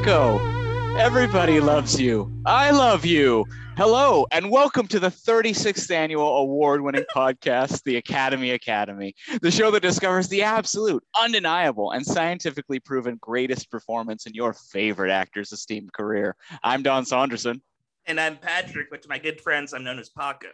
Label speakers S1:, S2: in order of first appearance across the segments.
S1: Paco. Everybody loves you. I love you. Hello, and welcome to the 36th annual award winning podcast, The Academy Academy, the show that discovers the absolute, undeniable, and scientifically proven greatest performance in your favorite actor's esteemed career. I'm Don Saunderson.
S2: And I'm Patrick, but to my good friends, I'm known as Paco.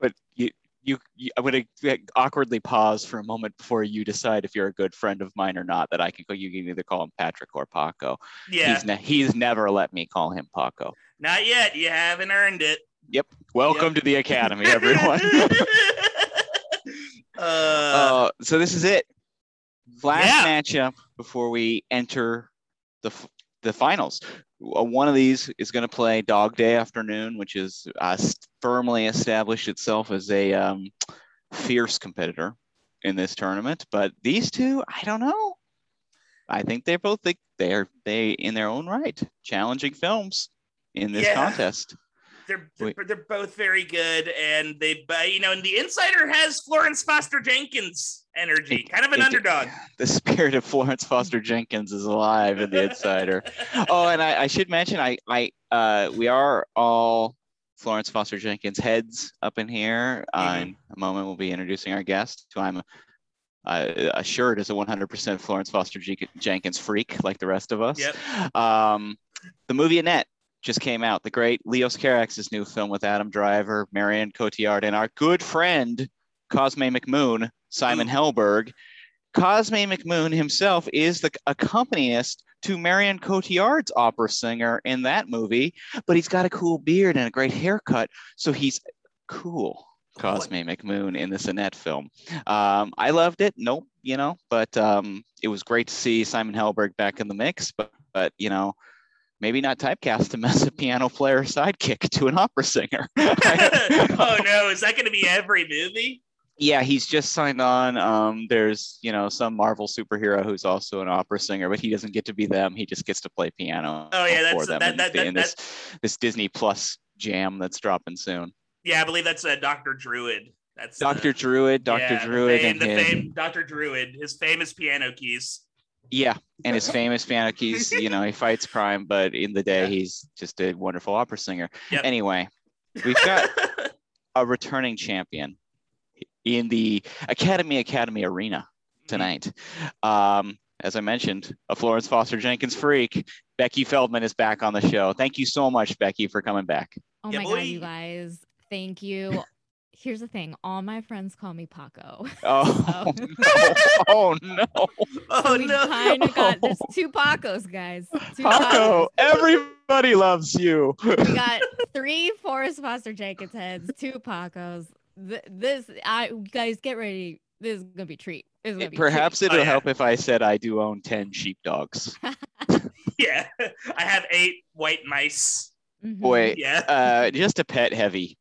S1: But you, you, you I'm going to awkwardly pause for a moment before you decide if you're a good friend of mine or not. That I can go. You can either call him Patrick or Paco.
S2: Yeah.
S1: He's, ne- he's never let me call him Paco.
S2: Not yet. You haven't earned it.
S1: Yep. Welcome
S2: Yep.
S1: to the Academy, everyone.
S2: uh,
S1: uh, so this is it. Last
S2: Yeah.
S1: matchup before we enter the f- the finals. One of these is going to play Dog Day Afternoon, which is uh, firmly established itself as a um, fierce competitor in this tournament. But these two, I don't know. I think they're both they they're they in their own right challenging films in this
S2: Yeah.
S1: contest.
S2: They're, they're they're both very good, and they, but you know, and the insider has Florence Foster Jenkins energy,
S1: It-
S2: kind of an
S1: it-
S2: underdog.
S1: The spirit of Florence Foster Jenkins is alive in the Insider. oh, and I, I should mention, I, I, uh, we are all Florence Foster Jenkins heads up in here. Uh,
S2: Mhm.
S1: in a moment, we'll be introducing our guest, who I'm uh, assured is a 100% Florence Foster Jenkins freak, like the rest of us.
S2: Yep.
S1: Um, the movie Annette just came out. The great Leos Carax's new film with Adam Driver, Marion Cotillard, and our good friend Cosme McMoon, Simon Helberg. Cosme McMoon himself is the accompanist to Marion Cotillard's opera singer in that movie, but he's got a cool beard and a great haircut, so he's cool. Cosme McMoon in this Annette film. Um, I loved it. Nope, you know, but um, it was great to see Simon Helberg back in the mix. But, but you know, maybe not typecast him as a piano player sidekick to an opera singer.
S2: oh no, is that going to be every movie?
S1: yeah, he's just signed on. Um, there's you know some Marvel superhero who's also an opera singer, but he doesn't get to be them. He just gets to play piano.
S2: Oh, yeah, that's- that- that- that-
S1: in this this Disney Plus jam that's dropping soon.
S2: Yeah, I believe that's uh, Doctor Druid. That's uh,
S1: Doctor Druid, Doctor
S2: yeah, the
S1: Druid,
S2: fame-
S1: and
S2: the
S1: his,
S2: fame, Doctor Druid, his famous piano keys.
S1: Yeah, and his famous piano keys. You know, he fights crime, but in the day,
S2: Yeah.
S1: he's just a wonderful opera singer.
S2: Yep.
S1: Anyway, we've got a returning champion in the Academy Academy Arena tonight. Um, as I mentioned, a Florence Foster Jenkins freak. Becky Feldman is back on the show. Thank you so much, Becky, for coming back.
S3: Oh
S2: Yeah,
S3: my
S2: boy.
S3: god, you guys. Thank you. Here's the thing. All my friends call me Paco.
S1: Oh,
S3: So-
S1: no. Oh, no.
S2: oh
S3: we
S2: no!
S3: kind of got there's two Pacos, guys. Two
S1: Paco,
S3: Pacos.
S1: everybody loves you.
S3: We got three Florence Foster Jenkins heads, two Pacos. Th- This I guys get ready. This is gonna be a treat. This is gonna be
S1: Perhaps
S3: treat.
S1: it'll
S2: Oh, yeah.
S1: help if I said I do own 10 sheepdogs.
S2: Yeah, I have eight white mice.
S3: Mhm.
S1: Boy,
S2: Yeah.
S1: uh, just a pet heavy,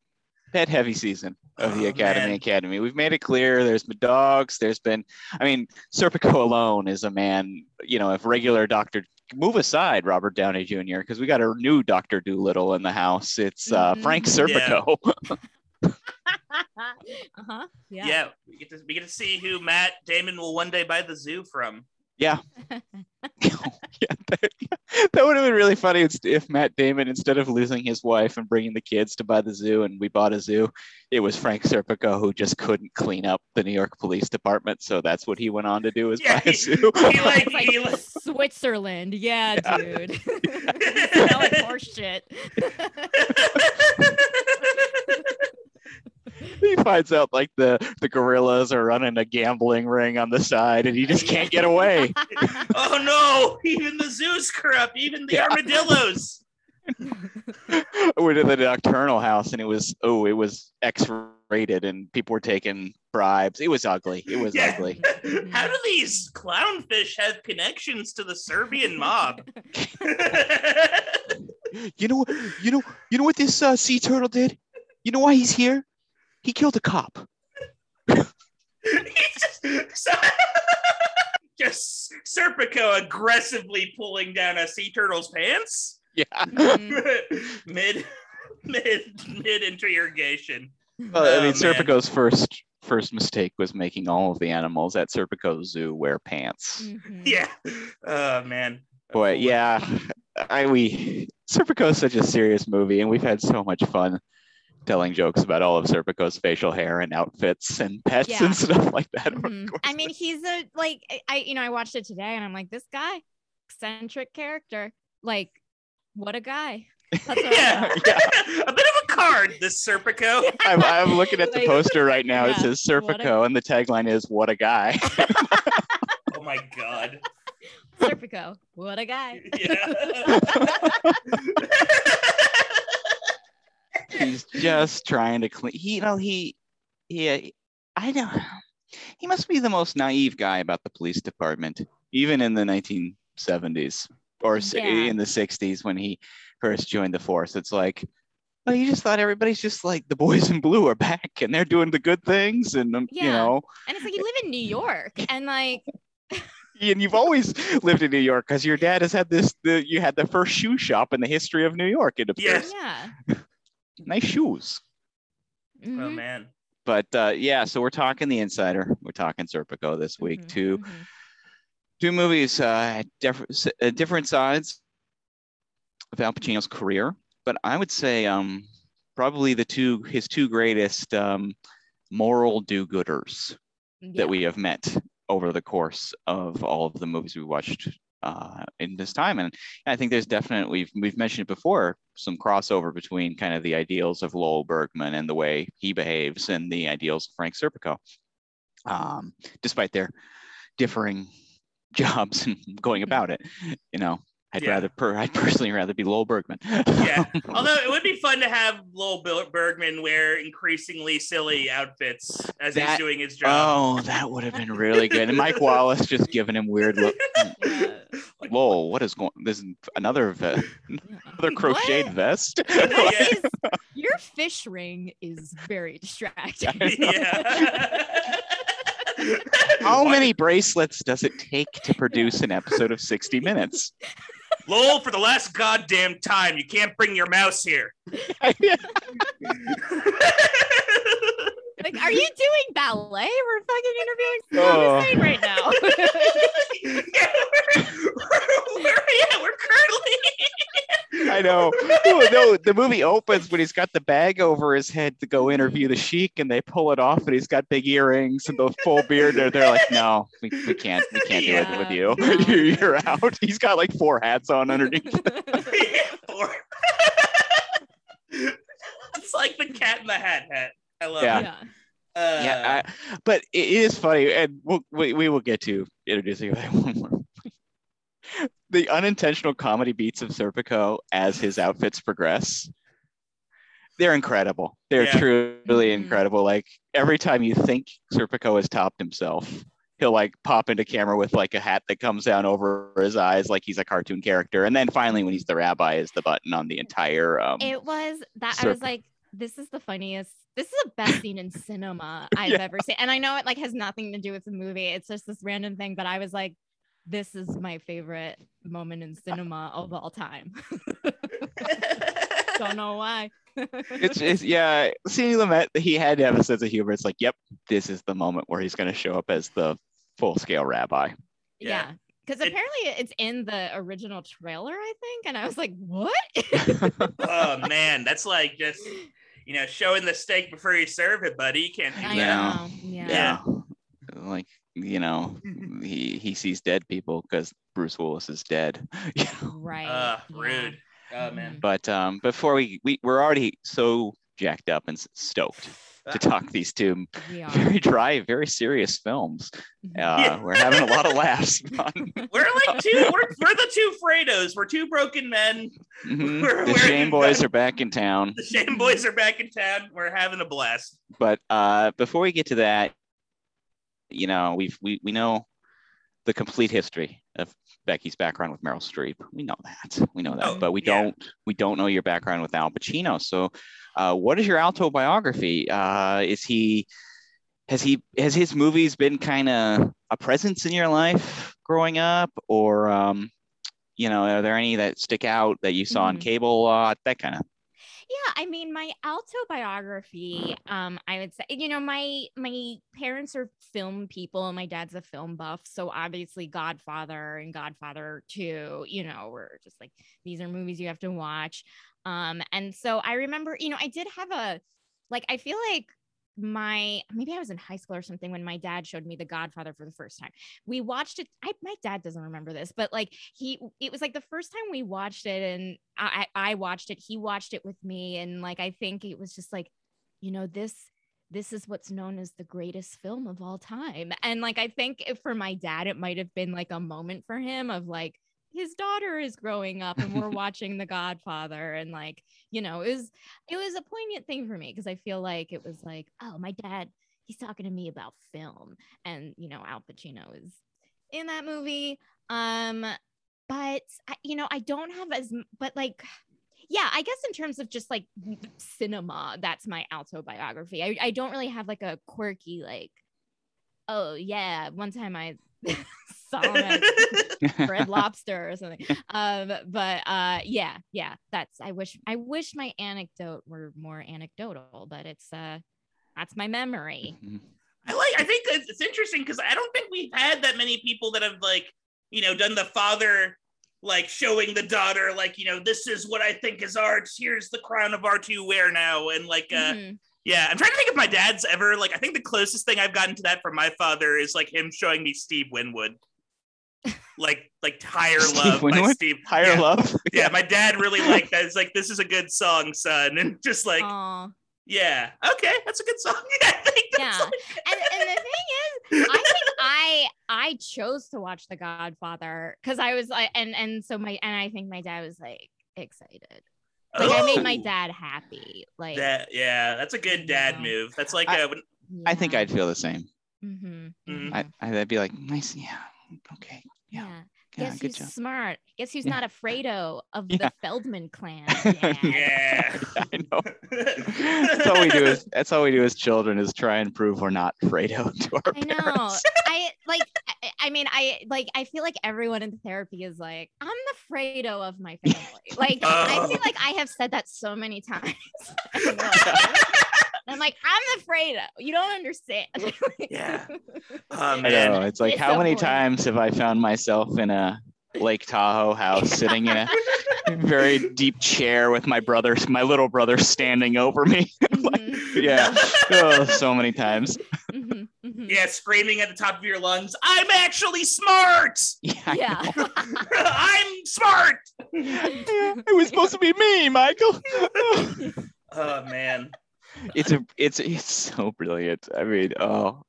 S1: pet heavy season of the
S2: Oh,
S1: Academy
S2: man.
S1: Academy. We've made it clear there's been dogs. There's been, I mean, Serpico alone is a man, you know, if regular Doctor, move aside Robert Downey Jr., because we got a new Doctor Doolittle in the house. It's uh,
S3: Mhm.
S1: Frank
S2: Yeah.
S1: Serpico.
S3: uh-huh.
S2: yeah,
S3: Yeah.
S2: We get to we get to see who Matt Damon will one day buy the zoo from.
S1: yeah, that, that would have been really funny if- if Matt Damon, instead of losing his wife and bringing the kids to buy the zoo, and we bought a zoo, it was Frank Serpico who just couldn't clean up the New York Police Department, so that's what he went on to do is
S2: Yeah,
S1: buy a zoo.
S2: he like-
S3: like
S2: he like-
S3: Switzerland. Yeah,
S1: Yeah.
S3: dude. Smell like shit.
S1: he finds out like the the gorillas are running a gambling ring on the side, and he just can't get away.
S2: oh no! Even the zoo's corrupt. Even the
S1: Yeah.
S2: armadillos.
S1: We're to the nocturnal house, and it was oh, it was X-rated, and people were taking bribes. It was ugly. It was
S2: Yeah.
S1: ugly.
S2: How do these clownfish have connections to the Serbian mob?
S1: You know, you know, you know what this uh, sea turtle did? You know why he's here? He killed a cop.
S2: He's just, so, just Serpico aggressively pulling down a sea turtle's pants
S1: Yeah.
S3: Mhm.
S2: mid mid mid interrogation.
S1: Well, I
S2: Oh,
S1: mean,
S2: man.
S1: Serpico's first first mistake was making all of the animals at Serpico Zoo wear pants.
S3: Mhm.
S2: Yeah. Oh man.
S1: Boy, yeah. I we Serpico is such a serious movie, and we've had so much fun telling jokes about all of Serpico's facial hair and outfits and pets
S3: Yeah.
S1: and stuff like that. Of
S3: Mhm. I mean, he's a like I- I you know I watched it today and I'm like this guy eccentric character like what a guy. What
S2: yeah.
S1: Yeah.
S2: a bit of a card, this Serpico.
S1: I'm, I'm looking at the
S3: Like,
S1: poster right now. It says
S3: what a-
S1: Serpico, and the tagline is "What a guy."
S2: Oh my god.
S3: Serpico, what a guy.
S2: Yeah.
S1: He's just trying to clean. He, you know, he, he, I know. He must be the most naive guy about the police department, even in the 1970s or
S3: Yeah.
S1: in the 60s when he first joined the force. It's like, well, you just thought everybody's just like the boys in blue are back and they're doing the good things, and um, you know,
S3: And it's like you live in New York and like
S1: and you've always lived in New York because your dad has had this. The you had the first shoe shop in the history of New York. It appears.
S2: Yes.
S3: yeah.
S1: Nice shoes.
S2: Oh
S3: Mhm,
S2: man.
S1: But uh, yeah, so we're talking The Insider. We're talking Serpico this week.
S3: mhm,
S1: Two
S3: mhm.
S1: two movies uh, at different uh, different sides of Al Pacino's career, but I would say um, probably the two his two greatest um, moral do-gooders
S3: Yeah.
S1: that we have met over the course of all of the movies we watched uh, in this time. And I think there's definitely we've we've mentioned it before some crossover between kind of the ideals of Lowell Bergman and the way he behaves and the ideals of Frank Serpico, um, despite their differing jobs and going about it. You know, I'd
S2: Yeah.
S1: rather per, I'd personally rather be Lowell Bergman.
S2: Yeah. Although it would be fun to have Lowell Bergman wear increasingly silly outfits as he's doing his job.
S1: Oh, that would have been really good. And Mike Wallace just giving him weird look.
S3: Yeah.
S2: Like,
S1: Lowell, what is going? This is another ve- another crocheted
S3: What?
S1: vest.
S2: Yeah.
S3: is- your fish ring is very distracting.
S2: yeah.
S1: How many bracelets does it take to produce an episode of 60 Minutes?
S2: Lowell, for the last goddamn time, you can't bring your mouse here.
S3: Like, are you doing ballet? We're fucking interviewing
S1: Oh.
S3: Hussein right now.
S2: yeah, we're, we're, we're, yeah, we're currently.
S1: I know. No, the movie opens when he's got the bag over his head to go interview the sheik, and they pull it off, and he's got big earrings and the full beard. They're, they're like, no, we, we can't, we can't do it with you.
S3: No.
S1: You're, you're out. He's got like four hats on underneath.
S2: yeah, Four. it's like the cat in the hat hat. I love
S1: Yeah.
S2: it.
S3: yeah.
S2: Uh,
S1: yeah, I, but it is funny, and we'll, we we will get to introducing that one more. the unintentional comedy beats of Serpico as his outfits progress. They're incredible. They're
S2: Yeah.
S1: truly
S3: Mhm.
S1: incredible. Like every time you think Serpico has topped himself, he'll like pop into camera with like a hat that comes down over his eyes, like he's a cartoon character. And then finally, when he's the rabbi, is the button on the entire. Um,
S3: It was that I was like, this is the funniest. This is the best scene in cinema I've
S1: Yeah.
S3: ever seen. And I know it like has nothing to do with the movie. It's just this random thing, but I was like, this is my favorite moment in cinema of all time. Don't know why.
S1: it's, it's yeah, seeing Lumet, he had to have a sense of humor. It's like, yep, this is the moment where he's going to show up as the full scale rabbi.
S2: Yeah.
S3: yeah. Because
S2: It-
S3: apparently it's in the original trailer, I think. And I was like, what?
S2: oh man, that's like just you know showing the steak before you serve it, buddy. You can't do
S3: I
S1: Yeah.
S2: that.
S3: know. Yeah.
S2: Yeah.
S1: like you know, he he sees dead people because Bruce Willis is dead. You know?
S3: Right.
S2: Uh,
S3: yeah.
S2: rude. Oh man.
S1: But um, before we, we we're already so jacked up and stoked to talk these two very dry, very serious films.
S3: Mhm.
S1: Uh,
S2: Yeah.
S1: We're having a lot of laughs. on-
S2: We're like two. We're, we're the two Fredos. We're two broken men.
S1: Mhm.
S2: We're-
S1: The
S2: we're-
S1: Shane boys are back in town.
S2: The Shame boys are back in town. We're having a blast.
S1: But uh, before we get to that, you know, we've we we know the complete history of Becky's background with Meryl Streep. We know that. We know that.
S2: Oh,
S1: but we
S2: yeah.
S1: don't we don't know your background with Al Pacino. So, uh, what is your autobiography? Uh, is he has he has his movies been kind of a presence in your life growing up, or um, you know, are there any that stick out that you saw on
S3: Mhm.
S1: cable a lot? That kind of
S3: Yeah, I mean, my autobiography, um, I would say, you know, my my parents are film people and my dad's a film buff. So obviously Godfather and Godfather 2, you know, were just like these are movies you have to watch. Um, and so I remember, you know, I did have a like I feel like my maybe I was in high school or something when my dad showed me The Godfather for the first time. We watched it. I, my dad doesn't remember this, but like he, it was like the first time we watched it, and I, I watched it. He watched it with me, and like I think it was just like, you know, this this is what's known as the greatest film of all time. And like I think for my dad, it might have been like a moment for him of like, his daughter is growing up and we're watching The Godfather and like you know it was it was a poignant thing for me because I feel like it was like oh my dad he's talking to me about film. And you know Al Pacino is in that movie. Um but I, you know I don't have as but like yeah i guess in terms of just like cinema that's my autobiography. I, I don't really have like a quirky like oh yeah one time i saw him at Red Lobster or something. Um, but uh, yeah, yeah, that's. I wish I wish my anecdote were more anecdotal, but it's uh, that's my memory.
S1: Mhm.
S2: I like. I think that it's interesting because I don't think we've had that many people that have like, you know, done the father like showing the daughter like, you know, this is what I think is art. Here's the crown of art you wear now, and like, uh,
S3: Mhm.
S2: Yeah. I'm trying to think if my dad's ever like. I think the closest thing I've gotten to that from my father is like him showing me Steve Winwood. Like, like higher
S1: Steve
S2: love by Steve.
S1: Higher
S2: yeah.
S1: love.
S2: Yeah, my dad really liked that. It's like this is a good song, son, and just like
S3: Aw.
S2: yeah, okay, that's a good song. Yeah, I think that's
S3: Yeah.
S2: like-
S3: and, and the thing is, I think I I chose to watch The Godfather because I was like, and and so my and I think my dad was like excited. Like I made my
S2: Oh,
S3: dad happy. Like
S2: That yeah, that's a good dad
S3: Yeah.
S2: move. That's like
S1: I-
S2: uh, when,
S1: I think I'd feel the same.
S3: hmm
S2: Mhm.
S1: I, I'd be like, nice. Yeah. Okay. Yeah.
S3: yeah.
S1: Yeah.
S3: Guess
S1: good
S3: who's
S1: job.
S3: smart? Guess who's
S1: Yeah.
S3: not Afredo of
S1: Yeah.
S3: the Feldman clan? Yeah.
S2: Yeah.
S1: I know. That's all we do is that's all we do as children is try and prove we're not Fredo to our
S3: I know.
S1: parents.
S3: I like. I, I mean, I like. I feel like everyone in therapy is like, I'm the Fredo of my family. Like, I
S2: Oh.
S3: feel like I have said that so many times. And they're like, I'm like, I'm the Fredo. You don't understand.
S2: Yeah.
S1: I
S2: man.
S1: know. It's like
S3: It's
S1: how
S3: so
S1: many
S3: boring.
S1: times have I found myself in a Lake Tahoe house sitting in a very deep chair with my brother, my little brother standing over me.
S3: Mhm,
S1: yeah. Oh, so many times.
S3: mhm, mhm.
S2: Yeah, screaming at the top of your lungs, I'm actually smart!
S1: Yeah. I
S3: Yeah.
S1: know.
S2: I'm smart!
S1: Yeah, it was supposed to be me, Michael.
S2: Oh man.
S1: It's a it's it's so brilliant. I mean, oh,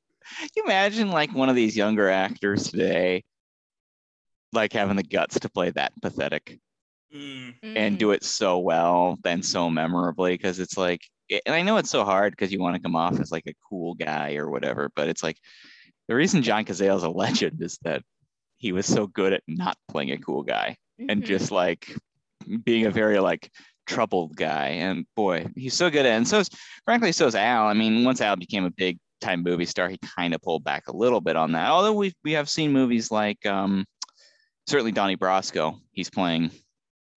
S1: you imagine like one of these younger actors today, like having the guts to play that pathetic
S2: Mm.
S1: and do it so well, then so memorably, because it's like, and I know it's so hard because you want to come off as like a cool guy or whatever, but it's like the reason John Cazale is a legend is that he was so good at not playing a cool guy and
S3: Mhm.
S1: just like being a very like troubled guy. And boy, he's so good at it. And so is frankly, so is Al. I mean, once Al became a big time movie star, he kind of pulled back a little bit on that. Although we we have seen movies like um certainly Donnie Brasco, he's playing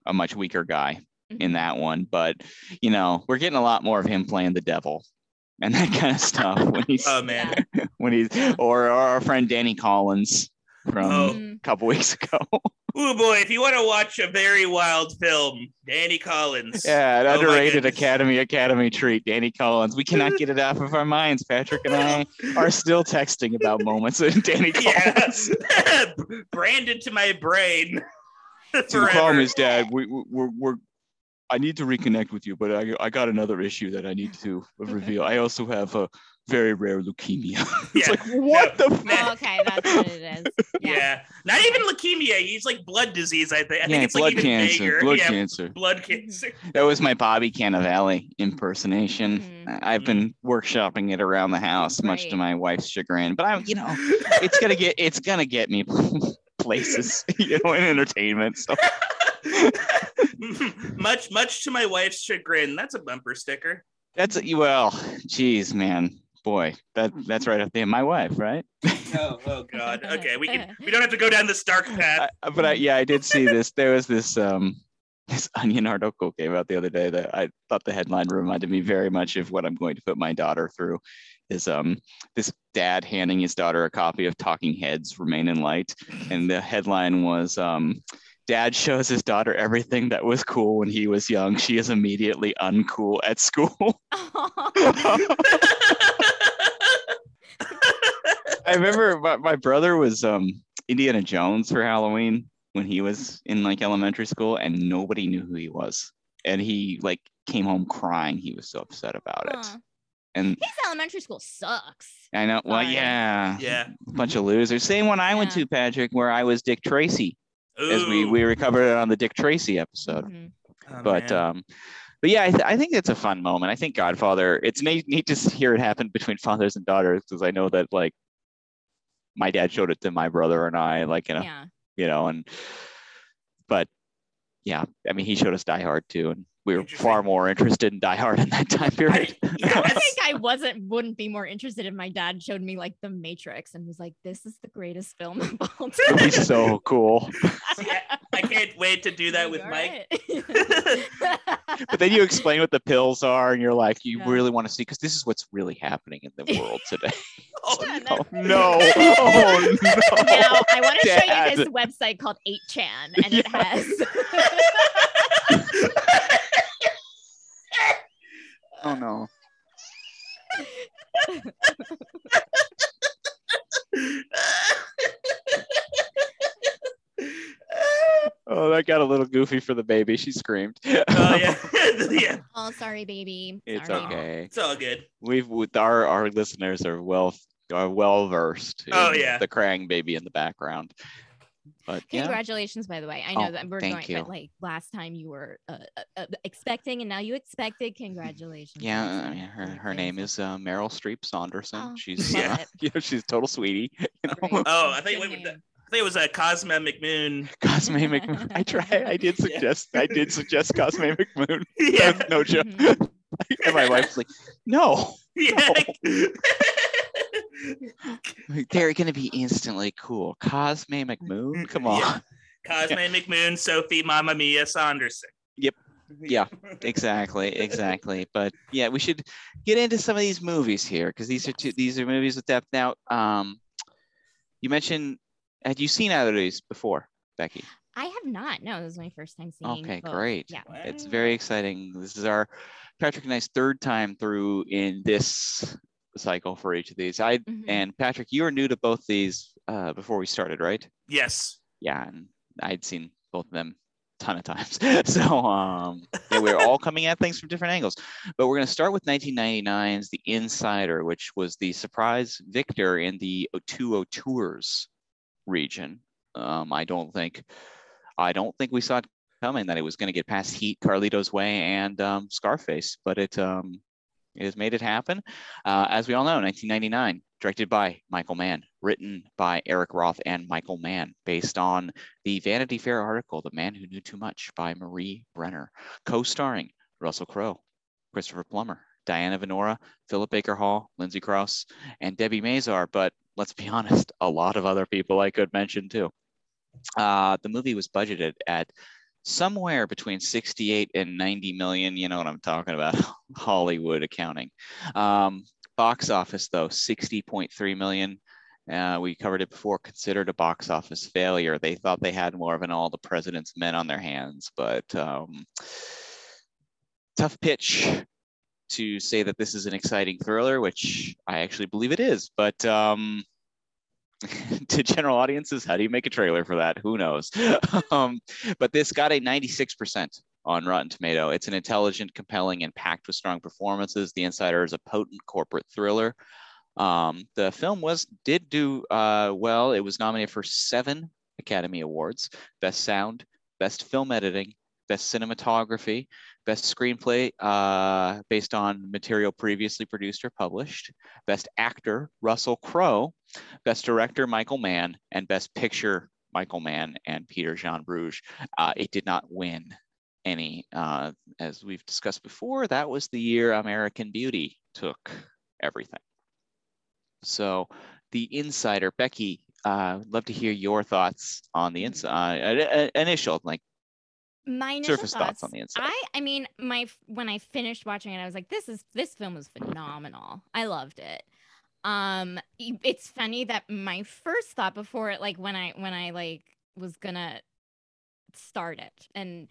S1: a much weaker guy in
S3: Mhm.
S1: that one. But you know, we're getting a lot more of him playing the devil and that kind of stuff when he's
S2: Oh man.
S1: when he's or, or our friend Danny Collins from
S2: Oh.
S3: Mhm.
S1: a couple weeks ago.
S2: Oh boy, if you want to watch a very wild film, Danny Collins.
S1: Yeah, an
S2: Oh
S1: underrated. Academy Academy treat, Danny Collins. We cannot get it off of our minds. Patrick and I are still texting about moments in Danny
S2: Yeah.
S1: Collins.
S2: Branded to my brain.
S1: To
S2: the
S1: problem is, dad, we, we- we're, we're, I need to reconnect with you, but I, I got another issue that I need to reveal. I also have a very rare leukemia. it's
S2: Yeah.
S1: like, what
S2: No,
S1: the fuck?
S3: Oh, okay, that's what it is.
S2: Yeah.
S3: Yeah.
S2: Not even leukemia. He's like blood disease, I think. I
S1: Yeah,
S2: think it's
S1: blood
S2: like even
S1: cancer.
S2: bigger.
S1: Blood
S2: yeah,
S1: cancer.
S2: blood cancer.
S1: That was my Bobby Cannavale impersonation.
S3: Mhm.
S1: I- I've been workshopping it around the house, much to my wife's chagrin. But I'm, you know, it's gonna get it's gonna get me places, you know, in entertainment. So
S2: much, much to my wife's chagrin. That's a bumper sticker.
S1: that's well, geez, man, boy, that that's right up there. My wife, right?
S2: Oh, oh God. Okay, we can. We don't have to go down this dark path.
S1: I, but I, yeah, I did see this. There was this um this Onion article came out the other day that I thought the headline reminded me very much of what I'm going to put my daughter through. Is um this dad handing his daughter a copy of Talking Heads Remain in Light, and the headline was um dad shows his daughter everything that was cool when he was young. She is immediately uncool at school. I remember my, my brother was um Indiana Jones for Halloween when he was in like elementary school and nobody knew who he was. And he like came home crying. He was so upset about it.
S3: Huh.
S1: And
S3: His elementary school sucks.
S1: I know, well,
S3: Sorry.
S1: yeah,
S2: yeah.
S1: bunch of losers. Same one I went to, Patrick, where I was Dick Tracy, as we we recovered it on the Dick Tracy episode.
S3: Mhm.
S2: Oh,
S1: but
S2: man.
S1: um but yeah I, th- I think it's a fun moment i think godfather it's neat, neat to hear it happen between fathers and daughters because i know that like my dad showed it to my brother and i like you know
S3: Yeah.
S1: you know and but yeah i mean he showed us die hard too and we were far more interested in die hard in that time period.
S2: yeah,
S3: I think I wasn't wouldn't be more interested if my dad showed me like The Matrix and was like, "This is the greatest film of all
S1: it would
S3: time."
S1: be so cool.
S2: Yeah, I can't wait to do that with Mike.
S1: but then you explain what the pills are and you're like you
S3: Yeah.
S1: really want to see because this is what's really happening in the world today.
S2: Oh,
S3: Yeah,
S1: oh no. Oh no.
S3: Now I want to show you this website called 8chan, and it has.
S1: Oh no Oh, that got a little goofy for the baby. She screamed.
S2: oh yeah, yeah.
S3: oh, sorry, baby.
S1: it's
S3: Sorry.
S1: okay.
S2: It's all good.
S1: We've with our our listeners are well are well versed. Oh, in
S2: Oh, yeah.
S1: the crying baby in the background. But yeah,
S3: Congratulations, by the way. I know
S1: Oh,
S3: that we're going,
S1: you.
S3: but like last time you were uh, uh, uh, expecting, and now you expected. Congratulations.
S1: yeah.
S3: That's,
S1: I
S3: uh,
S1: mean, her her name is uh, Meryl Streep Saunderson.
S3: Oh,
S1: she's
S2: love
S1: uh, you know she's a total sweetie. You know,
S3: Great.
S2: Oh, I think
S3: Good
S2: wait, I think it was a Cosma McMoon.
S1: Cosme McMoon. I tried. I did
S2: Yeah.
S1: suggest. I did suggest Cosme McMoon.
S2: Yeah,
S1: That's no joke.
S3: Mhm.
S1: and my wife's like, no.
S2: yeah.
S1: They're gonna be instantly cool. Cosme McMoon. Come on.
S2: Yeah. Cosme McMoon, Sophie, Mamma Mia, Saunderson.
S1: Yep. Yeah. exactly exactly but yeah we should get into some of these movies here because these are two these are movies with depth now um you mentioned had you seen either of these before becky
S3: I have not. No, this is my first time seeing.
S1: Okay,
S3: both.
S1: great.
S3: Yeah.
S1: it's very exciting this is our patrick and i's third time through in this cycle for each of these. I
S3: Mhm.
S1: and patrick you were new to both these uh before we started right?
S2: Yes.
S1: yeah and i'd seen both of them a ton of times. So um yeah, we're all coming at things from different angles. But we're going to start with 1999's the insider which was the surprise victor in the O2O tours region. Um i don't think i don't think we saw it coming that it was going to get past heat carlito's way and um, scarface but it um it has made it happen uh, as we all know 1999 directed by michael mann written by eric roth and michael mann based on the Vanity Fair article, The Man Who Knew Too Much by Marie Brenner, co starring Russell Crowe, Christopher Plummer, Diana Venora, Philip Baker Hall, Lindsay Crouse, and Debbie Mazar. But let's be honest, a lot of other people I could mention too. Uh, the movie was budgeted at somewhere between 68 and 90 million. You know what I'm talking about Hollywood accounting. Um, box office, though, 60.3 million. Uh, we covered it before, considered a box office failure. They thought they had more of an all the president's men on their hands, but um, tough pitch to say that this is an exciting thriller, which I actually believe it is. But um, to general audiences, how do you make a trailer for that? Who knows? um, but this got a 96% on Rotten Tomato. It's an intelligent, compelling, and packed with strong performances. The Insider is a potent corporate thriller. Um, the film was did do uh, well. It was nominated for seven Academy Awards: Best Sound, Best Film Editing, Best Cinematography, Best Screenplay uh, based on material previously produced or published, Best Actor Russell Crowe, Best Director Michael Mann, and Best Picture Michael Mann and Pieter Jan Brugge. Uh, it did not win any, uh, as we've discussed before. That was the year American Beauty took everything. So, the insider, Becky, uh, love to hear your thoughts on the ins- uh, initial, like
S3: my initial
S1: surface thoughts on the inside.
S3: I I mean, my when I finished watching it, I was like, this is this film was phenomenal. I loved it. Um, it's funny that my first thought before it, like when I when I like was gonna start it, and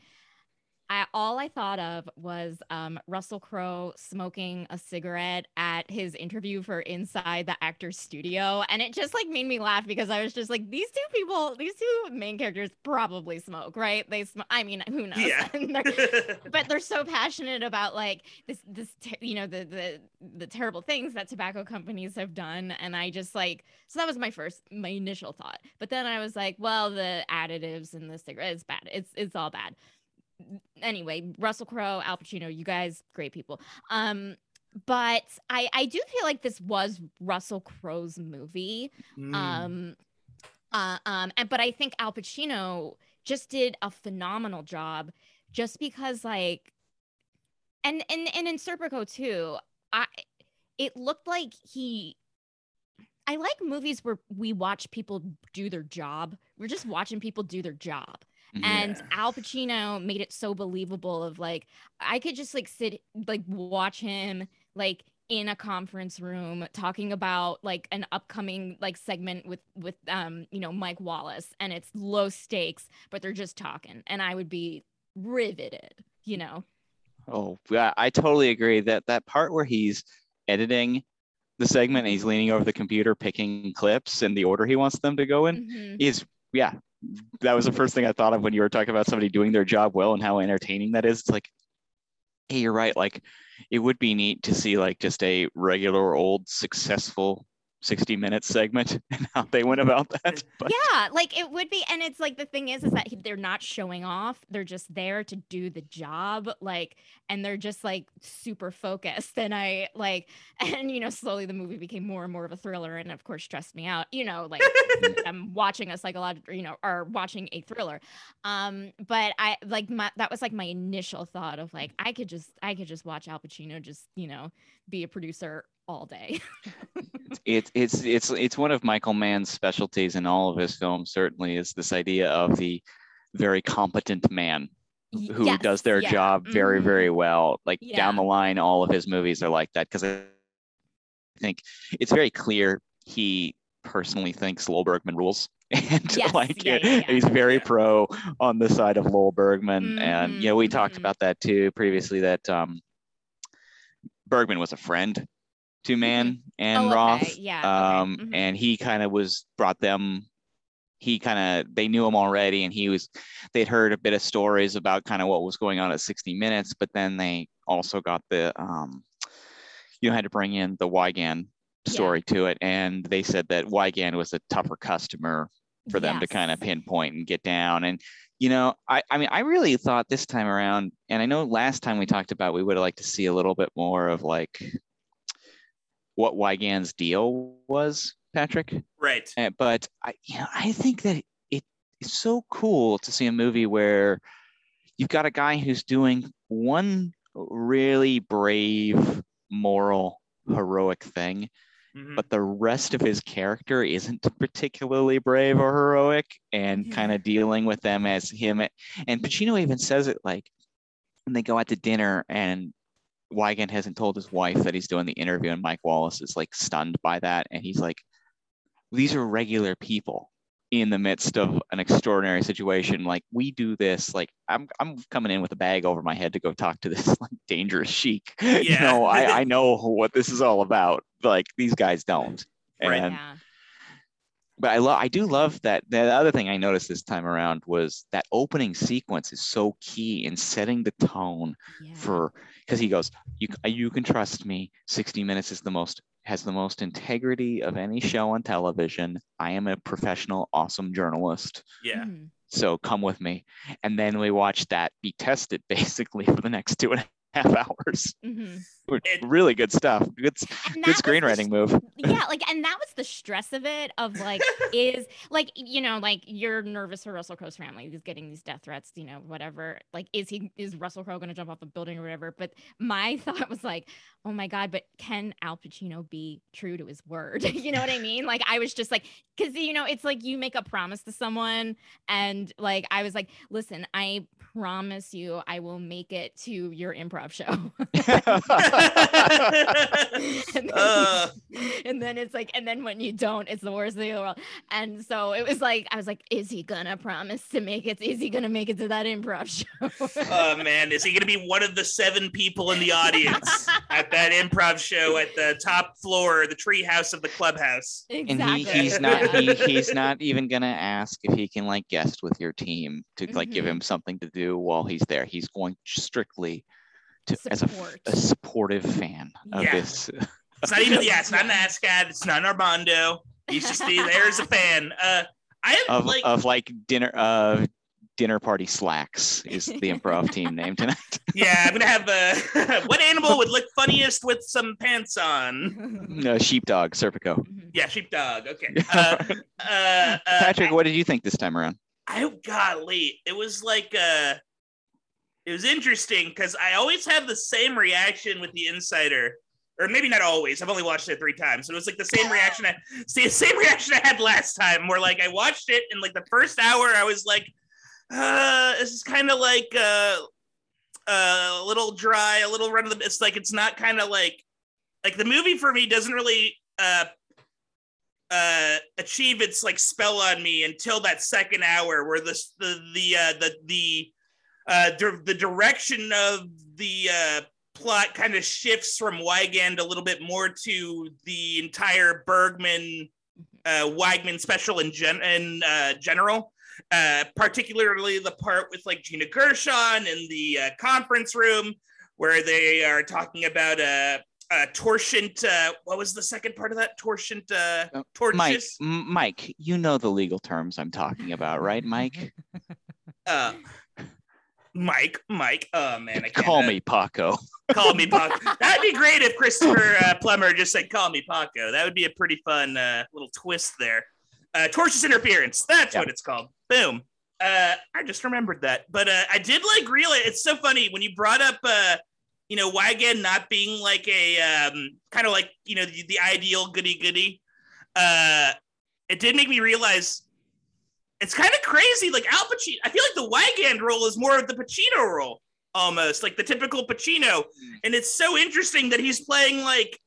S3: I all I thought of was um Russell Crowe smoking a cigarette at his interview for Inside the Actors Studio, and it just like made me laugh because I was just like, these two people, these two main characters probably smoke, right? They smoke. I mean, who knows?
S2: Yeah.
S3: They're- but they're so passionate about like this this te- you know the the the terrible things that tobacco companies have done and i just like so that was my first my initial thought but then i was like well the additives in the cigarette is bad it's it's all bad anyway russell crowe al pacino you guys great people. Um but i i do feel like this was russell crowe's movie.
S2: Mm.
S3: um uh, um and but i think al pacino just did a phenomenal job just because like and and and in serpico too i it looked like he i like movies where we watch people do their job. We're just watching people do their job and Al Pacino made it so believable of like I could just like sit like watch him like in a conference room talking about like an upcoming like segment with with um you know Mike Wallace and it's low stakes but they're just talking and I would be riveted you know
S1: Oh, yeah, I totally agree that that part where he's editing the segment and he's leaning over the computer picking clips in the order he wants them to go in
S3: Mhm.
S1: is yeah. That was the first thing I thought of when you were talking about somebody doing their job well and how entertaining that is. It's like, hey, you're right. Like, it would be neat to see like just a regular old successful 60 minute segment and how they went about that. But
S3: yeah like it would be and it's like the thing is is that they're not showing off they're just there to do the job like and they're just like super focused and i like and you know slowly the movie became more and more of a thriller and of course stressed me out you know like i'm watching a psychological you know or watching a thriller um but i like my that was like my initial thought of like i could just i could just watch al pacino just you know be a producer all day
S1: it's it's it's it's one of Michael Mann's specialties in all of his films. Certainly, is this idea of the very competent man who
S3: yes,
S1: does their
S3: yeah,
S1: job very
S3: mhm.
S1: very well. Like
S3: Yeah.
S1: down the line, all of his movies are like that because I think it's very clear he personally thinks Lowell Bergman rules. And
S3: Yes,
S1: like
S3: yeah, yeah,
S1: he's very pro on the side of Lowell Bergman. And you know, we talked
S3: Mhm, mhm.
S1: about that too previously that um Bergman was a friend to Mann and
S3: Oh, okay,
S1: Roth.
S3: yeah, okay,
S1: Um,
S3: mhm.
S1: and he kind of was brought them. He kind of they knew him already, and he was they'd heard a bit of stories about kind of what was going on at 60 Minutes, but then they also got the um, you know had to bring in the Wygan
S3: Yeah.
S1: story to it, and they said that Wygan was a tougher customer for them to kind of pinpoint and get down. And you know, I I mean, I really thought this time around, and I know last time we talked about we would have liked to see a little bit more of like what Wygan's deal was, Patrick.
S2: right.
S1: Uh, but I, you know, I think that it is so cool to see a movie where you've got a guy who's doing one really brave, moral, heroic thing,
S2: Mhm.
S1: but the rest of his character isn't particularly brave or heroic, and
S3: Yeah.
S1: kind of dealing with them as him. And Pacino even says it like when they go out to dinner and Wygan hasn't told his wife that he's doing the interview, and Mike Wallace is like stunned by that, and he's like, "These are regular people in the midst of an extraordinary situation. Like we do this. Like I'm I'm coming in with a bag over my head to go talk to this like dangerous sheik. you know, I I know what this is all about. Like these guys don't.
S2: Right.
S1: And
S3: yeah.
S1: But I love I do love that the other thing I noticed this time around was that opening sequence is so key in setting the tone
S3: yeah.
S1: for because he goes you you can trust me 60 minutes is the most has the most integrity of any show on television i am a professional awesome journalist
S2: Yeah.
S3: Mhm.
S1: so come with me and then we watch that be tested basically for the next two and a half hours
S3: Mhm.
S1: Which-
S2: It-
S1: really good stuff good, good
S3: was
S1: screenwriting move
S3: yeah, like, and that was the stress of it. Of like, is like, you know, like you're nervous for Russell Crowe's family. He's getting these death threats, you know, whatever. Like, is he is Russell Crowe going to jump off the building or whatever? But my thought was like, oh my god, but can Al Pacino be true to his word? you know what I mean? Like, I was just like, because you know, it's like you make a promise to someone, and like I was like, listen, I promise you, I will make it to your improv show. and, then,
S2: Uh.
S3: and then it's like, and then when you don't, it's the worst thing in the world. And so it was like, I was like, is he gonna promise to make it? Is he gonna make it to that improv show?
S2: oh man, is he going to be one of the seven people in the audience at that improv show at the top floor, the treehouse of the clubhouse?
S1: and
S3: exactly.
S1: he, he's not he, he's not even gonna ask if he can like guest with your team to like give
S3: Mhm.
S1: him something to do while he's there he's going strictly to as a, f-
S3: Support.
S1: a supportive fan of
S2: Yeah.
S1: this
S2: It's not even yeah, it's not an ascot, it's not an Armando. He's just the, there as a fan. Uh, I have
S1: of,
S2: like
S1: of like dinner uh dinner party slacks is the improv team name tonight
S2: yeah, I'm gonna have uh, what animal would look funniest with some pants on?
S1: no sheepdog serpico
S3: Mhm.
S2: Yeah, sheepdog. Okay. Uh, uh, uh,
S1: patrick what did you think this time around
S2: I golly, it was like uh it was interesting because I always have the same reaction with the insider. Or maybe not always. I've only watched it three times. So it was like the same reaction I see the same reaction I had last time where like I watched it and like the first hour I was like, uh, this is kind of like uh uh, a little dry, a little run of the it's like it's not kind of like like the movie for me doesn't really uh uh achieve its like spell on me until that second hour where this the the uh the the uh di- the direction of the uh plot kind of shifts from Wigand a little bit more to the entire Bergman uh Wygman special in gen in uh general uh particularly the part with like Gina Gershon in the uh, conference room where they are talking about a, uh, torsion. Uh, what was the second part of that? Torsion. Uh,
S1: Uh,
S2: torches.
S1: mike M- mike you know the legal terms i'm talking about right mike
S2: Uh, Mike. Mike. Oh man, I can't,
S1: call me paco
S2: Call me Paco. That'd be great if Christopher uh, Plummer just said, "Call me Paco." That would be a pretty fun uh, little twist there. Uh, tortious interference. That's
S1: Yeah.
S2: what it's called. Boom. Uh, I just remembered that. But uh, I did like realize it's so funny when you brought up, uh, you know, Wygan not being like a um, kind of like you know the, the ideal goody goody. Uh, it did make me realize it's kind of crazy. Like Al Pacino, I feel like the Wigand role is more of the Pacino role almost like the typical Pacino. Hmm. And it's so interesting that he's playing like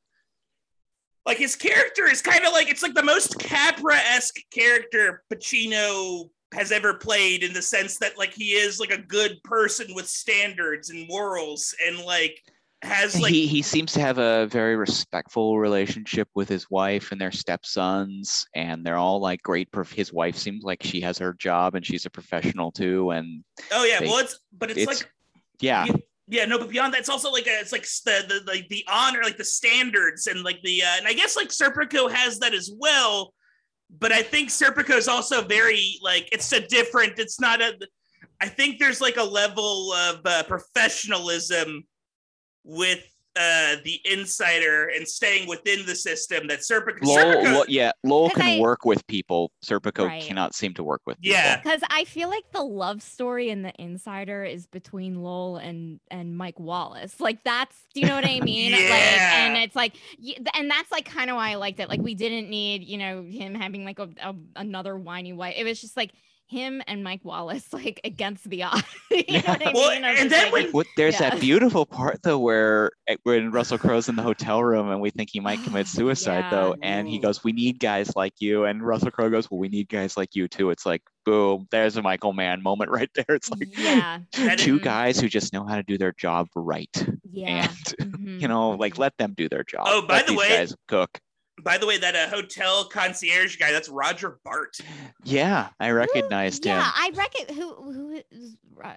S2: like his character is kind of like it's like the most Capra-esque character Pacino has ever played in the sense that like he is like a good person with standards and morals and like has like
S1: he he seems to have a very respectful relationship with his wife and their stepsons, and they're all like great. Prof- his wife seems like she has her job and she's a professional too. And
S2: oh yeah
S1: they-
S2: well it's but it's,
S1: it's-
S2: like
S1: yeah,
S2: Yeah. yeah no but beyond that it's also like a, it's like the, the like the honor like the standards and like the uh, and i guess like serpico has that as well but i think serpico is also very like it's a different it's not a i think there's like a level of uh, professionalism with uh the insider and staying within the system that serpico,
S1: Lowell,
S2: serpico
S1: Lo- yeah, Lowell
S3: 'Cause
S1: can
S3: I-
S1: work with people. Serpico
S3: Right.
S1: cannot seem to work with. people.
S2: Yeah.
S3: Because I feel like the love story in The Insider is between Lowell and and Mike Wallace. Like that's, do you know what I mean? Like,
S2: Yeah.
S3: and it's like, and that's like kind of why I liked it. Like we didn't need, you know, him having like a, a another whiny wife. It was just like him and Mike Wallace like against the odds. you know what I
S2: Well,
S3: mean? I was
S2: and then
S3: like,
S2: when-
S1: What, there's
S3: Yeah.
S1: that beautiful part though where eh, when Russell Crowe's in the hotel room and we think he might commit suicide though,
S3: Yeah.
S1: and he goes, "We need guys like you," and Russell Crowe goes, "Well, we need guys like you too." It's like, boom, there's a Michael Mann moment right there. It's like
S3: yeah,
S2: That
S1: two
S3: is-
S1: guys who just know how to do their job right,
S3: yeah.
S1: and
S3: mhm,
S1: you know, like
S3: mhm.
S1: let them do their job.
S2: Oh, by
S1: Let
S2: the
S1: these
S2: way-
S1: guys cook.
S2: By the way that uh, hotel concierge guy that's roger bart
S1: Yeah, I recognized
S3: yeah,
S1: him.
S3: Yeah, I reckon who who is uh,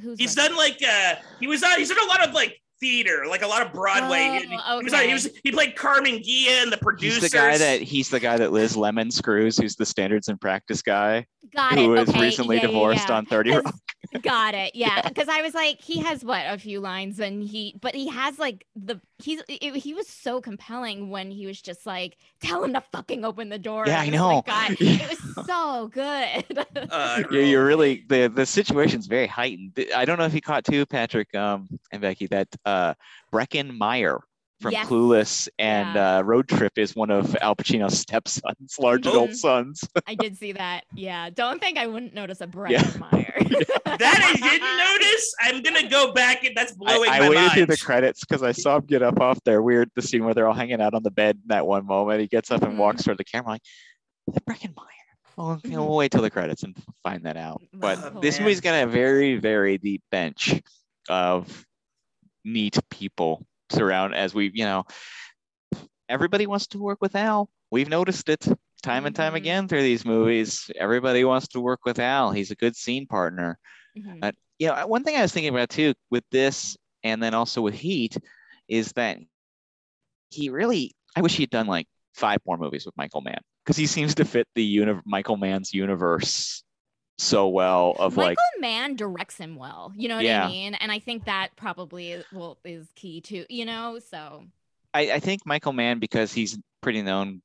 S3: who's
S2: he's
S3: Russell?
S2: done like uh he was on he's done a lot of like theater like a lot of broadway
S3: Oh,
S2: he, he was on, he was he played Carmen Ghia and the producer.
S1: He's the guy that he's the guy that Liz Lemon screws, who's the standards and practice guy
S3: Got
S1: who
S3: it.
S1: was
S3: okay,
S1: recently
S3: yeah, yeah,
S1: divorced
S3: yeah.
S1: on 30
S3: 'Cause-
S1: Rock.
S3: Got it. Yeah, because I was like, he has what a few lines, and he, but he has like the he's it, he was so compelling when he was just like, tell him to fucking open the door.
S1: Yeah, I know.
S3: like, God, it was so good.
S2: Uh,
S1: yeah, you're really the the situation's very heightened. I don't know if you caught too, Patrick um, and Becky, that uh, Breckin Meyer from
S3: Yes.
S1: Clueless and
S3: Yeah.
S1: uh, Road Trip is one of Al Pacino's stepsons, large
S2: Oh.
S1: adult sons.
S3: I did see that. Yeah, don't think I wouldn't notice a Brett
S1: Yeah.
S3: Meyer.
S2: that I didn't notice. I'm gonna go back and that's
S1: I,
S2: blowing
S1: I
S2: my
S1: waited
S2: mind.
S1: through the credits because I saw him get up off there. Weird, the scene where they're all hanging out on the bed in that one moment. He gets up and
S3: Mhm.
S1: walks toward the camera like, "Is that Breckin Meyer?" Well, you know,
S3: Mhm.
S1: we'll wait till the credits and find that out. But
S2: Oh,
S1: this
S2: man.
S1: movie's got a very, very deep bench of neat people surround as we, you know, everybody wants to work with Al. We've noticed it time and time
S3: Mhm.
S1: again through these movies. Everybody wants to work with Al. He's a good scene partner.
S3: Mhm.
S1: Uh, you know, one thing I was thinking about too with this and then also with Heat is that he really, I wish he had done like five more movies with Michael Mann because he seems to fit the uni- Michael Mann's universe so well of like
S3: Michael
S1: like,
S3: Mann directs him well. You know what
S1: Yeah.
S3: I mean? And I think that probably is, well is key too. You know, so
S1: I, I think Michael Mann because he's pretty known,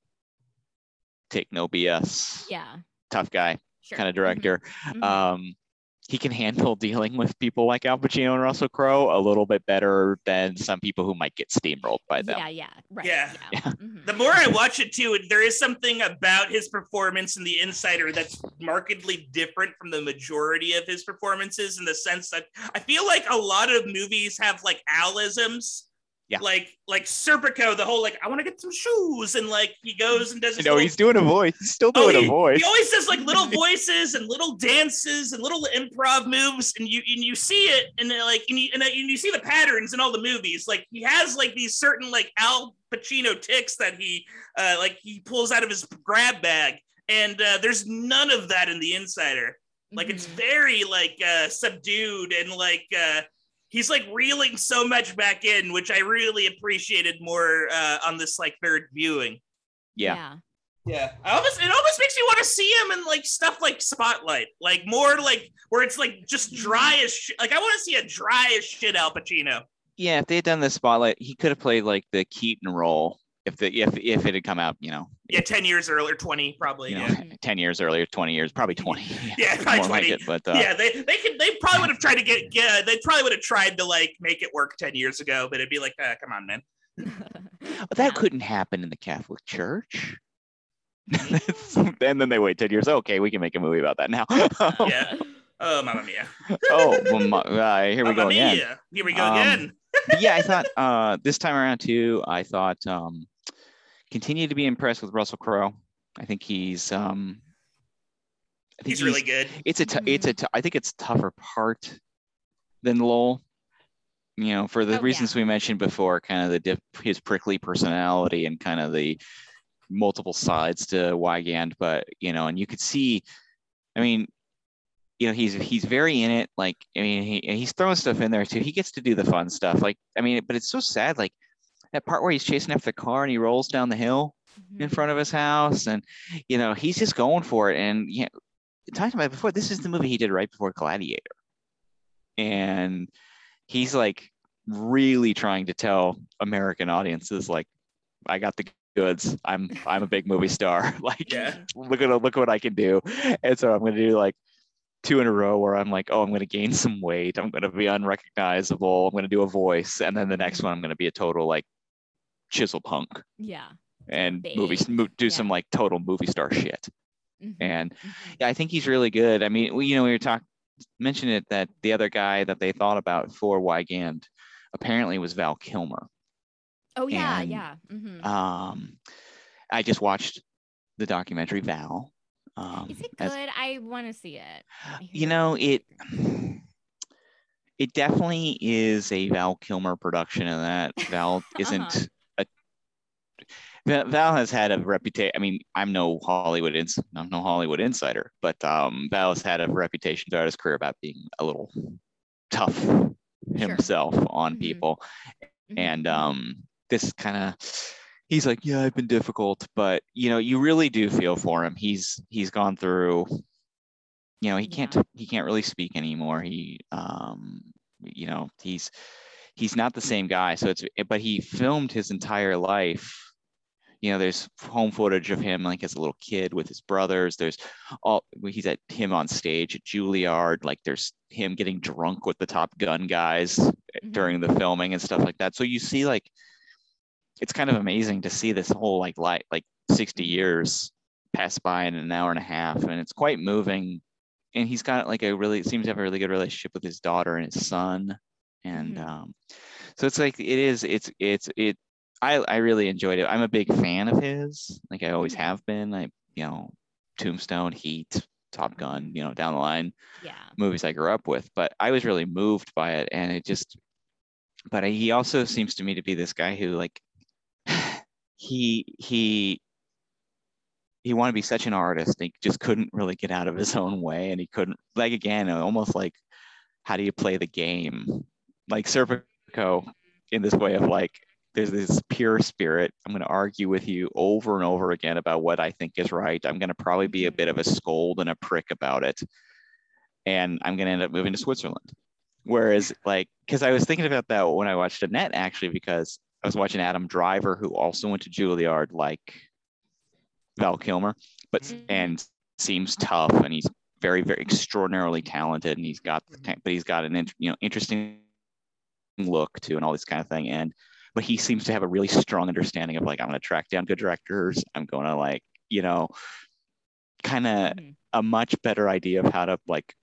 S1: take no BS,
S3: yeah,
S1: tough guy
S3: sure.
S1: kind of
S3: Mhm,
S1: director.
S3: mhm.
S1: Um, he can handle dealing with people like Al Pacino and Russell Crowe a little bit better than some people who might get steamrolled by them.
S3: yeah, yeah, right.
S2: Yeah.
S1: Yeah.
S3: mhm.
S2: the more I watch it too, there is something about his performance in The Insider that's markedly different from the majority of his performances in the sense that I feel like a lot of movies have like Alisms.
S1: Yeah.
S2: Like like Serpico, the whole like I want to get some shoes, and like he goes and does.
S1: You
S2: his
S1: know,
S2: little-
S1: he's doing a voice. He's still
S2: Oh,
S1: doing
S2: he,
S1: a voice.
S2: he always does like little voices and little dances and little improv moves, and you and you see it, and like and you, and, uh, and you see the patterns in all the movies. Like he has like these certain like Al Pacino ticks that he uh, like he pulls out of his grab bag, and uh, there's none of that in the Insider. Like it's
S3: Mhm.
S2: very like uh, subdued and like uh, he's like reeling so much back in, which I really appreciated more uh, on this like third viewing.
S1: yeah.
S2: Yeah, I almost it almost makes me want to see him in like stuff like Spotlight, like more like where it's like just dry as shit. Like I want to see a dry as shit Al Pacino.
S1: Yeah, if they had done the spotlight, he could have played like the Keaton role if the if if it had come out, you know,
S2: Yeah, ten years earlier, twenty probably.
S1: you know,
S2: yeah,
S1: ten years earlier, twenty years, probably twenty.
S2: Yeah, probably
S1: more
S2: 20.
S1: like it. But uh,
S2: yeah. They they could they probably would have tried to get yeah they probably would have tried to like make it work ten years ago, but it'd be like, uh, come on, man.
S1: but that couldn't happen in the Catholic Church. And then they wait ten years. Okay, we can make a movie about that now.
S2: Yeah. Oh, mamma mia!
S1: oh, well, ma- uh, here we
S2: Mamma
S1: go again.
S2: mia! Here we go
S1: Um,
S2: again.
S1: Yeah, I thought uh, this time around too. I thought um, continue to be impressed with Russell Crowe. I think he's um, I think
S2: He's really good.
S1: it's a t- it's a t- I think it's a tougher part than Lowell. You know, for the
S3: Oh,
S1: reasons we mentioned before, kind of the dip, his prickly personality and kind of the multiple sides to Wigand. But you know, and you could see, I mean, you know, he's he's very in it. Like, I mean, he he's throwing stuff in there too. He gets to do the fun stuff. Like, I mean, but it's so sad. Like that part where he's chasing after the car and he rolls down the hill in
S3: Mhm.
S1: front of his house and you know he's just going for it. And yeah talked about before this is the movie he did right before gladiator. And he's like really trying to tell american audiences like i got the goods. I'm i'm a big movie star. Like
S2: Yeah.
S1: look at look at what i can do. And so i'm going to do like two in a row where i'm like oh i'm going to gain some weight. I'm going to be unrecognizable. I'm going to do a voice. And then the next one i'm going to be a total like chisel punk
S3: Yeah.
S1: and
S3: big,
S1: movies mo- do
S3: yeah.
S1: some like total movie star shit
S3: Mhm,
S1: and
S3: mhm.
S1: yeah i think he's really good i mean we, you know we were talking mentioned it that the other guy that they thought about for Wigand apparently was val kilmer
S3: Oh yeah,
S1: and,
S3: yeah. mhm.
S1: um i just watched the documentary val um
S3: Is it
S1: as-
S3: good? I want to see it.
S1: You know it it definitely is a val kilmer production and that val isn't a Va- Val has had a reputation. I mean, I'm no Hollywood ins- I'm no Hollywood insider, but um, Val has had a reputation throughout his career about being a little tough himself on
S3: Mhm.
S1: people.
S3: Mhm,
S1: And um, this kind of, he's like, yeah, I've been difficult, but you know, you really do feel for him. He's he's gone through you know he
S3: Yeah.
S1: can't he can't really speak anymore he um you know he's he's not the same guy so it's but he filmed his entire life you know there's home footage of him like as a little kid with his brothers there's all he's at him on stage at juilliard like there's him getting drunk with the top gun guys
S3: Mhm.
S1: during the filming and stuff like that so you see like it's kind of amazing to see this whole like light like 60 years pass by in an hour and a half and it's quite moving and he's got like a really seems to have a really good relationship with his daughter and his son and
S3: Mhm.
S1: um so it's like it is it's it's it i i really enjoyed it i'm a big fan of his like i always have been i you know tombstone heat top gun you know down the line
S3: Yeah.
S1: movies I grew up with, but I was really moved by it. And it just, but he also seems to me to be this guy who like, he, he, he wanted to be such an artist. He just couldn't really get out of his own way. And he couldn't, like, again, almost like, how do you play the game? Like Serpico in this way of like, there's this pure spirit. I'm going to argue with you over and over again about what I think is right. I'm going to probably be a bit of a scold and a prick about it and I'm going to end up moving to Switzerland. Whereas, like, because I was thinking about that when I watched Annette, actually, because I was watching Adam Driver, who also went to Juilliard, like Val Kilmer, but
S3: Mhm.
S1: and seems tough, and he's very, very extraordinarily talented, and he's got, the but he's got an, you know, interesting look to, and all this kind of thing, and but he seems to have a really strong understanding of like, I'm going to track down good directors, I'm going to like, you know, kind of
S3: Mhm.
S1: a much better idea of how to like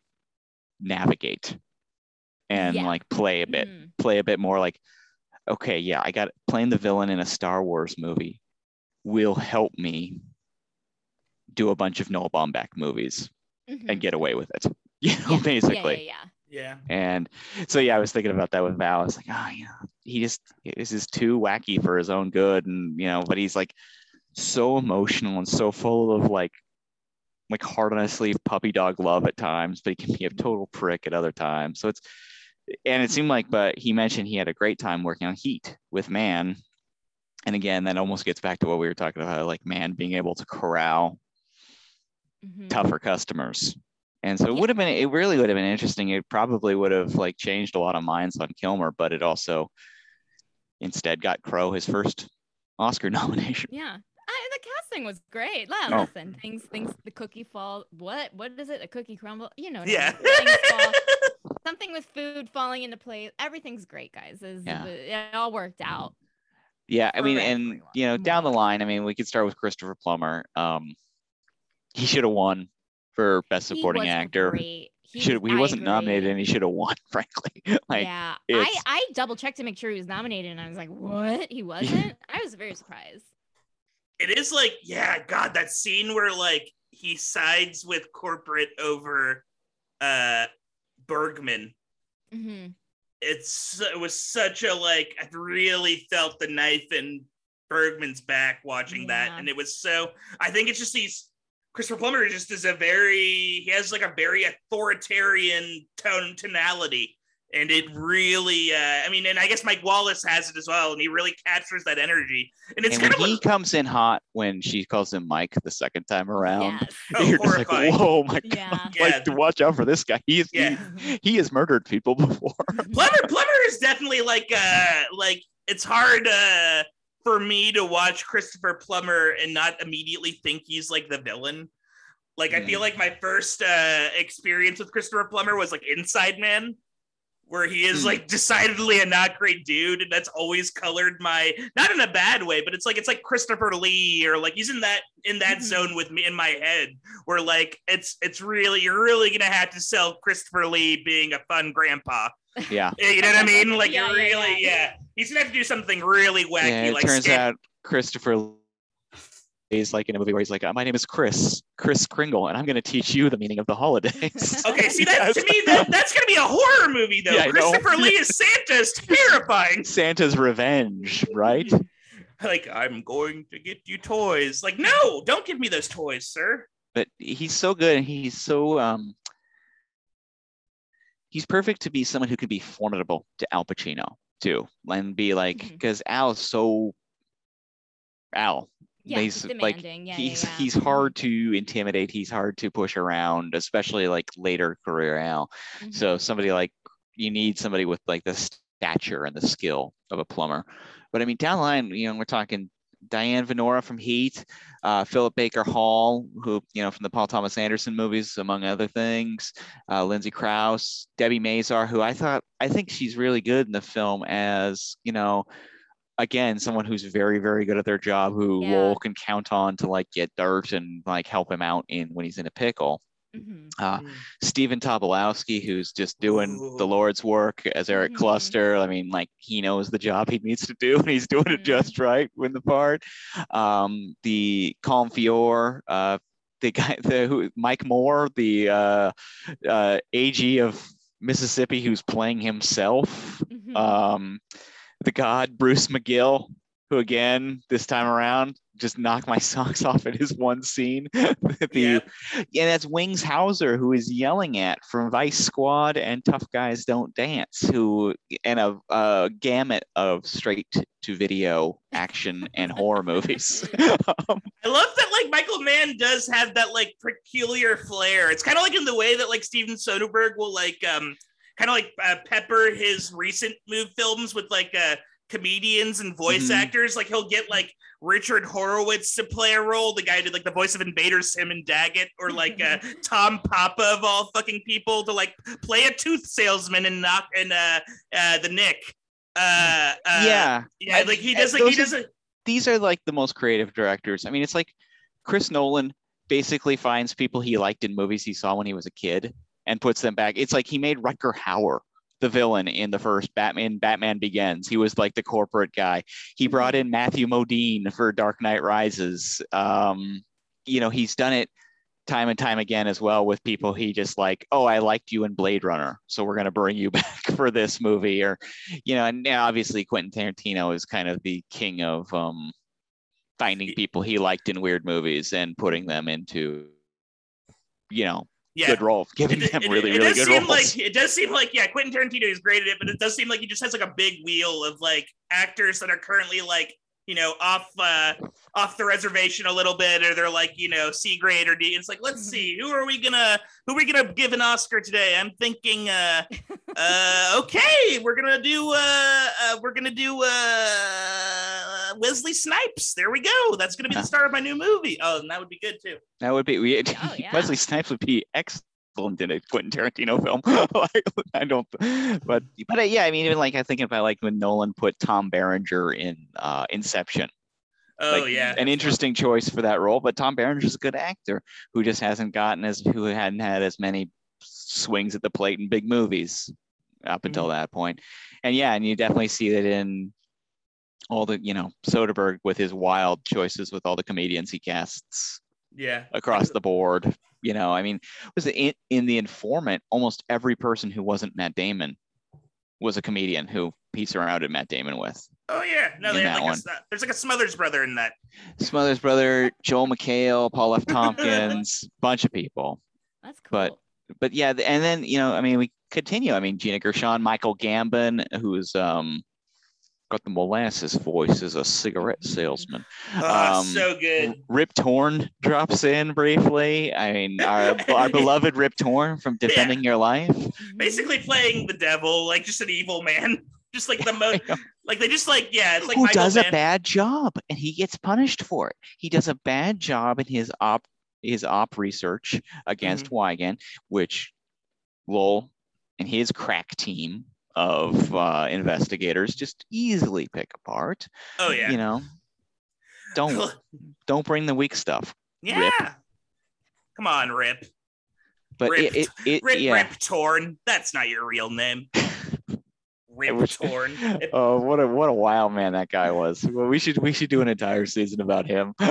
S1: navigate and
S3: Yeah.
S1: like play a bit
S3: Mhm.
S1: play a bit more like okay yeah i got playing the villain in a star wars movie will help me do a bunch of noah baumbach movies
S3: Mhm.
S1: and get away with it you know
S3: Yeah,
S1: basically
S3: Yeah, yeah,
S2: Yeah.
S1: and so yeah i was thinking about that with val i was like oh you know he just this is too wacky for his own good and you know but he's like so emotional and so full of like like heart on his sleeve puppy dog love at times but he can be a total prick at other times so it's and it seemed like but he mentioned he had a great time working on heat with Mann and again that almost gets back to what we were talking about like Mann being able to corral
S3: yeah. Mhm.
S1: tougher customers. And so it
S3: Yeah.
S1: would have been, it really would have been interesting. It probably would have like changed a lot of minds on Kilmer, but it also instead got Crowe his first Oscar nomination.
S3: Yeah. I, the casting was great. La-
S1: Oh.
S3: Listen, things, things, the cookie fall. What, what is it? A cookie crumble? You know. what
S2: Yeah.
S3: fall, something with food falling into place. Everything's great, guys. Is
S1: Yeah.
S3: it all worked out?
S1: Yeah, I mean, and you know, down the line, I mean, we could start with Christopher Plummer. Um, he should have won for best
S3: He
S1: supporting
S3: was
S1: actor.
S3: Great.
S1: He should he
S3: I
S1: wasn't
S3: agree.
S1: nominated, and he should have won. Frankly, like
S3: yeah, I I double checked to make sure he was nominated, and I was like, "What? He wasn't?" I was very surprised.
S2: it is like, yeah, God, that scene where like he sides with corporate over uh Bergman.
S3: Mm-hmm.
S2: It's it was such a like I really felt the knife in Bergman's back watching that, and it was so. I think it's just these. Christopher Plummer just is a very he has like a very authoritarian tone tonality, and it really. uh I mean, and I guess Mike Wallace has it as well, and he really captures that energy, and it's
S1: and
S2: kind
S1: when
S2: of
S1: he
S2: a,
S1: comes in hot when she calls him Mike the second time around,
S3: Yes.
S2: Oh,
S1: you're just like, whoa, my
S3: Yeah.
S1: god,
S2: Yeah.
S1: like to watch out for this guy. He is
S2: Yeah.
S1: he, he has murdered people before.
S2: Plummer Plummer is definitely like uh like it's hard uh for me to watch Christopher Plummer and not immediately think he's like the villain. Like I feel like my first uh experience with Christopher Plummer was like Inside Man where he is
S1: Hmm.
S2: like decidedly a not great dude and that's always colored my not in a bad way but it's like it's like Christopher Lee or like he's in that in that
S3: Mhm.
S2: zone with me in my head where like it's it's really you're really gonna have to sell Christopher Lee being a fun grandpa
S1: yeah.
S2: yeah, You know what I mean? Like
S3: Yeah,
S2: you're
S3: yeah,
S2: really,
S3: yeah.
S2: yeah. He's gonna have to do something really wacky.
S1: yeah, it
S2: like
S1: turns
S2: skip-
S1: out Christopher is like in a movie where he's like, my name is Chris, Chris Kringle, and I'm going to teach you the meaning of the holidays.
S2: Okay, see that to me that that's gonna be a horror movie though.
S1: Yeah,
S2: Christopher Lee is Santa is terrifying.
S1: Santa's revenge, right?
S2: Like I'm going to get you toys. Like no, don't give me those toys, sir.
S1: But he's so good, and he's so um, he's perfect to be someone who could be formidable to Al Pacino too, and be like because Al is so Al,
S3: Yeah,
S1: he's
S3: he's
S1: like
S3: yeah,
S1: he's
S3: yeah, yeah.
S1: he's hard to intimidate. He's hard to push around, especially like later career Al.
S3: Mhm.
S1: So somebody like you need somebody with like the stature and the skill of a Plummer. But I mean, down the line, you know, we're talking Diane Venora from Heat, uh, Philip Baker Hall, who you know from the Paul Thomas Anderson movies, among other things, uh, Lindsay Crouse, Debbie Mazar, who I thought I think she's really good in the film as you know. Again, someone who's very, very good at their job, who
S3: Yeah.
S1: Lowell can count on to like get dirt and like help him out in when he's in a pickle.
S3: Mhm.
S1: Uh,
S2: Mm.
S1: Stephen Tobolowsky, who's just doing the Lord's work as Eric
S3: Mhm.
S1: Kluster. I mean, like he knows the job he needs to do, and he's doing it
S3: Mhm.
S1: just right with the part. Um, the Colm Feore, uh, the guy, the who, Mike Moore, the uh, uh, AG of Mississippi, who's playing himself.
S3: Mhm.
S1: Um, the God Bruce McGill, who again this time around just knocked my socks off in his one scene. the
S2: Yeah.
S1: yeah, that's Wings Hauser who is yelling at from Vice Squad and Tough Guys Don't Dance, who and a, a gamut of straight to video action and horror movies. Um,
S2: I love that like Michael Mann does have that like peculiar flair. It's kind of like in the way that like Steven Soderbergh will like um kind of like uh, pepper his recent move films with like uh comedians and voice
S1: Mhm.
S2: actors. Like he'll get like Richard Horvitz to play a role, the guy who did like the voice of Invader Zim and Daggett, or like uh, Tom Papa of all fucking people to like play a tooth salesman and knock and uh uh the Nick. Uh, uh
S1: yeah,
S2: yeah,
S1: I-
S2: like he
S1: uh,
S2: does like he
S1: are-
S2: does a
S1: these are like the most creative directors. I mean, it's like Chris Nolan basically finds people he liked in movies he saw when he was a kid and puts them back. It's like he made Rutger Hauer the villain in the first Batman Batman Begins. He was like the corporate guy. He brought in Matthew Modine for Dark Knight Rises. Um, you know, he's done it time and time again as well with people he just like, oh, I liked you in Blade Runner, so we're gonna bring you back for this movie, or you know, and now obviously Quentin Tarantino is kind of the king of um, finding people he liked in weird movies and putting them into, you know,
S2: yeah.
S1: good role, giving
S2: It-
S1: them
S2: it-
S1: really,
S2: it
S1: really
S2: does
S1: good
S2: seem
S1: roles.
S2: like it does seem like yeah, Quentin Tarantino is great at it, but it does seem like he just has like a big wheel of like actors that are currently like you know off uh off the reservation a little bit, or they're like you know C grade or D. It's like let's
S3: Mhm.
S2: see who are we gonna who are we gonna give an Oscar today? I'm thinking uh uh okay, we're gonna do uh, uh we're gonna do uh Wesley Snipes. There we go. That's gonna be the star of my new movie. Oh, and that would be good too.
S1: That would be we,
S3: Oh, yeah.
S1: Wesley Snipes would be excellent in a Quentin Tarantino film. Like, I don't, but but uh, yeah, I mean, even like I think if I like when Nolan put Tom Berenger in uh, Inception,
S2: Oh
S1: Like,
S2: yeah.
S1: an interesting choice for that role. But Tom Berenger's a good actor who just hasn't gotten as who hadn't had as many swings at the plate in big movies up until that point. And yeah, and you definitely see that in all the you know Soderbergh with his wild choices with all the comedians he casts
S2: Yeah.
S1: across the board. You know, I mean, was it in, in the informant? Almost every person who wasn't Matt Damon was a comedian who he surrounded Matt Damon with.
S2: Oh yeah, no, they
S1: that
S2: like
S1: one.
S2: a, there's like a Smothers brother in that.
S1: Smothers brother, Joel McHale, Paul F. Tompkins, bunch of people.
S3: That's cool.
S1: but- But yeah, and then you know, I mean, we continue. I mean, Gina Gershon, Michael Gambon, who's um got the molasses voice as a cigarette salesman.
S2: Oh,
S1: Um,
S2: so good.
S1: Rip Torn drops in briefly. I mean, our, our beloved Rip Torn from Defending Your Life.
S2: Basically playing the devil, like just an evil man. Just like the most, like they just like yeah, it's like
S1: Who
S2: Michael
S1: does a bad job and he gets punished for it. He does a bad job in his op his op research against
S2: Mm-hmm.
S1: Wigand, which Lowell and his crack team of uh, investigators just easily pick apart.
S2: Oh yeah,
S1: You know, don't don't bring the weak stuff.
S2: yeah. Come on, Rip.
S1: But
S2: Rip-
S1: it, it, it
S2: Rip
S1: yeah.
S2: Rip Torn. That's not your real name. Rip
S1: wish-
S2: Torn.
S1: Oh, what a what a wild man that guy was. Well, we should we should do an entire season about him.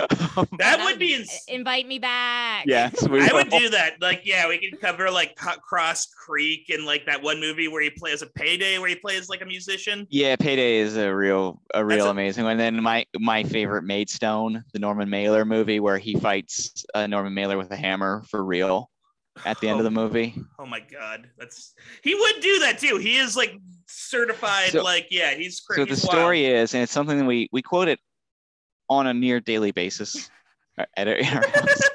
S2: That would be. Ins-
S3: invite me back.
S1: yes, we
S2: I would do that. Like, yeah, we could cover like Co- Cross Creek and like that one movie where he plays a payday where he plays like a musician.
S1: Yeah, Payday is a real a real
S2: a-
S1: amazing one. And then my my favorite Maidstone, the Norman Mailer movie where he fights uh, Norman Mailer with a hammer for real at the end of the movie.
S2: Oh my god, that's he would do that too. He is like certified.
S1: So-
S2: like, yeah, he's. cr-
S1: So the
S2: he's
S1: story is, and it's something that we we quote it on a near daily basis at our, in our house.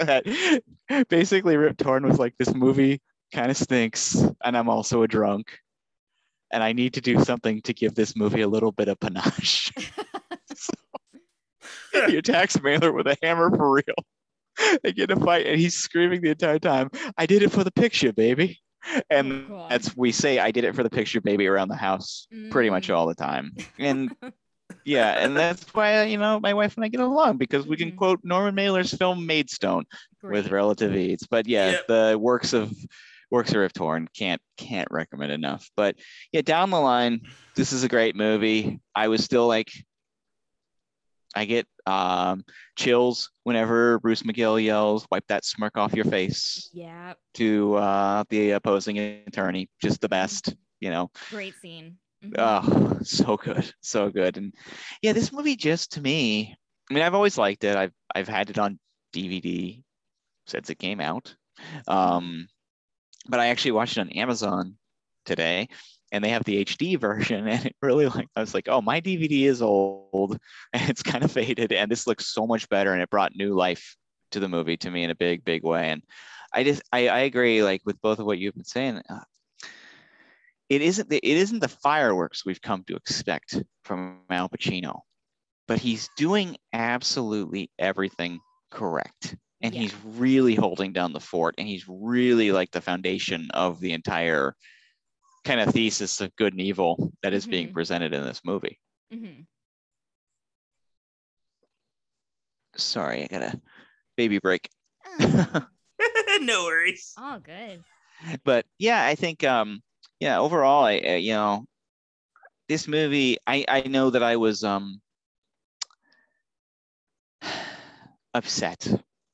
S3: Mhm.
S1: basically Rip Torn was like, this movie kind of stinks, and I'm also a drunk, and I need to do something to give this movie a little bit of panache. he attacks Mailer with a hammer for real. They get in a fight, and he's screaming the entire time, "I did it for the picture, baby!" And
S3: Oh,
S1: that's we say, "I did it for the picture, baby," around the house pretty much
S3: Mm.
S1: all the time. And yeah, and that's why you know my wife and I get along because we can
S3: Mhm.
S1: quote Norman Mailer's film Maidstone with relative ease. But yeah,
S2: Yep.
S1: the works of works of Rip Torn can't can't recommend enough. But yeah, down the line, this is a great movie. I was still like, I get um, chills whenever Bruce McGill yells, "Wipe that smirk off your face"
S3: Yeah,
S1: to uh, the opposing attorney. Just the best, you know.
S3: great scene. Mhm.
S1: Oh, so good, so good. And yeah, this movie just to me, I mean, I've always liked it. I've I've had it on DVD since it came out. Um, but I actually watched it on Amazon today and they have the HD version and it really like I was like, oh, my DVD is old and it's kind of faded and this looks so much better and it brought new life to the movie to me in a big, big way. And I just I, I agree like with both of what you've been saying. Uh, it isn't the, it isn't the fireworks we've come to expect from Al Pacino, but he's doing absolutely everything correct. And
S3: Yeah.
S1: he's really holding down the fort and he's really like the foundation of the entire kind of thesis of good and evil that is being
S3: Mhm.
S1: presented in this movie.
S3: Mhm.
S1: Sorry, I got a baby break.
S3: Oh,
S2: no worries.
S3: all good.
S1: but yeah, I think um yeah, overall I uh, you know this movie I I know that I was um upset.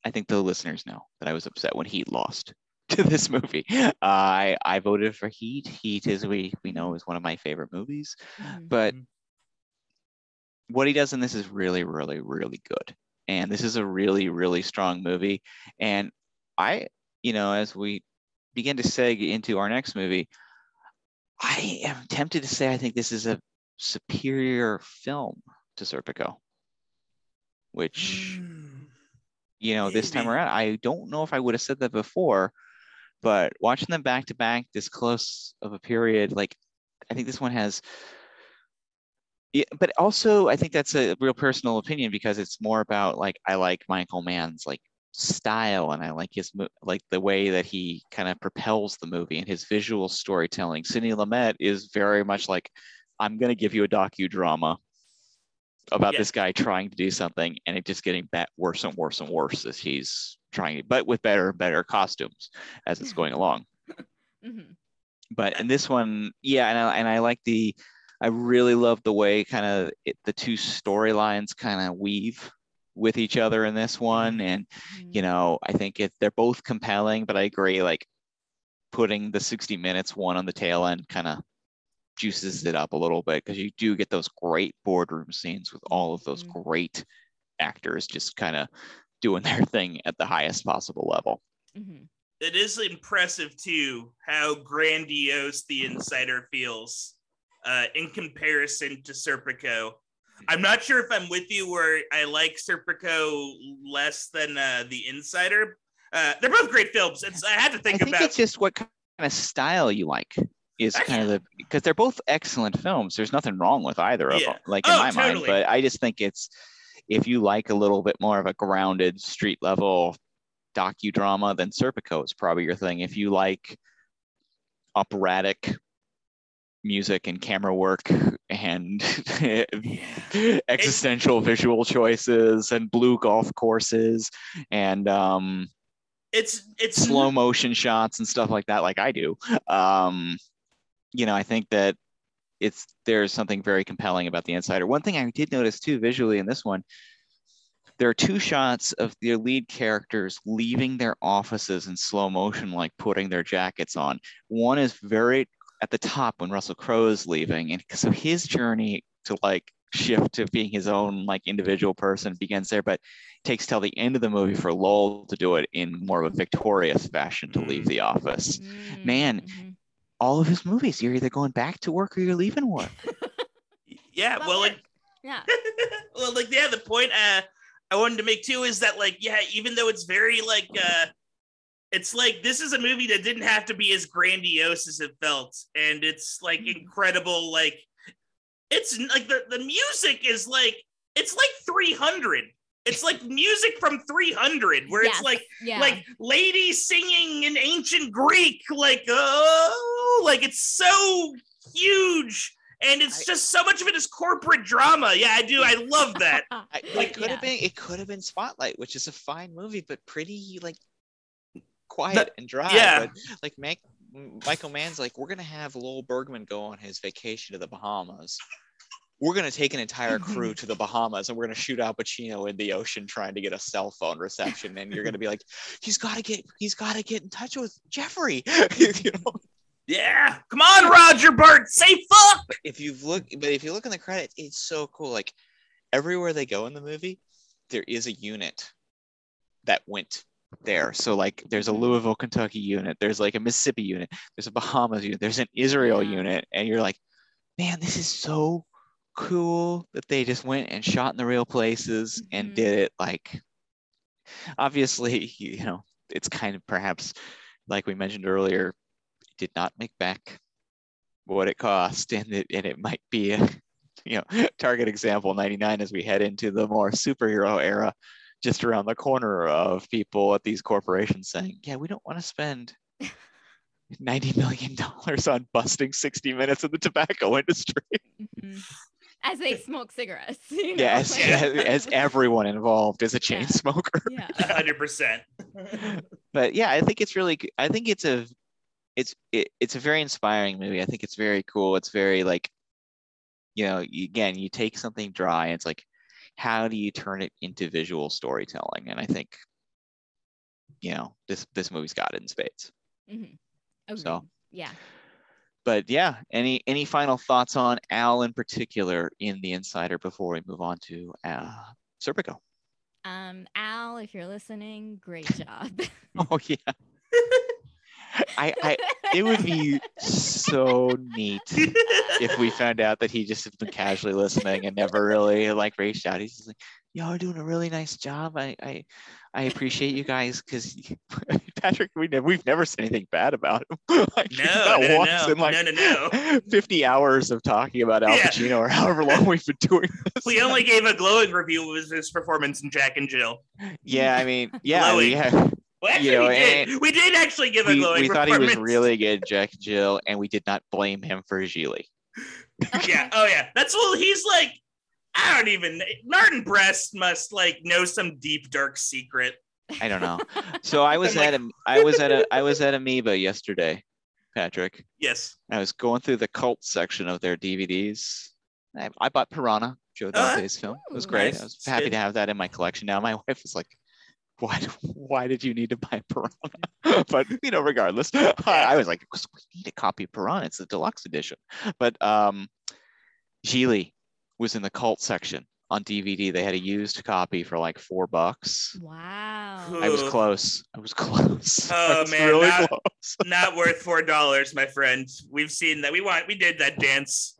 S1: I think the listeners know that I was upset when Heat lost to this movie. Uh, I I voted for Heat. Heat is we we know is one of my favorite movies,
S3: Mhm.
S1: but what he does in this is really really really good. And this is a really really strong movie and I you know as we begin to seg into our next movie, I am tempted to say I think this is a superior film to Serpico, which
S2: Mm.
S1: you know this time around I don't know if I would have said that before, but watching them back to back this close of a period, like I think this one has. Yeah, but also I think that's a real personal opinion because it's more about like I like Michael Mann's like style and I like his like the way that he kind of propels the movie and his visual storytelling. Sidney Lumet is very much like I'm gonna give you a docudrama about
S2: Yeah.
S1: this guy trying to do something and it just getting bat- worse and worse and worse as he's trying, but with better and better costumes as it's going along
S3: Mhm.
S1: but in this one, yeah, and I, and I like the, I really love the way kind of the two storylines kind of weave with each other in this one, and you
S3: Mhm.
S1: know, I think it they're both compelling, but I agree, like putting the 60 minutes one on the tail end kind of juices it up a little bit because you do get those great boardroom scenes with all of those
S3: Mhm.
S1: great actors just kind of doing their thing at the highest possible level.
S3: Mhm.
S2: It is impressive too how grandiose the insider feels uh, in comparison to Serpico. I'm not sure if I'm with you where I like Serpico less than uh, the insider. Uh, they're both great films. It's I had to
S1: I
S2: think
S1: think
S2: about
S1: it's just what kind of style you like is kind of the because they're both excellent films. There's nothing wrong with either of
S2: Yeah.
S1: them, like in
S2: Oh,
S1: my mind. But I just think it's if you like a little bit more of a grounded street level docudrama, then Serpico is probably your thing. If you like operatic music and camera work and existential visual choices and blue golf courses and um
S2: it's it's
S1: slow motion shots and stuff like that like i do um you know i think that it's there's something very compelling about the insider one thing i did notice too visually in this one there are two shots of their lead characters leaving their offices in slow motion like putting their jackets on one is very at the top when russell crowe is leaving and so his journey to like shift to being his own like individual person begins there but takes till the end of the movie for Lowell to do it in more of a victorious fashion to leave the office. Man,
S3: Mhm.
S1: All of his movies, you're either going back to work or you're leaving work.
S2: yeah.
S3: Love
S2: Well,
S3: it.
S2: it,
S3: Yeah.
S2: well, like yeah, the point uh, I wanted to make too is that like yeah, even though it's very like uh, it's like this is a movie that didn't have to be as grandiose as it felt, and it's like
S3: Mhm.
S2: incredible. Like it's like the the music is like it's like 300. It's like music from 300, where
S3: Yes,
S2: it's like
S3: yeah.
S2: like ladies singing in ancient Greek, like oh, like it's so huge, and it's
S1: I-
S2: just so much of it is corporate drama. Yeah, I do. I love that.
S1: I,
S2: Like,
S1: it could have been it could have been Spotlight, which is a fine movie, but pretty like quiet and dry.
S2: yeah.
S1: But like Mac, Michael Mann's like, we're gonna have Lowell Bergman go on his vacation to the Bahamas. We're gonna take an entire crew to the Bahamas and we're gonna shoot Al Pacino in the ocean trying to get a cell phone reception. And you're gonna be like, he's gotta get he's gotta get in touch with Jeffrey. you know?
S2: Yeah, come on, Roger Burt, say fuck.
S1: if you've looked but if you look in the credits it's so cool like everywhere they go in the movie there is a unit that went there so like there's a mm-hmm. louisville kentucky unit there's like a mississippi unit there's a bahamas unit there's an israel
S3: Yeah.
S1: unit and you're like man this is so cool that they just went and shot in the real places and
S3: Mhm.
S1: did it like obviously you know it's kind of perhaps like we mentioned earlier did not make back what it cost and it, and it might be a you know target example 99 as we head into the more superhero era just around the corner of people at these corporations saying yeah we don't want to spend 90 million dollars on busting 60 minutes of the tobacco industry
S3: Mhm. As they smoke cigarettes. you know,
S1: yeah as,
S3: like-
S1: as, as everyone involved is a chain
S3: Yeah.
S1: smoker
S3: yeah.
S2: hundred percent.
S1: but yeah i think it's really I think it's a it's it, it's a very inspiring movie i think it's very cool it's very like you know again you take something dry and it's like how do you turn it into visual storytelling and i think you know this this movie's got it in spades
S3: Mm-hmm.
S1: So-
S3: yeah.
S1: But yeah any any final thoughts on al in particular in the insider before we move on to uh serpico
S3: Um, Al, if you're listening, great job.
S1: oh yeah i i it would be so neat if we found out that he just had been casually listening and never really like reached out. He's just like, y'all are doing a really nice job. I I, I appreciate you guys because Patrick, we never we've never said anything bad about him. like,
S2: No, no, no,
S1: like
S2: no, no, no.
S1: 50 hours of talking about Al
S2: Yeah.
S1: Pacino or however long we've been doing this.
S2: We only gave a glowing review of his, performance in Jack and Jill.
S1: yeah, I mean, yeah, yeah.
S2: Well, actually,
S1: You know,
S2: we did. We did actually give a
S1: We,
S2: glowing
S1: we thought he was really good, Jack Jill, and we did not blame him for Gigli.
S2: Yeah. Oh, yeah. That's well. He's like, I don't even. Martin Brest must like know some deep dark secret.
S1: I don't know. So I was at a, I was at a, I was at Amoeba yesterday, Patrick.
S2: Yes.
S1: I was going through the cult section of their DVDs. I, I bought Piranha, Joe
S2: Uh,
S1: Dante's film. It was great.
S2: nice.
S1: I was happy to have that in my collection. Now my wife was like, "Why? Why did you need to buy Piranha?" but you know, regardless, I, I was like, "We need a copy of Piranha. It's the deluxe edition." But um, Gigli was in the cult section on DVD. They had a used copy for like four bucks.
S3: wow.
S1: I was close. I was close.
S2: Oh,
S1: was
S2: man,
S1: really
S2: not-
S1: close.
S2: Not worth four dollars, my friend. We've seen that. We want. We did that dance.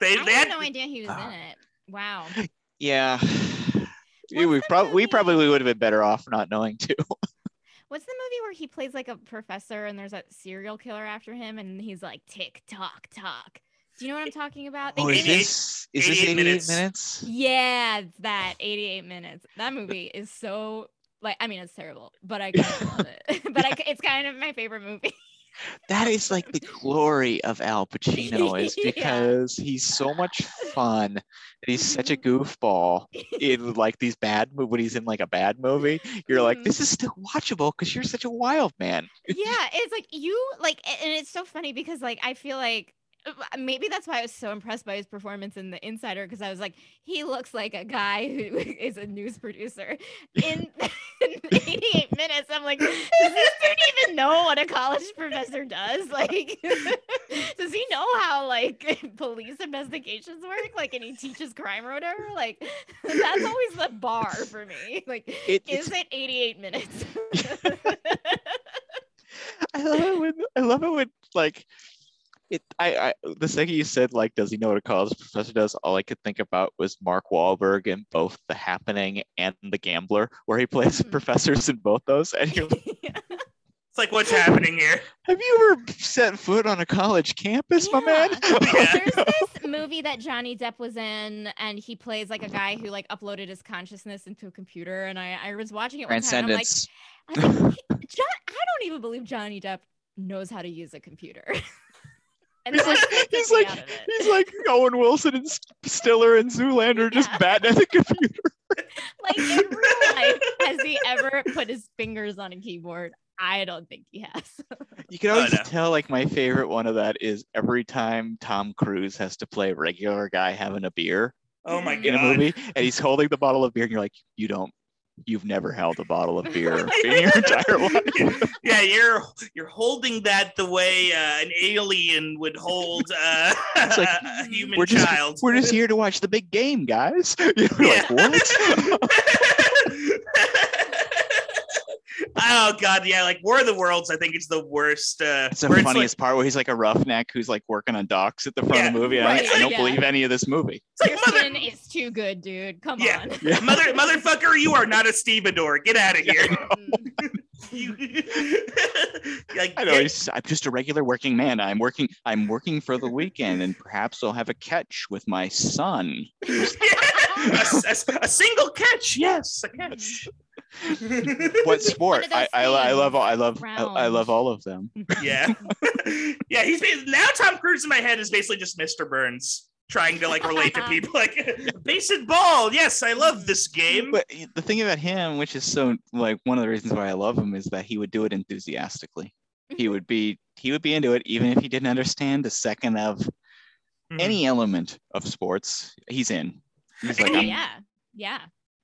S2: They,
S3: I
S2: they
S3: had
S2: had
S3: no idea he was
S1: Ah.
S3: in it. Wow.
S1: Yeah.
S3: What's
S1: we probably we probably would have been better off not knowing too.
S3: What's the movie where he plays like a professor and there's a serial killer after him and he's like tick tock tock? Do you know what I'm talking about? Oh, they
S1: Oh, is this is this
S2: 88
S1: 88
S2: minutes.
S1: minutes?
S3: Yeah, it's that 88 minutes. That movie is so like I mean it's terrible, but I kind of love it. but I, it's kind of my favorite movie.
S1: That is like the glory of Al Pacino is
S3: Yeah.
S1: because he's so much fun. and He's such a goofball in like these bad when he's in like a bad movie. You're like,
S3: Mhm.
S1: this is still watchable because you're such a wild man.
S3: yeah, it's like you like and it's so funny because like I feel like maybe that's why I was so impressed by his performance in The Insider because I was like, he looks like a guy who is a news producer. In, in 88 minutes, I'm like, does this dude even know what a college professor does? Like, does he know how like police investigations work? Like, and he teaches crime or whatever? Like, that's always the bar for me. Like,
S1: It,
S3: is it 88 minutes?
S1: I love it when I love it when like It, I, I, the second you said like, does he know what a college professor does? All I could think about was Mark Wahlberg in both The Happening and The Gambler, where he plays
S3: Mhm.
S1: professors in both those. And you're like,
S2: It's like what's happening here?
S1: have you ever set foot on a college campus, my man?
S2: Yeah.
S3: There's this movie that Johnny Depp was in, and he plays like a guy who like uploaded his consciousness into a computer. And I, I was watching it one time. and I'm like, I, was "He- John, I don't even believe Johnny Depp knows how to use a computer. and
S1: He's like, he's like,
S3: out of it.
S1: he's like Owen Wilson and Stiller and Zoolander just
S3: Yeah.
S1: batting at the computer.
S3: like in real life, has he ever put his fingers on a keyboard? I don't think he has.
S1: You can
S2: Oh,
S1: always
S2: no.
S1: tell, like, my favorite one of that is every time Tom Cruise has to play a regular guy having a beer
S2: Oh my mm.
S1: in a movie, and he's holding the bottle of beer, and you're like, you don't, you've never held a bottle of beer in your entire life.
S2: Yeah, you're you're holding that the way uh, an alien would hold uh,
S1: It's like,
S2: a human
S1: We're just,
S2: child.
S1: we're just here to watch the big game, guys. You're
S2: Yeah.
S1: like, what?
S2: Oh god, yeah, like War of the Worlds. I think it's the worst. Uh,
S1: It's the
S2: where
S1: funniest part where he's like a roughneck who's like working on docks at the front of the movie.
S3: right,
S1: I, I don't
S3: yeah.
S1: believe any of this movie.
S2: It's
S3: Your
S2: like, mother,
S3: is too good, dude. Come
S2: Yeah.
S3: on.
S1: Yeah.
S2: mother, motherfucker, you are not a stevedore. Get out of here.
S3: Mm.
S2: You- like,
S1: I know,
S2: get,
S1: I'm just a regular working man. I'm working. I'm working for the weekend, and perhaps I'll have a catch with my son.
S2: a, a- a single catch, yes, a catch.
S1: What sport? I, I, I love.
S3: things,
S1: I love. I, I love all of them.
S2: yeah, yeah. He's now Tom Cruise in my head is basically just Mr. Burns trying to like relate to people like base and ball. Yes, I love this game.
S1: But the thing about him, which is so like one of the reasons why I love him, is that he would do it enthusiastically. He would be. He would be into it, even if he didn't understand a second of
S2: Mhm.
S1: any element of sports. He's in. He's like,
S2: And
S1: I'm,
S2: he-
S3: yeah. Yeah.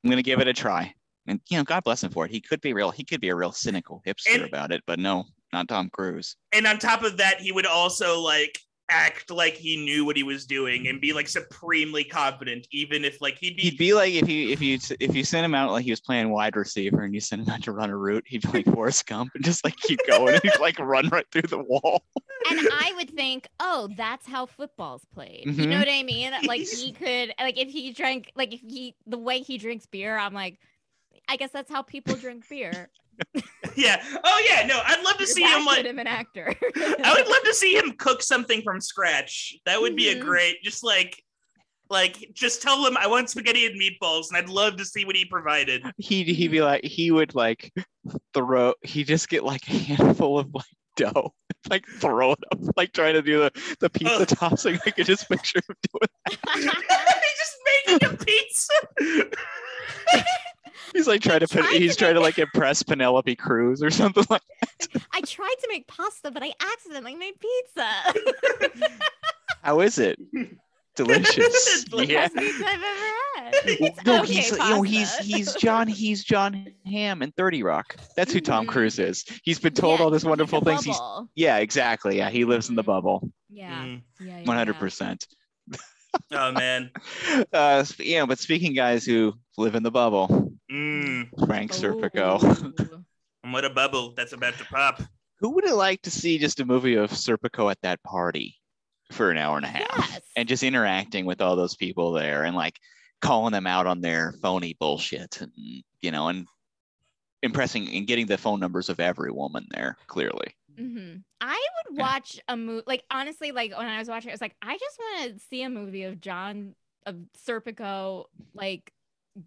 S1: I'm gonna give it a try. And you know, God bless him for it. He could be real. He could be a real cynical hipster
S2: And-
S1: about it, but no, not Tom Cruise.
S2: and on top of that, he would also like act like he knew what he was doing and be like supremely confident, even if like he'd be,
S1: He'd be like if you if you if you sent him out like he was playing wide receiver and you sent him out to run a route, he'd be like Forrest Gump and just like keep going and he'd like run right through the wall.
S3: And I would think, oh, that's how football's played. You
S1: Mhm.
S3: know what I mean? Like he could, like if he drank, like if he, the way he drinks beer, I'm like, I guess that's how people drink beer.
S2: yeah. Oh yeah, no, I'd love to see him like
S3: him an actor.
S2: I would love to see him cook something from scratch. That would be a
S3: Mhm.
S2: great, just like, like, just tell him I want spaghetti and meatballs, and I'd love to see what he provided.
S1: He'd he'd be like he would like throw he'd just get like a handful of like dough, like throw it up, like trying to do the, the pizza
S2: Ugh.
S1: tossing. I could just picture him doing
S2: He's just making a pizza.
S1: He's like trying to put
S3: tried
S1: he's
S3: to
S1: trying to like impress Penelope Cruz or something like that.
S3: I tried to make pasta, but I accidentally made pizza.
S1: how is it? Delicious. Yeah.
S3: Pizza I've ever had. It's
S1: no,
S3: okay
S1: he's you know he's he's John he's Jon Hamm in Thirty Rock. That's who Tom
S3: Mhm.
S1: Cruise is. He's been told
S3: Yeah,
S1: all this
S3: he's in
S1: wonderful
S3: a
S1: things. He's yeah, exactly. Yeah, he lives in the
S3: Mhm.
S1: bubble,
S3: Yeah.
S2: Mm.
S3: Yeah. yeah,
S1: 100%.
S2: Oh man.
S1: Uh, sp- yeah, but speaking guys who live in the bubble,
S2: Mm.
S1: Frank Serpico.
S2: And what a bubble that's about to pop.
S1: who would have liked to see just a movie of Serpico at that party for an hour and a half
S3: Yes.
S1: and just interacting with all those people there and like calling them out on their phony bullshit and you know and impressing and getting the phone numbers of every woman there clearly.
S3: hmm I would
S1: Yeah.
S3: watch a movie like honestly, like when I was watching, it, I was like, I just want to see a movie of John of Serpico like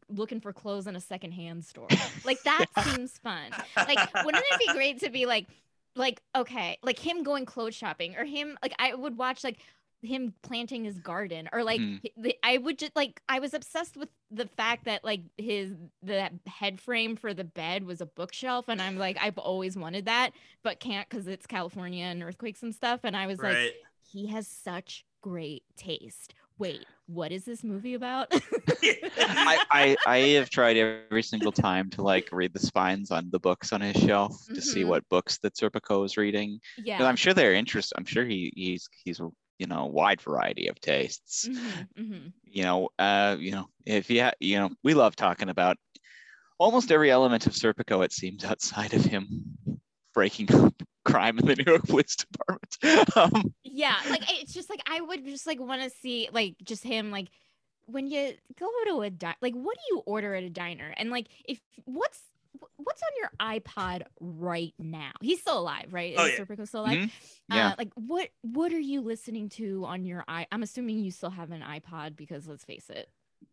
S3: looking for clothes in a secondhand store. Like that seems fun. Like, wouldn't it be great to be like, like okay, like him going clothes shopping or him like I would watch like him planting his garden or like mm-hmm. the, I would just like I was obsessed with the fact that like his the head frame for the bed was a bookshelf and I'm like I've always wanted that but can't because it's California and earthquakes and stuff and I was like he has such great taste. Wait, what is this movie about?
S1: I, I I have tried every single time to like read the spines on the books on his shelf to see
S3: Mhm.
S1: what books that Serpico is reading.
S3: yeah.
S1: I'm sure they're interested. I'm sure he he's he's you know wide variety of tastes.
S3: Mhm, mhm.
S1: You know, uh, you know, if you ha- you know, we love talking about almost every element of Serpico. It seems outside of him breaking up crime in the New York Police Department. Um,
S3: yeah, like it's just like I would just like want to see like just him like when you go to a di- like what do you order at a diner and like if what's what's on your iPod right now? He's still alive, right?
S2: Oh,
S3: Is
S2: yeah.
S3: Serpico still alive?
S1: Mhm. Yeah.
S3: Uh, like what what are you listening to on your i? I'm assuming you still have an iPod because let's face it,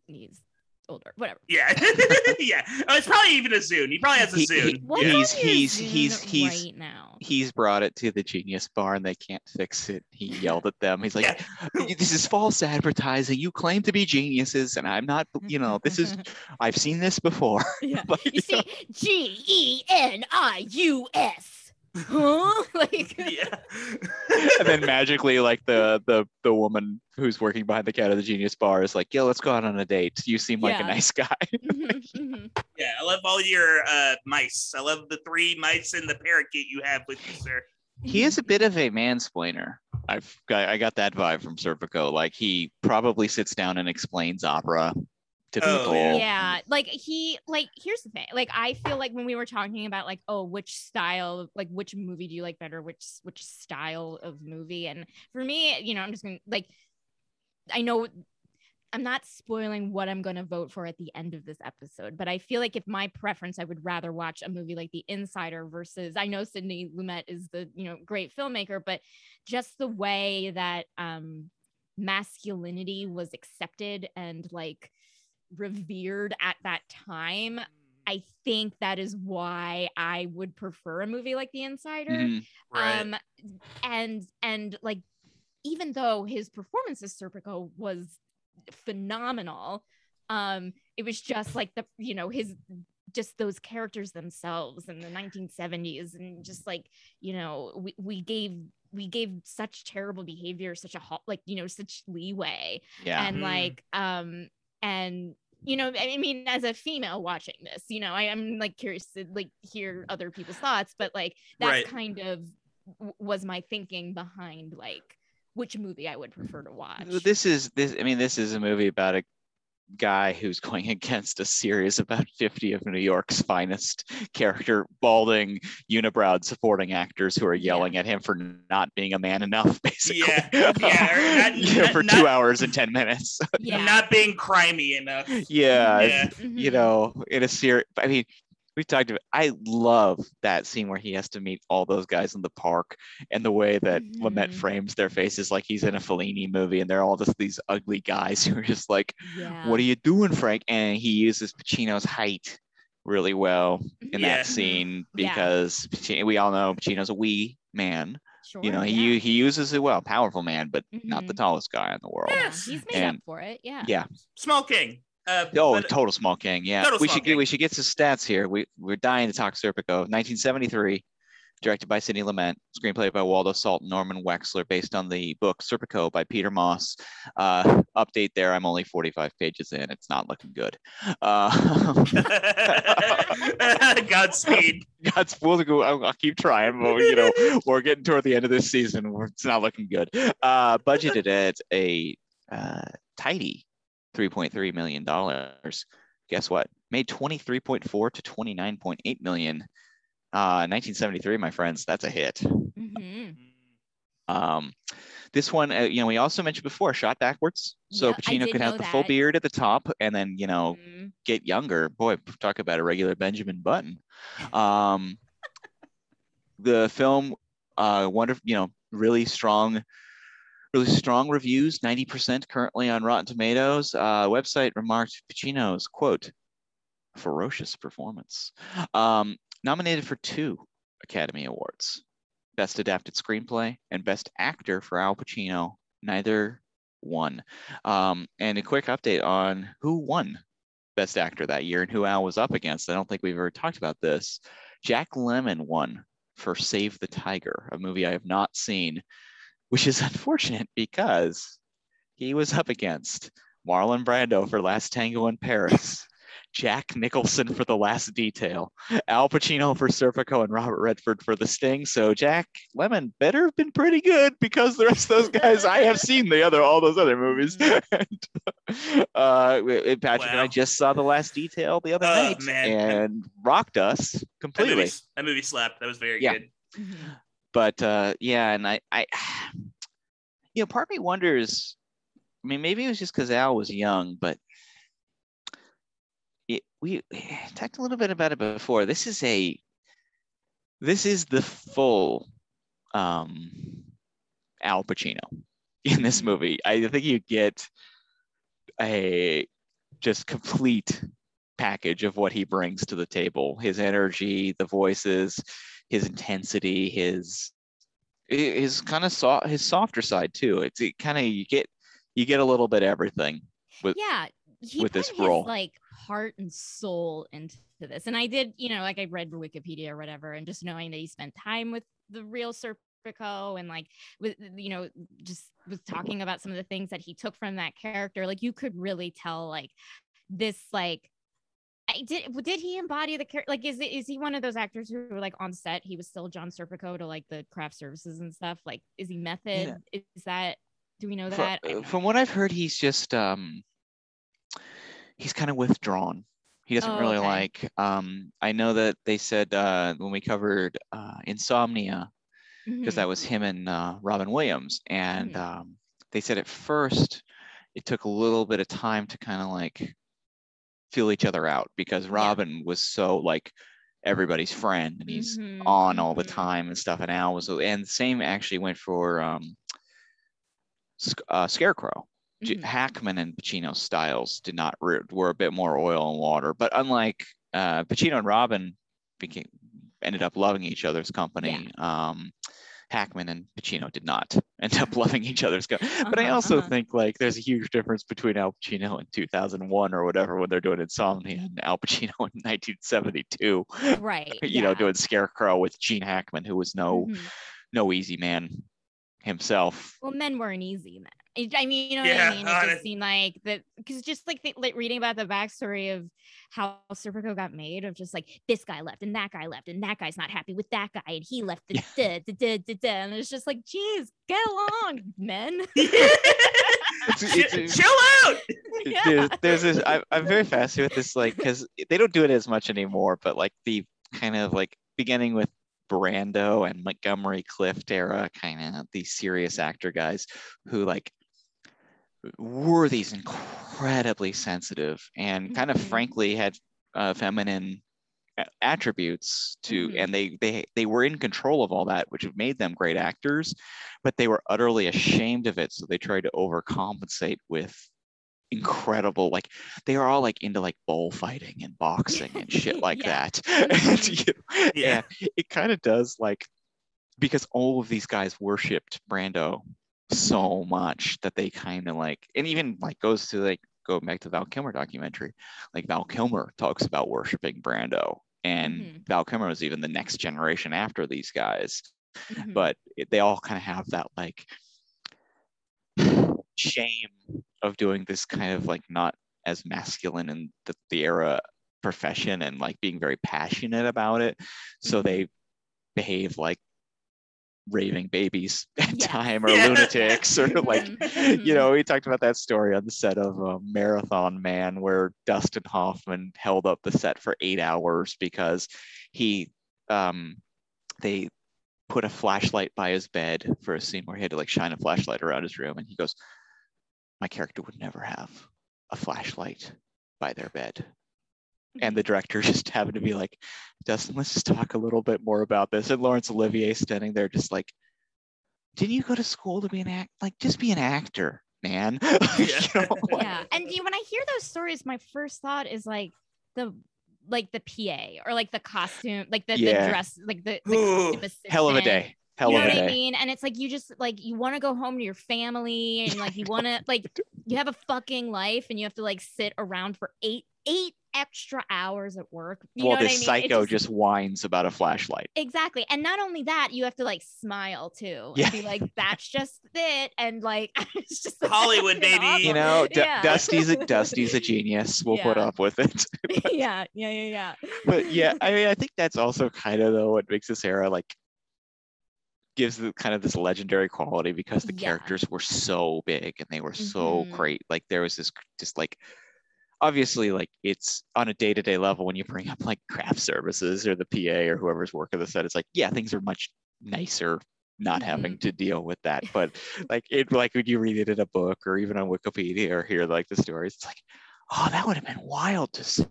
S3: he's older. Whatever.
S2: Yeah, yeah. Oh, it's probably even a Zune. He probably has a
S1: He- he-
S2: Zune.
S3: What's
S1: Yeah. He's- he's- he's- he's-
S3: right now.
S1: he's brought it to the Genius Bar and they can't fix it. He yelled at them. He's like,
S2: Yeah.
S1: "This is false advertising. You claim to be geniuses, and I'm not. You know, this is. I've seen this before."
S3: yeah.
S1: Like,
S3: You see, G E N I U S. Huh? Like
S2: yeah.
S1: and then magically, like the the the woman who's working behind the counter of the Genius Bar is like, "Yo, let's go out on a date. You seem like a nice guy."
S3: Mhm, mhm.
S2: Yeah, I love all your uh, mice. I love the three mice and the parakeet you have with you, sir.
S1: he is a bit of a mansplainer. I've got I got that vibe from Serpico. Like he probably sits down and explains opera to
S2: Oh, yeah.
S3: yeah like he like here's the thing like i feel like when we were talking about like oh which style like which movie do you like better which which style of movie and for me you know i'm just gonna like i know i'm not spoiling what i'm gonna vote for at the end of this episode but i feel like if my preference i would rather watch a movie like the insider versus i know sidney lumet is the you know great filmmaker but just the way that um masculinity was accepted and like revered at that time i think that is why i would prefer a movie like the insider
S1: Mhm.
S2: Right.
S3: um and and like even though his performance as serpico was phenomenal um it was just like the you know his just those characters themselves in the 1970s and just like you know we, we gave we gave such terrible behavior such a ho- like you know such leeway
S1: Yeah.
S3: and
S2: Mhm.
S3: like um and you know i mean as a female watching this you know i am like curious to like hear other people's thoughts but like that's
S2: Right.
S3: kind of w- was my thinking behind like which movie i would prefer to watch
S1: This is this. I mean, this is a movie about a guy who's going against a series about 50 of New York's finest character, balding, unibrowed supporting actors who are
S3: Yeah.
S1: yelling at him for not being a man enough, basically.
S2: Yeah, yeah, not-
S1: Yeah,
S2: not-
S1: for
S2: not-
S1: two hours and 10 minutes.
S3: yeah
S2: Not being crimey enough.
S1: yeah,
S2: Yeah.
S1: you know, in a series. I mean, we talked about. I love that scene where he has to meet all those guys in the park, and the way that Lumet
S3: Mhm.
S1: frames their faces like he's in a Fellini movie, and they're all just these ugly guys who are just like,
S3: yeah
S1: "What are you doing, Frank?" And he uses Pacino's height really well in
S2: Yeah.
S1: that scene
S3: Yeah.
S1: because Pacino, we all know Pacino's a wee man.
S3: sure
S1: You know, he
S3: yeah.
S1: he uses it well, powerful man, but not the
S3: Mhm.
S1: tallest guy in the world.
S3: yeah,
S2: Yes.
S3: he's made
S1: And-
S3: up for it yeah
S1: Yeah.
S2: Small King. Uh,
S1: Oh,
S2: but-
S1: total small king. Yeah,
S2: Total
S1: we should get
S2: king.
S1: we should get some stats here. We we're dying to talk Serpico. 1973, directed by Sidney Lumet, screenplay by Waldo Salt and Norman Wexler, based on the book Serpico by Peter Maas. Uh, update there. I'm only 45 pages in. It's not looking good. Uh,
S2: Godspeed.
S1: God's will go. I'll, I'll keep trying, but you know we're getting toward the end of this season. It's not looking good. Uh, budgeted at a uh, tidy 3.3 million dollars. Guess what? Made 23.4 to 29.8 million. Uh, 1973, my friends. That's a hit.
S3: Mhm.
S1: Um, this one, uh, you know, we also mentioned before, shot backwards, so Pacino could have the full beard at the top, and then you know
S3: Mhm.
S1: get younger. Boy, talk about a regular Benjamin Button. Um, the film, uh, wonderful, you know, really strong, really strong reviews. Ninety percent currently on Rotten Tomatoes. Uh, website remarked Pacino's quote, "ferocious performance." Um, nominated for two Academy Awards: Best Adapted Screenplay and Best Actor for Al Pacino. Neither won. Um, and a quick update on who won Best Actor that year and who Al was up against. I don't think we've ever talked about this. Jack Lemmon won for Save the Tiger, a movie I have not seen, which is unfortunate because he was up against Marlon Brando for Last Tango in Paris, Jack Nicholson for The Last Detail, Al Pacino for Serpico, and Robert Redford for The Sting. So Jack Lemmon better have been pretty good because the rest of those guys I have seen the other all those other movies. and, mm-hmm. uh, we- Patrick and I just saw The Last Detail the other
S2: Oh,
S1: night
S2: man.
S1: and rocked us
S2: That
S1: completely.
S2: movie, that movie slapped. That was very
S1: Yeah.
S2: good.
S3: Mm-hmm.
S1: But uh, yeah, and I, I, you know, part of me wonders. I mean, maybe it was just because Al was young, but it, we talked a little bit about it before. This is a, this is the full um, Al Pacino in this movie. I think you get a just complete package of what he brings to the table his energy the voices his intensity his his kind of soft his softer side too. It's it kind of you get you get a little bit everything with
S3: yeah he
S1: with
S3: put
S1: this
S3: his, like heart and soul into this. And i did you know like i read wikipedia or whatever and just knowing that he spent time with the real serpico and like with you know just was talking about some of the things that he took from that character like you could really tell like this like I did did he embody the character like is it is he one of those actors who were like on set he was still John Serpico to like the craft services and stuff like is he method is that do we know that I
S1: uh, from
S3: know.
S1: what I've heard, he's just um, he's kind of withdrawn. He doesn't
S3: Oh,
S1: really
S3: okay.
S1: like. Um, I know that they said uh, when we covered uh, Insomnia, because
S3: Mhm.
S1: that was him and uh, Robin Williams, and
S3: Mhm.
S1: um, they said at first it took a little bit of time to kind of like feel each other out because Robin was so like everybody's friend and he's
S3: Mhm,
S1: on all the
S3: mhm.
S1: time and stuff, and Al was and the same actually went for um, uh, Scarecrow.
S3: Mhm.
S1: Hackman and Pacino's styles did not re- were a bit more oil and water, but unlike uh, Pacino and Robin became ended up loving each other's company. Um, Hackman and Pacino did not end up loving each other's company. But I
S3: Uh-huh,
S1: also
S3: uh-huh.
S1: think like there's a huge difference between Al Pacino in 2001 or whatever when they're doing Insomnia and Al Pacino in 1972.
S3: right
S1: You know, doing Scarecrow with Gene Hackman, who was no
S3: Mhm.
S1: no easy man himself.
S3: well men weren't easy then I mean, you know what I mean? It just seemed like that because just like, th- like reading about the backstory of how Serpico got made, of just like this guy left and that guy left and that guy's not happy with that guy and he left the
S1: Yeah.
S3: duh, duh, duh, duh, duh, and it's just like, geez, get along, men.
S1: It's- it's-
S2: Chill out.
S3: Yeah.
S1: there's, there's this I, i'm very fascinated with this like because they don't do it as much anymore but like the kind of like beginning with brando and montgomery clift era kind of these serious actor guys who like were these incredibly sensitive and kind of
S3: Mhm.
S1: frankly had uh, feminine attributes to
S3: Mhm.
S1: and they they they were in control of all that which made them great actors but they were utterly ashamed of it so they tried to overcompensate with incredible like they are all like into like bullfighting and boxing and shit like
S3: Yeah.
S1: that and,
S3: Mhm.
S1: you know,
S2: Yeah.
S1: and it kind of does like because all of these guys worshipped brando so much that they kind of like and even like goes to like go back to val kilmer documentary like val kilmer talks about worshiping brando and
S3: Mhm.
S1: val kilmer was even the next generation after these guys
S3: Mhm.
S1: but it, they all kind of have that like shame of doing this kind of like not as masculine in the, the era profession and like being very passionate about it so
S3: Mhm.
S1: they behave like raving babies at
S3: Yes.
S1: time or
S2: Yeah.
S1: lunatics or like
S3: Mhm.
S1: you know we talked about that story on the set of uh, marathon man where dustin hoffman held up the set for eight hours because he um they put a flashlight by his bed for a scene where he had to like shine a flashlight around his room and he goes my character would never have a flashlight by their bed. And hmm. the director just happened to be like dustin let's just talk a little bit more about this. And laurence olivier standing there just like didn't you go to school to be an act like just be an actor man? You know, like-
S3: yeah and you, when i hear those stories my first thought is like the like the pa or like the costume like the,
S1: Yeah.
S3: the dress like the, the
S2: Ooh,
S1: hell of a day hell
S3: you know
S1: of a
S3: what I mean? And it's like you just like you want to go home to your family and like you want to like you have a fucking life and you have to like sit around for eight eight extra hours at work. You
S1: well
S3: know what
S1: this
S3: I mean?
S1: Psycho just whines about a flashlight
S3: exactly. And not only that, you have to like smile too
S1: Yeah.
S3: and be like, that's just it. And like it's just like,
S2: Hollywood, baby.
S3: awful.
S1: you know D-
S3: Yeah.
S1: dusty's a dusty's a genius we'll put up with it
S3: yeah, yeah, yeah, yeah.
S1: but yeah i mean i think that's also kind of though what makes this era like gives the kind of this legendary quality because the
S3: Yeah.
S1: characters were so big and they were so
S3: Mhm.
S1: great like there was this just like obviously like it's on a day-to-day level when you bring up like craft services or the pa or whoever's working the set it's like yeah things are much nicer not
S3: Mhm.
S1: having to deal with that. But like it like when you read it in a book or even on Wikipedia or hear like the stories, it's like, oh, that would have been wild to see.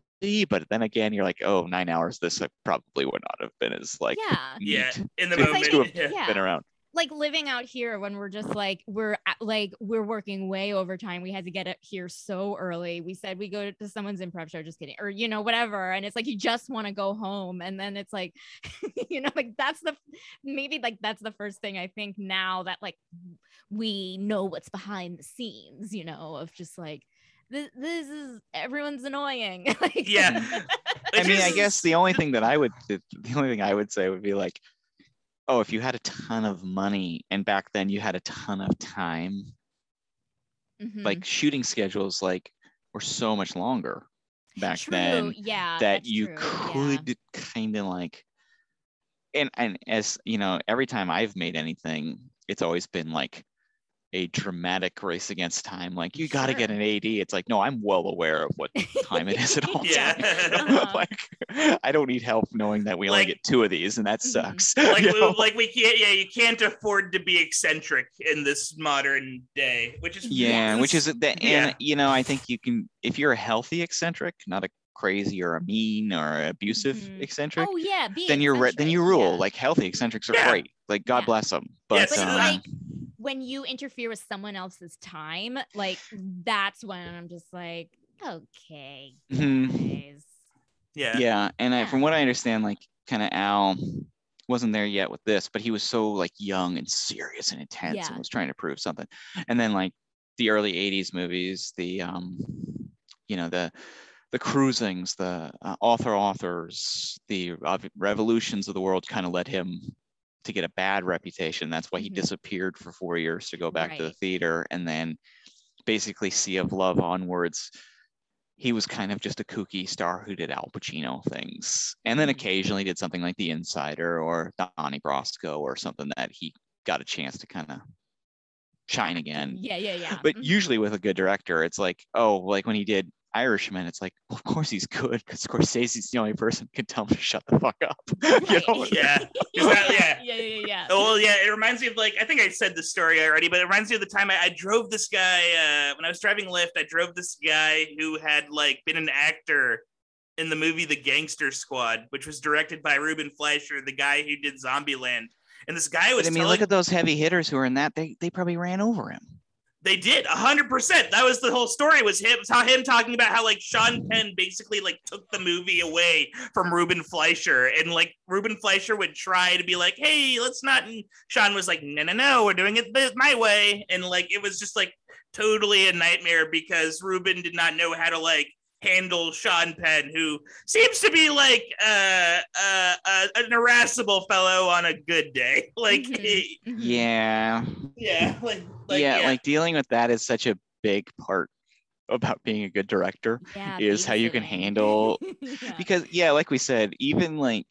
S1: But then again, you're like, oh, nine hours, this uh, probably would not have been as like
S3: yeah.
S2: Yeah, in the
S1: to-
S3: like-
S2: moment.
S1: have
S2: yeah.
S3: yeah.
S1: been around.
S3: like living out here when we're just like we're at- like we're working way overtime we had to get up here so early we said we go to someone's improv show just kidding or you know whatever and it's like you just want to go home and then it's like you know like that's the maybe like that's the first thing i think now that like we know what's behind the scenes you know of just like this, this is everyone's annoying like
S2: Yeah.
S1: I mean, I guess the only thing that I would, the the only thing I would say would be like, oh, if you had a ton of money and back then you had a ton of time,
S3: Mhm.
S1: like shooting schedules like were so much longer back
S3: True,
S1: then
S3: yeah
S1: that you
S3: true, yeah.
S1: could kind of like, and and as you know, every time I've made anything, it's always been like a dramatic race against time. Like you got to get an AD. It's like no, I'm well aware of what time it is at all
S2: Yeah.
S1: times.
S3: Uh-huh.
S1: like I don't need help knowing that we only get two of these, and that
S3: Mhm.
S1: sucks.
S2: like
S1: you
S2: we,
S1: know?
S2: like we can't yeah you can't afford to be eccentric in this modern day which is
S1: yeah, which is the
S2: Yeah.
S1: and you know I think you can if you're a healthy eccentric, not a crazy or a mean or abusive
S3: Mhm.
S1: eccentric,
S3: oh yeah
S1: then you're re- then you rule.
S3: yeah.
S1: Like healthy eccentrics are
S2: Yeah.
S1: great. Like God
S3: Yeah.
S1: bless them. But
S2: Yes,
S3: But
S1: um,
S3: like when you interfere with someone else's time, like that's when I'm just like, okay,
S1: mhm.
S3: guys.
S2: yeah
S1: yeah, and I, from what I understand, like kind of Al wasn't there yet with this, but he was so like young and serious and intense
S3: Yeah.
S1: and was trying to prove something. And then like the early '80s movies, the um, you know the the cruisings, the uh, author authors, the uh, revolutions of the world kind of led him to get a bad reputation. That's why he
S3: Mhm.
S1: disappeared for four years to go back to the theater, and then basically Sea of Love onwards. He was kind of just a kooky star who did Al Pacino things, and then
S3: Mhm.
S1: occasionally did something like The Insider or Donnie Brasco or something that he got a chance to kind of shine again.
S3: Yeah, yeah, yeah.
S1: But
S3: Mhm.
S1: usually with a good director, it's like, oh, like when he did Irishman, it's like, well, of course he's good because Scorsese's the only person who can tell him to shut the fuck up. you know?
S2: Yeah. That- yeah.
S3: yeah, yeah, yeah, yeah.
S2: Oh well, yeah, it reminds me of like I think I said this story already, but it reminds me of the time I, I drove this guy uh, when I was driving Lyft. I drove this guy who had like been an actor in the movie The Gangster Squad, which was directed by Ruben Fleischer, the guy who did Zombieland. And this guy was
S1: But I mean,
S2: telling
S1: look at those heavy hitters who are in that. They they probably ran over him.
S2: They did hundred percent. That was the whole story. Was him him talking about how like Sean Penn basically like took the movie away from Ruben Fleischer, and like Ruben Fleischer would try to be like, "Hey, let's not." And Sean was like, "No, no, no, we're doing it my way," and like it was just like totally a nightmare because Ruben did not know how to like handle Sean Penn, who seems to be like uh, uh, an irascible fellow on a good day. Like,
S3: Mhm, mhm.
S1: Yeah.
S2: yeah, like, like
S1: yeah, like dealing with that is such a big part about being a good director
S3: Yeah,
S1: is how you can handle
S3: Yeah.
S1: because yeah, like we said, even like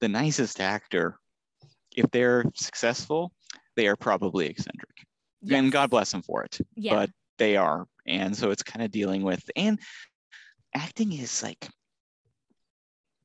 S1: the nicest actor, if they're successful, they are probably eccentric. And God bless them for it.
S3: Yeah.
S1: But they are. And so it's kind of dealing with and acting is like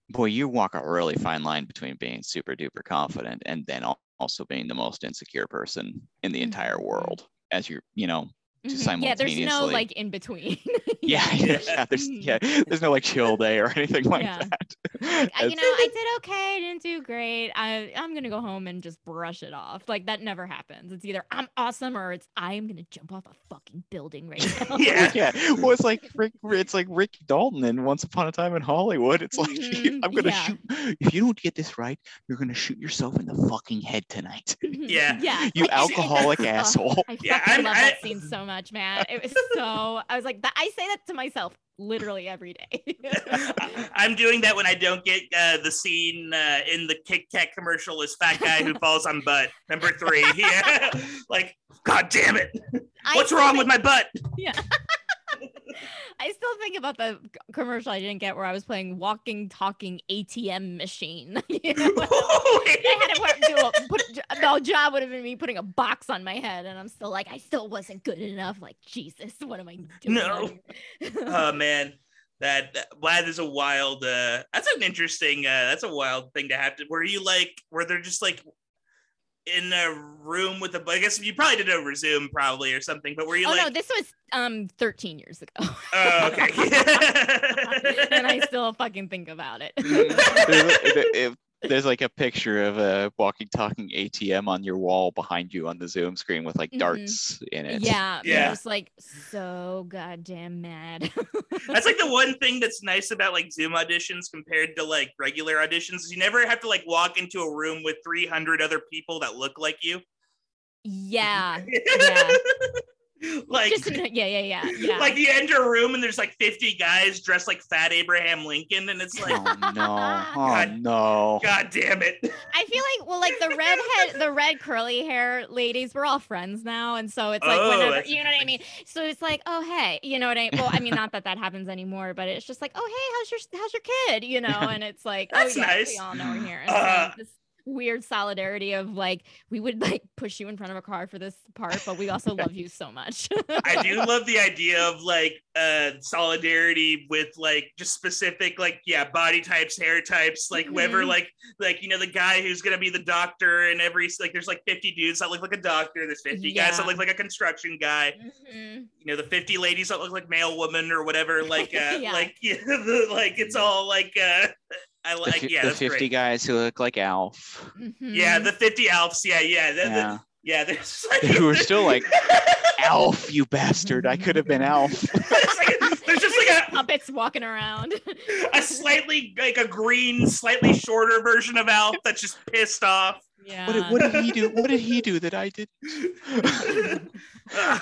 S1: boy, you walk a really fine line between being super duper confident and then also being the most insecure person in the entire
S3: Mhm.
S1: world as you're, you know, to
S3: Mhm. Yeah, there's no like in between.
S1: yeah, yeah, yeah, there's yeah, there's no like chill day or anything like
S3: Yeah.
S1: that.
S3: Like, I- you know, I did okay, I didn't do great. I I'm gonna go home and just brush it off. Like that never happens. It's either I'm awesome or it's I'm gonna jump off a fucking building right now.
S2: Yeah.
S1: yeah. Well, it's like Rick. It's like Rick Dalton in Once Upon a Time in Hollywood. It's like
S3: Mhm,
S1: I'm gonna
S3: yeah.
S1: shoot. If you don't get this right, you're gonna shoot yourself in the fucking head tonight.
S3: Mhm.
S2: Yeah.
S3: Yeah.
S1: You
S3: like,
S1: alcoholic
S3: Ugh,
S1: asshole.
S3: I
S2: Yeah, I'm-
S3: love
S2: I-
S3: that scene so much, man. It was so I was like, that, I say that to myself literally every day.
S2: I'm doing that when I don't get uh, the scene uh, in the Kit Kat commercial as fat guy who falls on butt. Number three. Yeah. like, God damn it. What's
S3: still
S2: wrong with my butt?
S3: I still think about the commercial I didn't get where I was playing walking, talking ATM machine. You know? I had to put, do a, put, the job would have been me putting a box on my head, and I'm still like, I still wasn't good enough. Like, Jesus, what am I doing?
S2: No. oh man. That, that that is a wild uh that's an interesting uh that's a wild thing to have to were you like were there just like in a room with a I guess you probably did it over Zoom probably or something, but were you
S3: oh
S2: like
S3: no, this was um 13 years ago.
S2: Oh, okay.
S3: and I still fucking think about it.
S1: there's, if- there's like a picture of a walking talking ATM on your wall behind you on the Zoom screen with like
S3: Mhm.
S1: darts in it.
S3: yeah,
S2: Yeah.
S3: yeah. Just like so goddamn mad.
S2: That's like the one thing that's nice about like Zoom auditions compared to like regular auditions is you never have to like walk into a room with 300 other people that look like you.
S3: yeah. Yeah.
S2: like
S3: Just yeah, yeah, yeah, yeah.
S2: like you enter a room and there's like 50 guys dressed like fat Abraham Lincoln and it's like
S1: Oh no! Oh
S2: God.
S1: no!
S2: god damn it.
S3: I feel like well, like the redhead, the red curly hair ladies, we're all friends now, and so it's like
S2: Oh,
S3: whenever you know what I mean. So it's like, oh hey, you know what I? Mean? Well, I mean, not that that happens anymore, but it's just like, oh hey, how's your how's your kid? You know, and it's like,
S2: That's
S3: oh yeah,
S2: nice.
S3: we all know we're here. And
S2: Uh,
S3: so this weird solidarity of like we would like push you in front of a car for this part, but we also love you so much.
S2: I do love the idea of like uh solidarity with like just specific like yeah body types hair types like whoever
S3: Mhm.
S2: like like you know the guy who's gonna be the doctor and every like there's like 50 dudes that look like a doctor there's 50 guys that look like a construction guy
S3: Mhm.
S2: you know the 50 ladies that look like male woman or whatever like uh
S3: Yeah.
S2: like yeah, the, like it's all like uh I
S1: The,
S2: like
S1: fi-
S2: yeah
S1: the
S2: that's
S1: 50
S2: great.
S1: guys who look like Alf.
S2: yeah
S3: Mhm.
S2: the 50 alps yeah yeah the, the-
S1: Yeah.
S2: yeah there's like
S1: Who are still like, Alf, you bastard! I could have been Alf.
S2: Like- there's just like a
S3: puppets walking around.
S2: a slightly like a green, slightly shorter version of Alf that's just pissed off.
S3: yeah.
S1: What did, what did he do? What did he do that I did?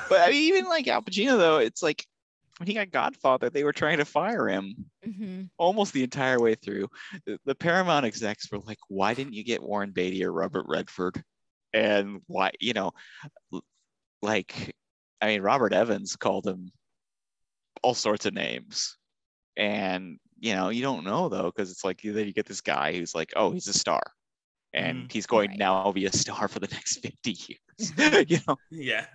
S1: but I mean, even like Al Pacino, though, it's like when he got Godfather, they were trying to fire him
S3: Mhm.
S1: almost the entire way through. The, the Paramount execs were like, "Why didn't you get Warren Beatty or Robert Redford?" And why, you know, like, I mean, Robert Evans called him all sorts of names, and you know, you don't know though, because it's like then you get this guy who's like, "Oh, he's a star." And he's going
S3: Right.
S1: to now be a star for the next 50 years, you know.
S2: yeah.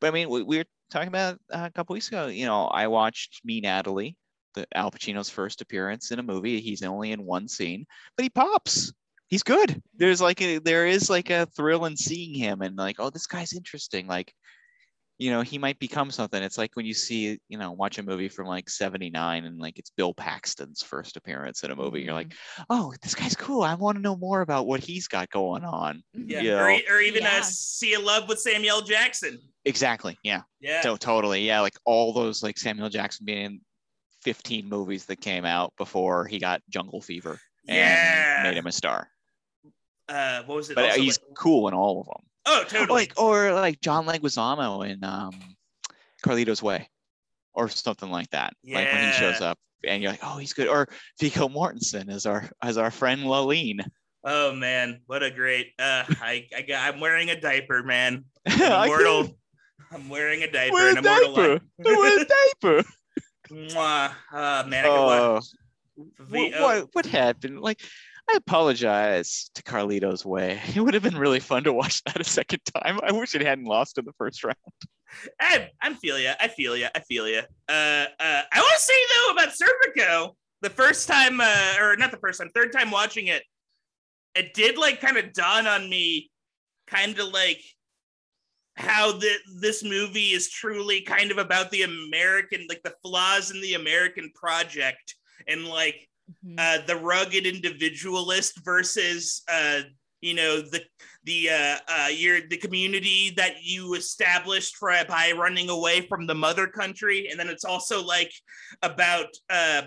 S1: But I mean, we, we were talking about uh, a couple weeks ago. You know, I watched Me Natalie, the Al Pacino's first appearance in a movie. He's only in one scene, but he pops. He's good. There's like a, there is like a thrill in seeing him and like, oh, this guy's interesting. Like, you know, he might become something. It's like when you see, you know, watch a movie from like '79 and like it's Bill Paxton's first appearance in a movie. You're like, oh, this guy's cool. I want to know more about what he's got going on.
S3: Mhm.
S2: Yeah.
S1: Yeah.
S2: Or, e- or even
S3: Yeah.
S2: uh, Sea of Love with Samuel Jackson.
S1: Exactly. Yeah.
S2: Yeah.
S1: So totally, yeah, like all those like Samuel Jackson being in 15 movies that came out before he got Jungle Fever and
S2: Yeah.
S1: made him a star.
S2: uh, what was it?
S1: But
S2: also,
S1: he's
S2: like-
S1: cool in all of them.
S2: Oh, totally.
S1: Like or like John Leguizamo in um, Carlito's Way, or something like that. Like when he shows up and you're like, oh, he's good. Or Viggo Mortensen as our as our friend Lalin.
S2: oh man, what a great. Uh, I, I got, I'm wearing a diaper, man.
S1: I
S2: I'm
S1: can't
S2: immortal. I'm wearing a diaper
S1: wear a diaper. Wear a diaper.
S2: Mwah. Uh, man, I could watch.
S1: Oh,
S2: V-
S1: what, what what happened? Like, I apologize to Carlito's Way. It would have been really fun to watch that a second time. I wish it hadn't lost in the first round.
S2: I, I feel ya. I feel ya. I feel ya. Uh, uh, I want to say though about Serpico, the first time, uh, or not the first time, third time watching it, it did like kind of dawn on me, kind of like how the, this movie is truly kind of about the American, like the flaws in the American project, and like
S3: Mhm.
S2: uh, the rugged individualist versus uh, you know the the uh, uh, your the community that you established for by running away from the mother country, and then it's also like about uh,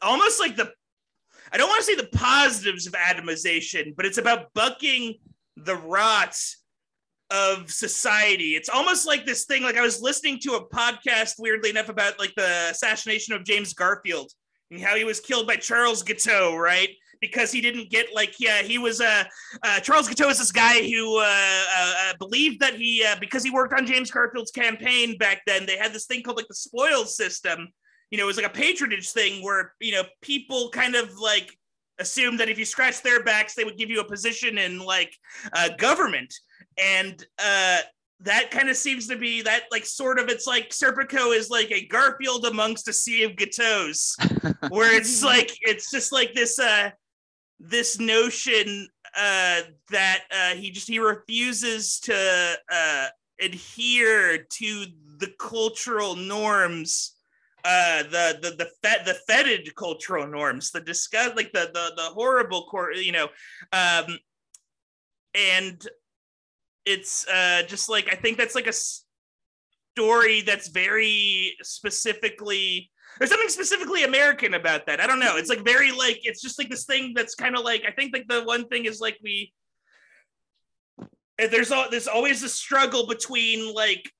S2: almost like the I don't want to say the positives of atomization, but it's about bucking the rots of society. It's almost like this thing. Like I was listening to a podcast, weirdly enough, about like the assassination of James Garfield and how he was killed by Charles Guiteau, right? Because he didn't get like yeah, he was uh, uh Charles Guiteau is this guy who uh, uh, uh believed that he uh, because he worked on James Garfield's campaign back then. They had this thing called like the spoils system. You know, it was like a patronage thing where you know people kind of like assumed that if you scratch their backs, they would give you a position in like uh, government, and uh, that kind of seems to be that like sort of it's like Serpico is like a Garfield amongst a sea of Guiteaus, where it's like it's just like this uh this notion uh, that uh, he just he refuses to uh, adhere to the cultural norms uh the the the fed the fetid cultural norms the disgust like the the the horrible core you know um and it's uh just like i think that's like a story that's very specifically there's something specifically american about that. I don't know. It's like very like it's just like this thing that's kind of like i think like the one thing is like we there's all there's always a struggle between like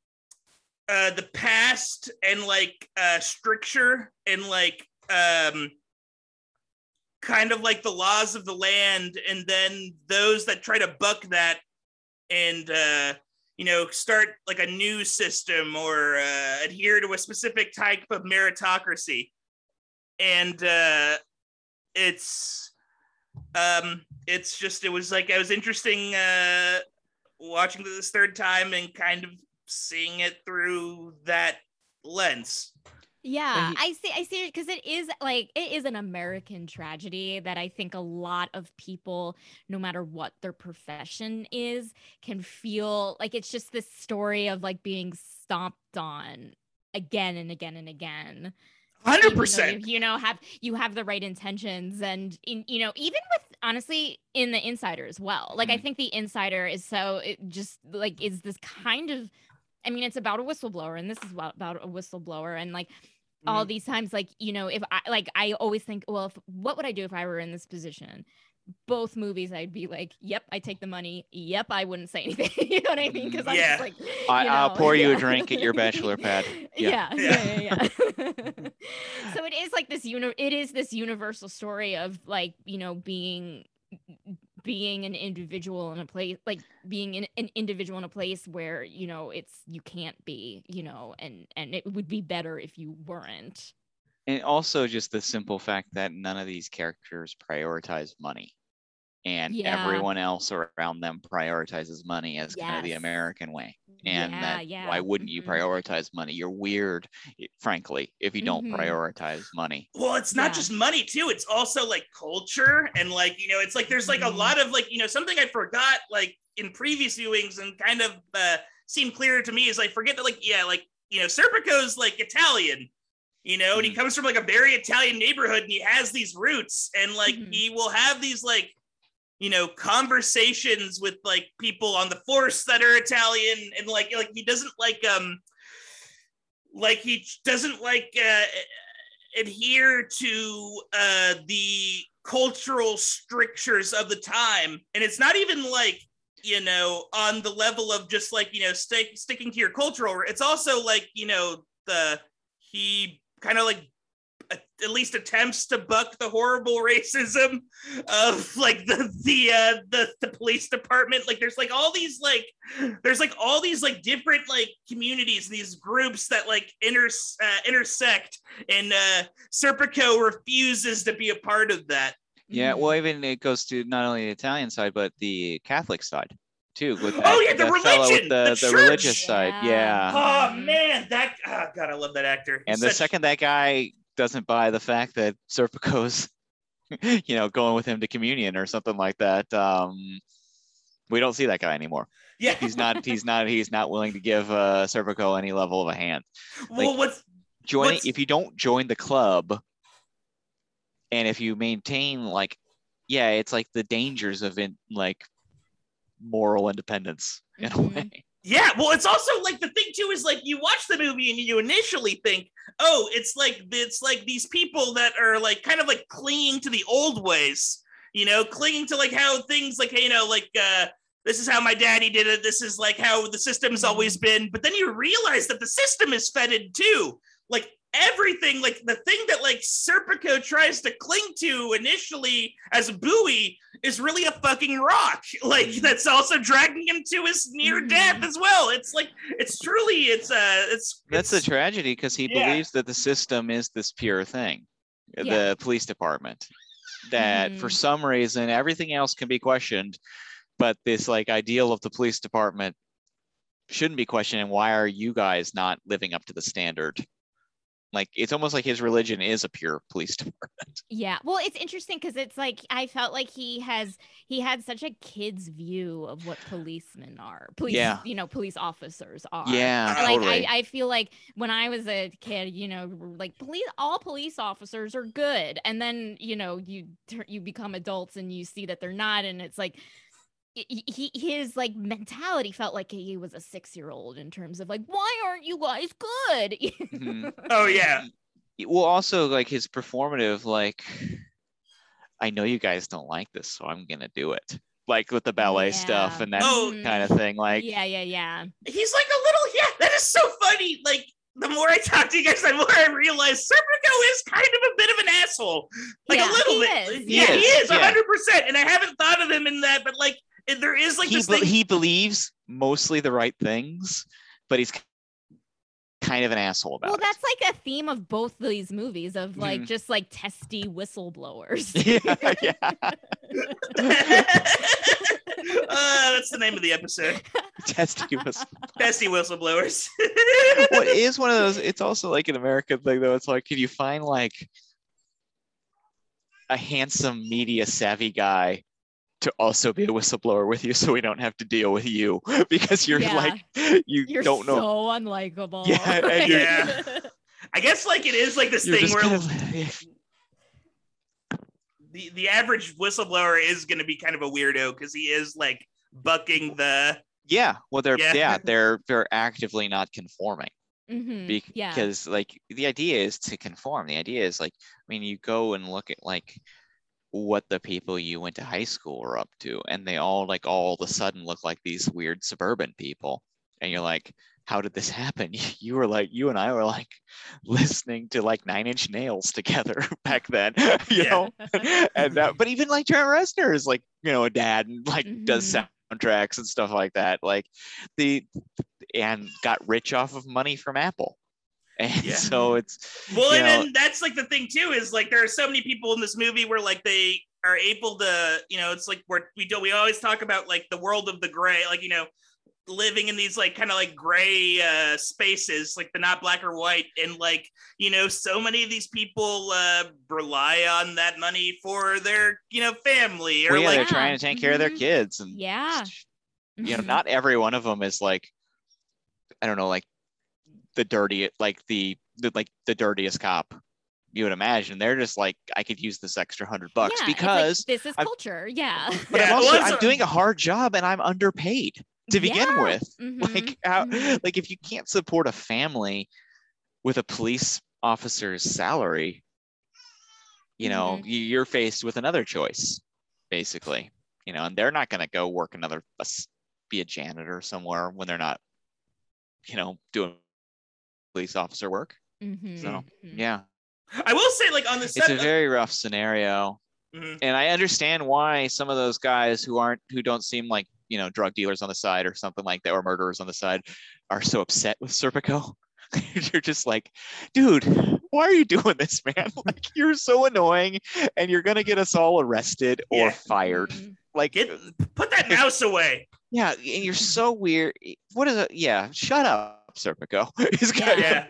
S2: uh the past and like uh stricture and like um kind of like the laws of the land and then those that try to buck that and uh you know start like a new system or uh, adhere to a specific type of meritocracy and uh it's um it's just it was like it was interesting uh watching this third time and kind of seeing it through that lens.
S3: Yeah, he, I see. I see it because it is like it is an American tragedy that I think a lot of people, no matter what their profession is, can feel like it's just this story of like being stomped on again and again and again.
S2: Hundred percent.
S3: You know, have you have the right intentions, and in, you know, even with honestly in the insider as well. Like, mm-hmm. I think the insider is so it just like is this kind of I mean, it's about a whistleblower, and this is about, about a whistleblower, and like mm-hmm. all these times, like you know, if I like, I always think, well, if, what would I do if I were in this position? Both movies, I'd be like, "Yep, I take the money. Yep, I wouldn't say anything." you know what I mean? Because I'm yeah. just like,
S1: I, will pour you a drink at your bachelor pad.
S3: Yeah, yeah, yeah. yeah, yeah. so it is like this uni- It is this universal story of like you know being being an individual in a place like being an, an individual in a place where you know it's you can't be you know and and it would be better if you weren't.
S1: And also just the simple fact that none of these characters prioritize money and yeah. everyone else around them prioritizes money as yes. kind of the American way. And yeah, that, yeah. why wouldn't you mm-hmm. prioritize money? You're weird, frankly, if you don't mm-hmm. prioritize money.
S2: Well, it's not just money too. It's also like culture and like, you know, it's like there's like mm-hmm. a lot of like, you know, something I forgot like in previous viewings and kind of uh, seemed clearer to me is like forget that like, yeah, like, you know, Serpico's like Italian you know, and he mm-hmm. comes from like a very Italian neighborhood and he has these roots and like mm-hmm. he will have these like you know conversations with like people on the force that are Italian and like like he doesn't like um like he doesn't like uh, adhere to uh the cultural strictures of the time. And it's not even like you know on the level of just like you know stick, sticking to your cultural it's also like you know the he kind of like at least attempts to buck the horrible racism of like the the uh the, the police department. Like there's like all these like there's like all these like different like communities these groups that like inter uh, intersect and uh serpico refuses to be a part of that.
S1: Yeah well even it goes to not only the italian side but the catholic side too with that,
S2: oh yeah the religion
S1: the,
S2: the,
S1: the religious side yeah.
S2: oh man that oh god i love that actor.
S1: And Such... the second that guy doesn't buy the fact that Serpico's, you know, going with him to communion or something like that. Um, we don't see that guy anymore.
S2: Yeah,
S1: he's not. He's not. He's not willing to give uh, Serpico any level of a hand.
S2: Like, well, what's
S1: joining?
S2: What's...
S1: If you don't join the club, and if you maintain like, yeah, it's like the dangers of in like moral independence in mm-hmm. a way.
S2: Yeah, well, it's also like the thing too is like you watch the movie and you initially think, oh, it's like it's like these people that are like kind of like clinging to the old ways, you know, clinging to like how things like you know like uh this is how my daddy did it. This is like how the system's always been. But then you realize that the system is fetid too. Like everything, like the thing that like Serpico tries to cling to initially as a buoy is really a fucking rock. Like mm-hmm. that's also dragging him to his near mm-hmm. death as well. It's like it's truly it's uh it's
S1: that's
S2: it's,
S1: the tragedy because he yeah. believes that the system is this pure thing, yeah. the police department. That mm-hmm. for some reason everything else can be questioned, but this like ideal of the police department shouldn't be questioned. And why are you guys not living up to the standard? Like it's almost like his religion is a pure police department.
S3: Yeah. Well, it's interesting because it's like I felt like he has he had such a kid's view of what policemen are. Police,
S1: Yeah.
S3: you know, police officers are.
S1: Yeah,
S3: like
S1: totally.
S3: I, I feel like when I was a kid, you know, like police all police officers are good. And then, you know, you you become adults and you see that they're not. And it's like he, he his like mentality felt like he was a six year old in terms of like, why aren't you guys good?
S1: Mhm.
S2: Oh yeah.
S1: well also like his performative like i know you guys don't like this so i'm gonna do it like with the ballet stuff and that
S2: Oh,
S1: kind of thing like
S3: yeah, yeah, yeah.
S2: He's like a little yeah. That is so funny. Like the more I talk to you guys, the more I realize Serpico is kind of a bit of an asshole. Like
S3: Yeah,
S2: a little
S3: he
S2: bit.
S3: is.
S2: Yeah,
S1: He
S2: he
S1: is,
S2: is,
S1: yeah.
S2: hundred percent. And I haven't thought of him in that, but like it- there is like
S1: he,
S2: this
S1: be-
S2: thing.
S1: he believes mostly the right things but he's kind of an asshole about
S3: Well,
S1: it Well,
S3: that's like a theme of both these movies of like
S1: Mhm.
S3: just like testy whistleblowers.
S1: yeah yeah
S2: uh, that's the name of the episode.
S1: testy was
S2: Testy whistleblowers.
S1: what is one of those it's also like an american thing though it's like can you find like a handsome media savvy guy to also be a whistleblower with you so we don't have to deal with you because you're
S3: Yeah.
S1: like you
S3: You're
S1: don't know
S3: so unlikable.
S1: Yeah, and
S2: you're- I guess like it is like this
S1: you're
S2: thing where
S1: kind of,
S2: the, the average whistleblower is going to be kind of a weirdo because he is like bucking the
S1: yeah well they're
S2: Yeah.
S1: yeah. they're they're actively not conforming
S3: Mhm,
S1: Be-
S3: yeah.
S1: because like the idea is to conform the idea is like i mean you go and look at like what the people you went to high school were up to and they all like all of a sudden look like these weird suburban people and you're like how did this happen you were like you and i were like listening to like nine inch nails together back then you
S2: Yeah.
S1: know and that, but even like Trent Reznor is like you know a dad and like does
S3: Mhm.
S1: soundtracks and stuff like that like the and got rich off of money from Apple and
S2: Yeah.
S1: so it's
S2: well and
S1: know-
S2: then that's like the thing too is like there are so many people in this movie where like they are able to you know it's like where we do we always talk about like the world of the gray like you know living in these like kind of like gray uh spaces like the not black or white and like you know so many of these people uh rely on that money for their you know family or
S1: well, yeah,
S2: like
S1: they're trying to take care of their
S3: Mhm.
S1: kids and
S3: Yeah.
S1: you know
S3: Mhm.
S1: not every one of them is like I don't know like the dirty like the, the like the dirtiest cop you would imagine they're just like I could use this extra hundred bucks
S3: Yeah, it's like,
S1: because
S3: this is
S1: I've-
S3: culture. Yeah.
S1: but
S2: Yeah,
S1: I'm also I'm doing a hard job and I'm underpaid to begin
S3: Yeah.
S1: with.
S3: Mhm,
S1: Like how
S3: mhm.
S1: like if you can't support a family with a police officer's salary, you know,
S3: Mm-hmm.
S1: you you're faced with another choice, basically. You know, and they're not gonna go work another be a janitor somewhere when they're not, you know, doing police officer work.
S3: Mhm,
S1: So,
S3: mhm.
S1: Yeah.
S2: i will say like on the
S1: It's a very rough scenario.
S2: Mhm.
S1: and I understand why some of those guys who aren't who don't seem like you know drug dealers on the side or something like that or murderers on the side are so upset with Serpico. you're just like, dude, why are you doing this, man? Like you're so annoying, and you're gonna get us all arrested or
S2: Yeah.
S1: fired.
S3: Mhm.
S1: Like,
S2: get put that mouse away
S1: yeah, and you're so weird. What is it? Yeah, shut up, Serpico. He's got-
S2: yeah.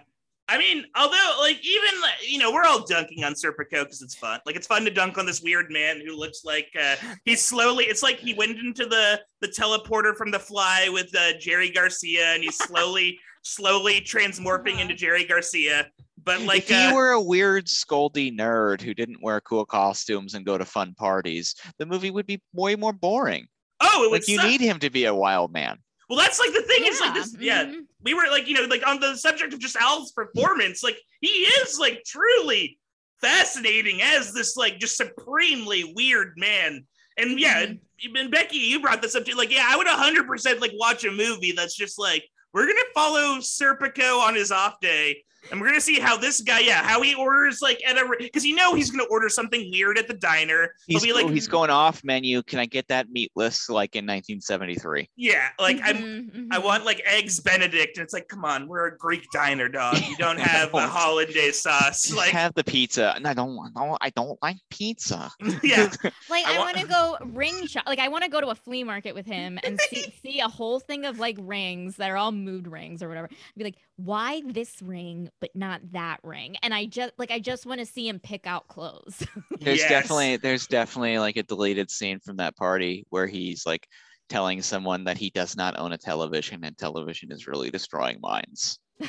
S2: I mean, although, like, even you know, we're all dunking on Serpico because it's fun. Like, it's fun to dunk on this weird man who looks like uh, he's slowly. It's like he went into the the teleporter from The Fly with uh, Jerry Garcia, and he's slowly, slowly transmorphing
S3: Uh-huh.
S2: into Jerry Garcia. But like,
S1: if he
S2: uh,
S1: were a weird, scoldy nerd who didn't wear cool costumes and go to fun parties, the movie would be way more boring.
S2: oh, it would
S1: Like you
S2: suck.
S1: need him to be a wild man.
S2: Well, that's like the thing is like this. Yeah,
S3: mhm.
S2: We were like, you know, like on the subject of just Al's performance, like he is like truly fascinating as this like just supremely weird man. And yeah, mm-hmm. and Becky, you brought this up too. Like, yeah, I would 100% like watch a movie that's just like we're gonna follow Serpico on his off day, and we're gonna see how this guy, yeah, how he orders like at a because you know he's gonna order something weird at the diner.
S1: He's,
S2: be like,
S1: oh, he's going off menu. Can I get that meatless like in 1973?
S2: yeah, like I'm
S3: Mhm,
S2: I
S3: mhm.
S2: want like eggs Benedict. And it's like, come on, we're a Greek diner, dog. You don't have a
S1: don't.
S2: hollandaise sauce.
S1: Just
S2: Like,
S1: have the pizza. And I don't want. No, I don't like pizza.
S2: yeah,
S3: Like
S2: I
S3: I, want to go ring shop. Like I want to go to a flea market with him and see see a whole thing of like rings that are all mood rings or whatever. Be like, why this ring but not that ring. And I just like I just want to see him pick out clothes.
S1: There's
S2: Yes.
S1: definitely there's definitely like a deleted scene from that party where he's like telling someone that he does not own a television and television is really destroying minds.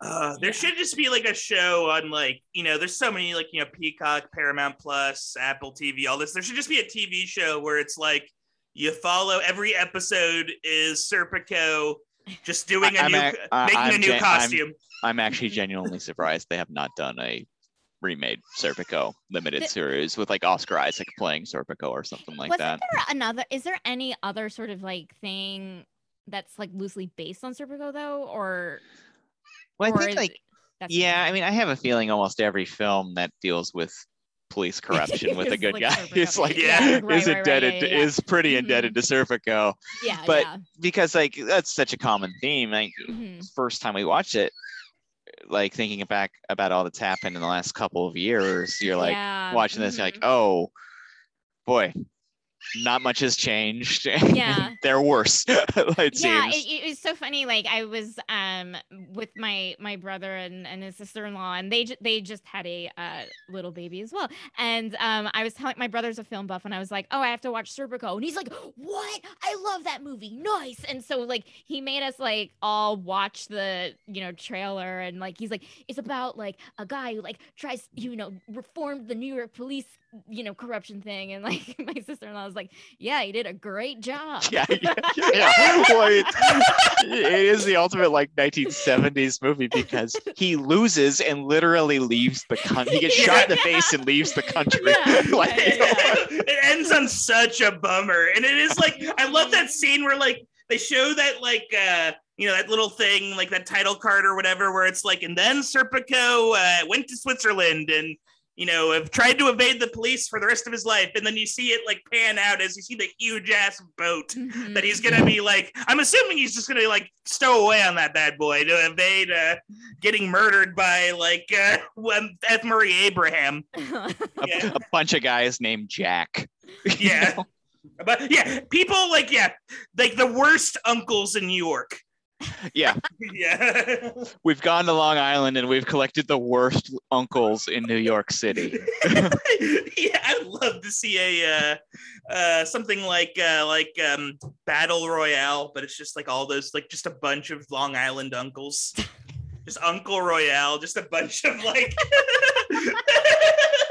S2: Uh, there
S3: Yeah.
S2: should just be like a show on like you know there's so many like you know Peacock, Paramount Plus, Apple TV, all this. There should just be a TV show where it's like you follow every episode is Serpico just doing a
S1: I'm
S2: new
S1: ac- I-
S2: making a
S1: I'm
S2: new
S1: gen- I'm-
S2: costume.
S1: I'm actually genuinely surprised they have not done a remade Serpico limited
S3: The-
S1: series with like Oscar Isaac playing Serpico or something like
S3: Wasn't
S1: that.
S3: there another? Is there any other sort of like thing that's like loosely based on Serpico though, or?
S1: Well, I
S3: or
S1: think like yeah, I mean, I have a feeling almost every film that deals with police corruption with a good
S3: like
S1: guy is like
S2: Yeah,
S3: like, right,
S1: is
S3: right, right,
S1: indebted
S3: yeah,
S1: to,
S3: yeah, yeah.
S1: is pretty indebted to Serpico
S3: yeah,
S1: but-
S3: yeah.
S1: because like that's such a common theme. Like
S3: Mhm.
S1: first time we watched it, like thinking back about all that's happened in the last couple of years, you're like
S3: Yeah,
S1: watching this, you're like,
S3: mhm.
S1: oh boy, not much has changed.
S3: Yeah.
S1: they're worse. it
S3: yeah,
S1: seems.
S3: it, it was so funny. Like I was um with my my brother and, and his sister in law, and they they just had a uh, little baby as well. And um I was telling my brother's a film buff, and I was like, oh, I have to watch Serpico, and he's like, what? I love that movie, nice. And so like he made us like all watch the you know trailer, and like he's like, it's about like a guy who like tries you know reformed the New York police you know corruption thing, and like my sister in law was like, yeah, he did a great job.
S1: yeah, yeah, yeah. yeah. Well, it, it is the ultimate like 1970s movie because he loses and literally leaves the country. He gets shot in the face and leaves the country.
S3: Yeah,
S1: Like,
S3: yeah, yeah.
S2: it ends on such a bummer and it is like i love that scene where like they show that like uh you know that little thing like that title card or whatever where it's like and then serpico uh, went to switzerland and you know have tried to evade the police for the rest of his life and then you see it like pan out as you see the huge ass boat
S3: Mhm.
S2: that he's gonna be like i'm assuming he's just gonna like stow away on that bad boy to evade uh getting murdered by like uh f murray abraham
S1: a,
S2: Yeah.
S1: a bunch of guys named Jack.
S2: Yeah.
S1: know?
S2: But yeah, people like yeah, like the worst uncles in New York.
S1: Yeah.
S2: Yeah.
S1: We've gone to Long Island and we've collected the worst uncles in New York City.
S2: yeah, I'd love to see a uh, uh, something like uh, like um, Battle Royale, but it's just like all those like just a bunch of Long Island uncles. Just Uncle Royale, just a bunch of like just a bunch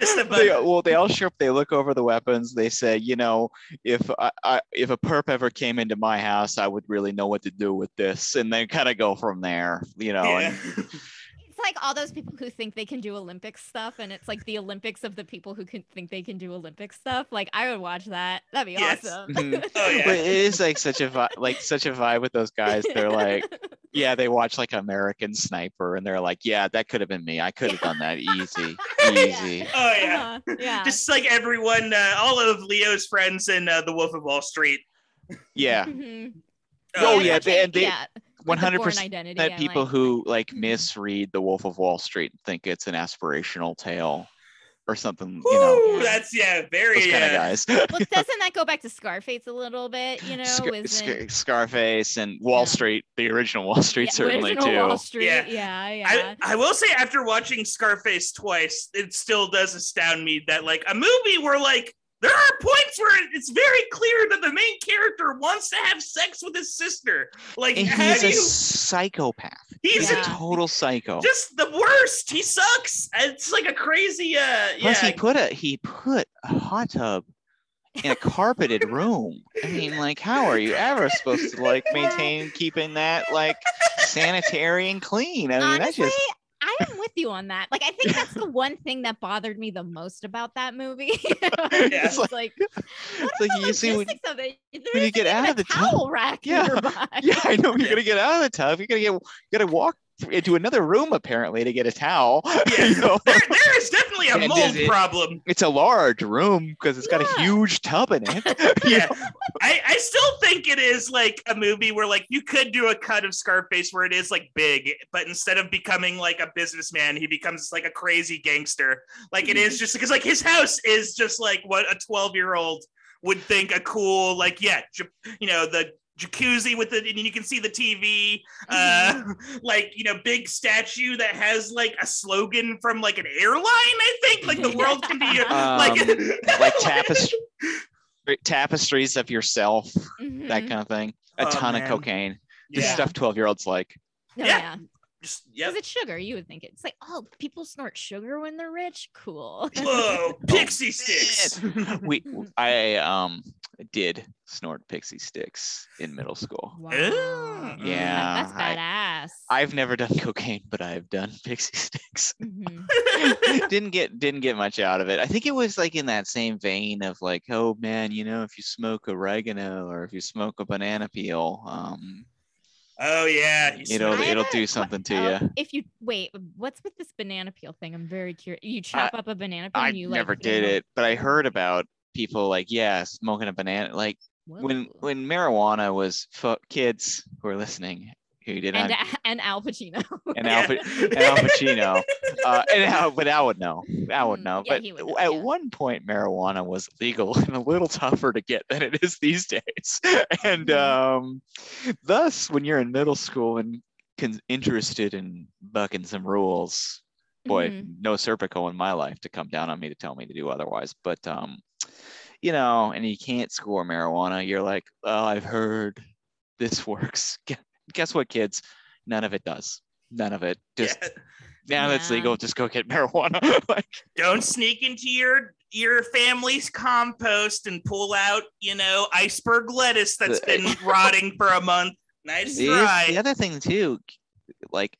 S1: They, well, they all show up. They look over the weapons. They say, you know, if I, I if a perp ever came into my house, I would really know what to do with this, and they kind of go from there. You know,
S2: yeah.
S1: and
S3: like all those people who think they can do Olympic stuff, and it's like the Olympics of the people who can think they can do Olympic stuff. Like I would watch that. That'd be
S2: Yes.
S3: awesome.
S1: Mhm.
S2: Oh, yeah.
S1: but it is like such a vi- like such a vibe with those guys. They're like, yeah, they watch like American Sniper, and they're like, yeah, that could have been me. I could have done that easy, easy.
S2: Oh yeah.
S3: Uh-huh, yeah.
S2: Just like everyone, uh, all of Leo's friends in uh, The Wolf of Wall Street.
S1: Yeah,
S3: Mhm.
S1: Oh,
S3: it's
S1: yeah,
S3: like-
S1: they- and they-
S3: yeah, like the
S1: one hundred
S3: Bourne
S1: percent. That people
S3: like,
S1: who like
S3: Mhm.
S1: misread The Wolf of Wall Street and think it's an aspirational tale or something. You know,
S2: that's yeah, very
S1: those kind of
S2: uh,
S1: guys.
S3: well, doesn't that go back to Scarface a little bit? You know,
S1: Scar-
S3: isn't-
S1: Scar- Scarface and Wall
S3: Yeah.
S1: Street, the original Wall Street,
S3: yeah,
S1: certainly too.
S3: Wall Street.
S2: Yeah.
S3: Yeah, yeah.
S2: I, I will say after watching Scarface twice, it still does astound me that like a movie where like there are points where it's very clear that the main character wants to have sex with his sister. Like
S1: And
S2: how
S1: he's
S2: do
S1: a
S2: you
S1: psychopath.
S2: he's
S1: He's
S3: Yeah.
S1: a total psycho.
S2: just the worst. He sucks. It's like a crazy uh
S1: Plus,
S2: yeah.
S1: he put a he put a hot tub in a carpeted room. I mean, like, how are you ever supposed to like maintain keeping that like sanitary and clean? I mean, that's
S3: Honestly,
S1: just
S3: I am with you on that. Like, I think that's the one thing that bothered me the most about that movie.
S1: It's
S3: it's like, what
S1: it's
S3: are
S1: like
S3: the
S1: you see when,
S3: of it?
S1: When you get out of the tub.
S3: towel rack
S1: Yeah.
S3: nearby.
S1: yeah, I know you're gonna get out of the tub. You're gonna get you gotta walk into another room apparently to get a towel.
S2: Yeah.
S1: You know?
S2: there, there is definitely a
S1: Yeah,
S2: mold
S1: it-
S2: problem.
S1: It's a large room because it's got a huge tub in it.
S2: Yeah. I, I still think it is like a movie where like you could do a cut of Scarface where it is like big, but instead of becoming like a businessman, he becomes like a crazy gangster. Like it is just because like his house is just like what a 12 year old would think a cool, like, yeah, you know, the jacuzzi with it, and you can see the TV, uh, like you know, big statue that has like a slogan from like an airline. I think like the world can be uh, like
S1: Um, like tapestry, tapestries of yourself,
S3: Mhm.
S1: that kind of thing. A
S2: Oh,
S1: ton
S2: man.
S1: of cocaine. Just
S2: yeah,
S1: stuff 12 year olds like.
S3: Oh,
S2: Yeah.
S3: Yeah. Because it's sugar. You would think it's like, oh, people snort sugar when they're rich. Cool.
S2: Whoa, pixie sticks.
S1: We, I um did snort pixie sticks in middle school.
S3: Wow.
S2: Yeah.
S1: Yeah,
S3: That's badass.
S1: I've never done cocaine, but I've done pixie sticks.
S3: Mhm.
S1: didn't get didn't get much out of it. I think it was like in that same vein of like, oh man, you know, if you smoke oregano or if you smoke a banana peel, um,
S2: oh yeah, you
S1: it'll
S2: smell-
S1: it'll do something to
S3: Oh,
S1: you.
S3: If you wait, what's with this banana peel thing? I'm very curious. You chop up a banana peel.
S1: I
S3: and you,
S1: never
S3: like,
S1: did
S3: in a-
S1: it, but I heard about people like, yeah, smoking a banana. Like when
S3: Whoa.
S1: when marijuana was for kids who are listening who did
S3: and and Al Pacino.
S1: and. Al, and Al Pacino, uh, and Al, but Al would know. Al would
S3: Mm,
S1: know.
S3: yeah,
S1: but
S3: would know,
S1: at
S3: yeah.
S1: one point, marijuana was legal and a little tougher to get than it is these days. and
S3: Mhm.
S1: um, thus, when you're in middle school and con- interested in bucking some rules, boy,
S3: Mhm.
S1: no Serpico in my life to come down on me to tell me to do otherwise. But um, you know, and you can't score marijuana. You're like, oh, I've heard this works. Gu- Guess what, kids? None of it does. None of it. Just
S2: Yeah.
S1: now that's
S3: Yeah.
S1: legal, just go get marijuana. like,
S2: Don't sneak into your your family's compost and pull out, you know, iceberg lettuce that's been rotting for a month. Nice try.
S1: the other thing too, like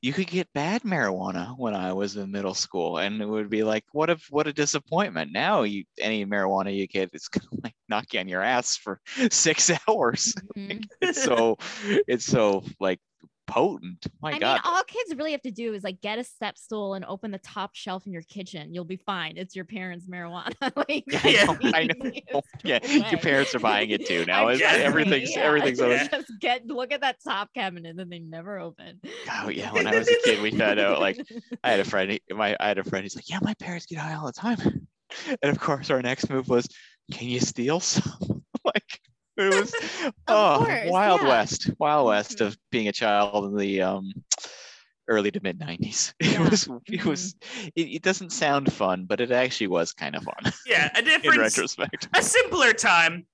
S1: you could get bad marijuana when I was in middle school, and it would be like, what if what a disappointment. Now you any marijuana you get is gonna like knock you on your ass for six hours.
S3: Mhm.
S1: It's so it's so like potent. My
S3: I
S1: God.
S3: mean, all kids really have to do is like get a step stool and open the top shelf in your kitchen. You'll be fine. It's your parents' marijuana. like,
S2: Yeah,
S1: I know.
S3: it's
S1: oh,
S3: yeah,
S1: your parents are buying it too now. It's, everything's
S3: yeah,
S1: everything's
S3: it's just get look at that top cabinet that they never open.
S1: Oh yeah, when I was a kid, we found out like I had a friend. My I had a friend. He's like, yeah, my parents get high all the time. And of course, our next move was, can you steal some? Like it was oh
S3: course,
S1: wild
S3: yeah.
S1: west, wild west
S3: Mhm.
S1: of being a child in the um early to mid 90s. It
S3: Yeah.
S1: was it was it, it doesn't sound fun, but it actually was kind of fun
S2: yeah, a
S1: in
S2: different,
S1: retrospect.
S2: a simpler time.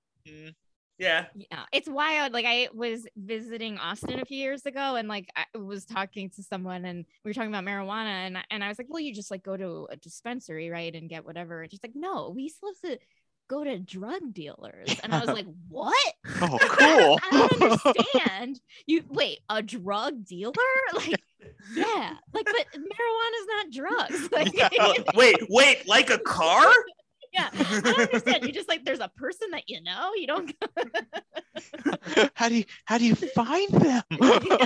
S2: Yeah.
S3: Yeah, it's wild. Like I was visiting Austin a few years ago, and like I was talking to someone, and we were talking about marijuana, and I- and I was like, "Well, you just like go to a dispensary, right, and get whatever." And she's like, "No, we still have to go to drug dealers," and I was like, "What?"
S1: Oh, cool.
S3: I don't understand. You wait, a drug dealer? Like, yeah, like, but marijuana's not drugs. Like,
S1: Yeah.
S2: Wait, wait, like a car?
S3: yeah, I don't understand. You just like, there's a person that you know. You don't
S1: how do you how do you find them?
S3: yeah.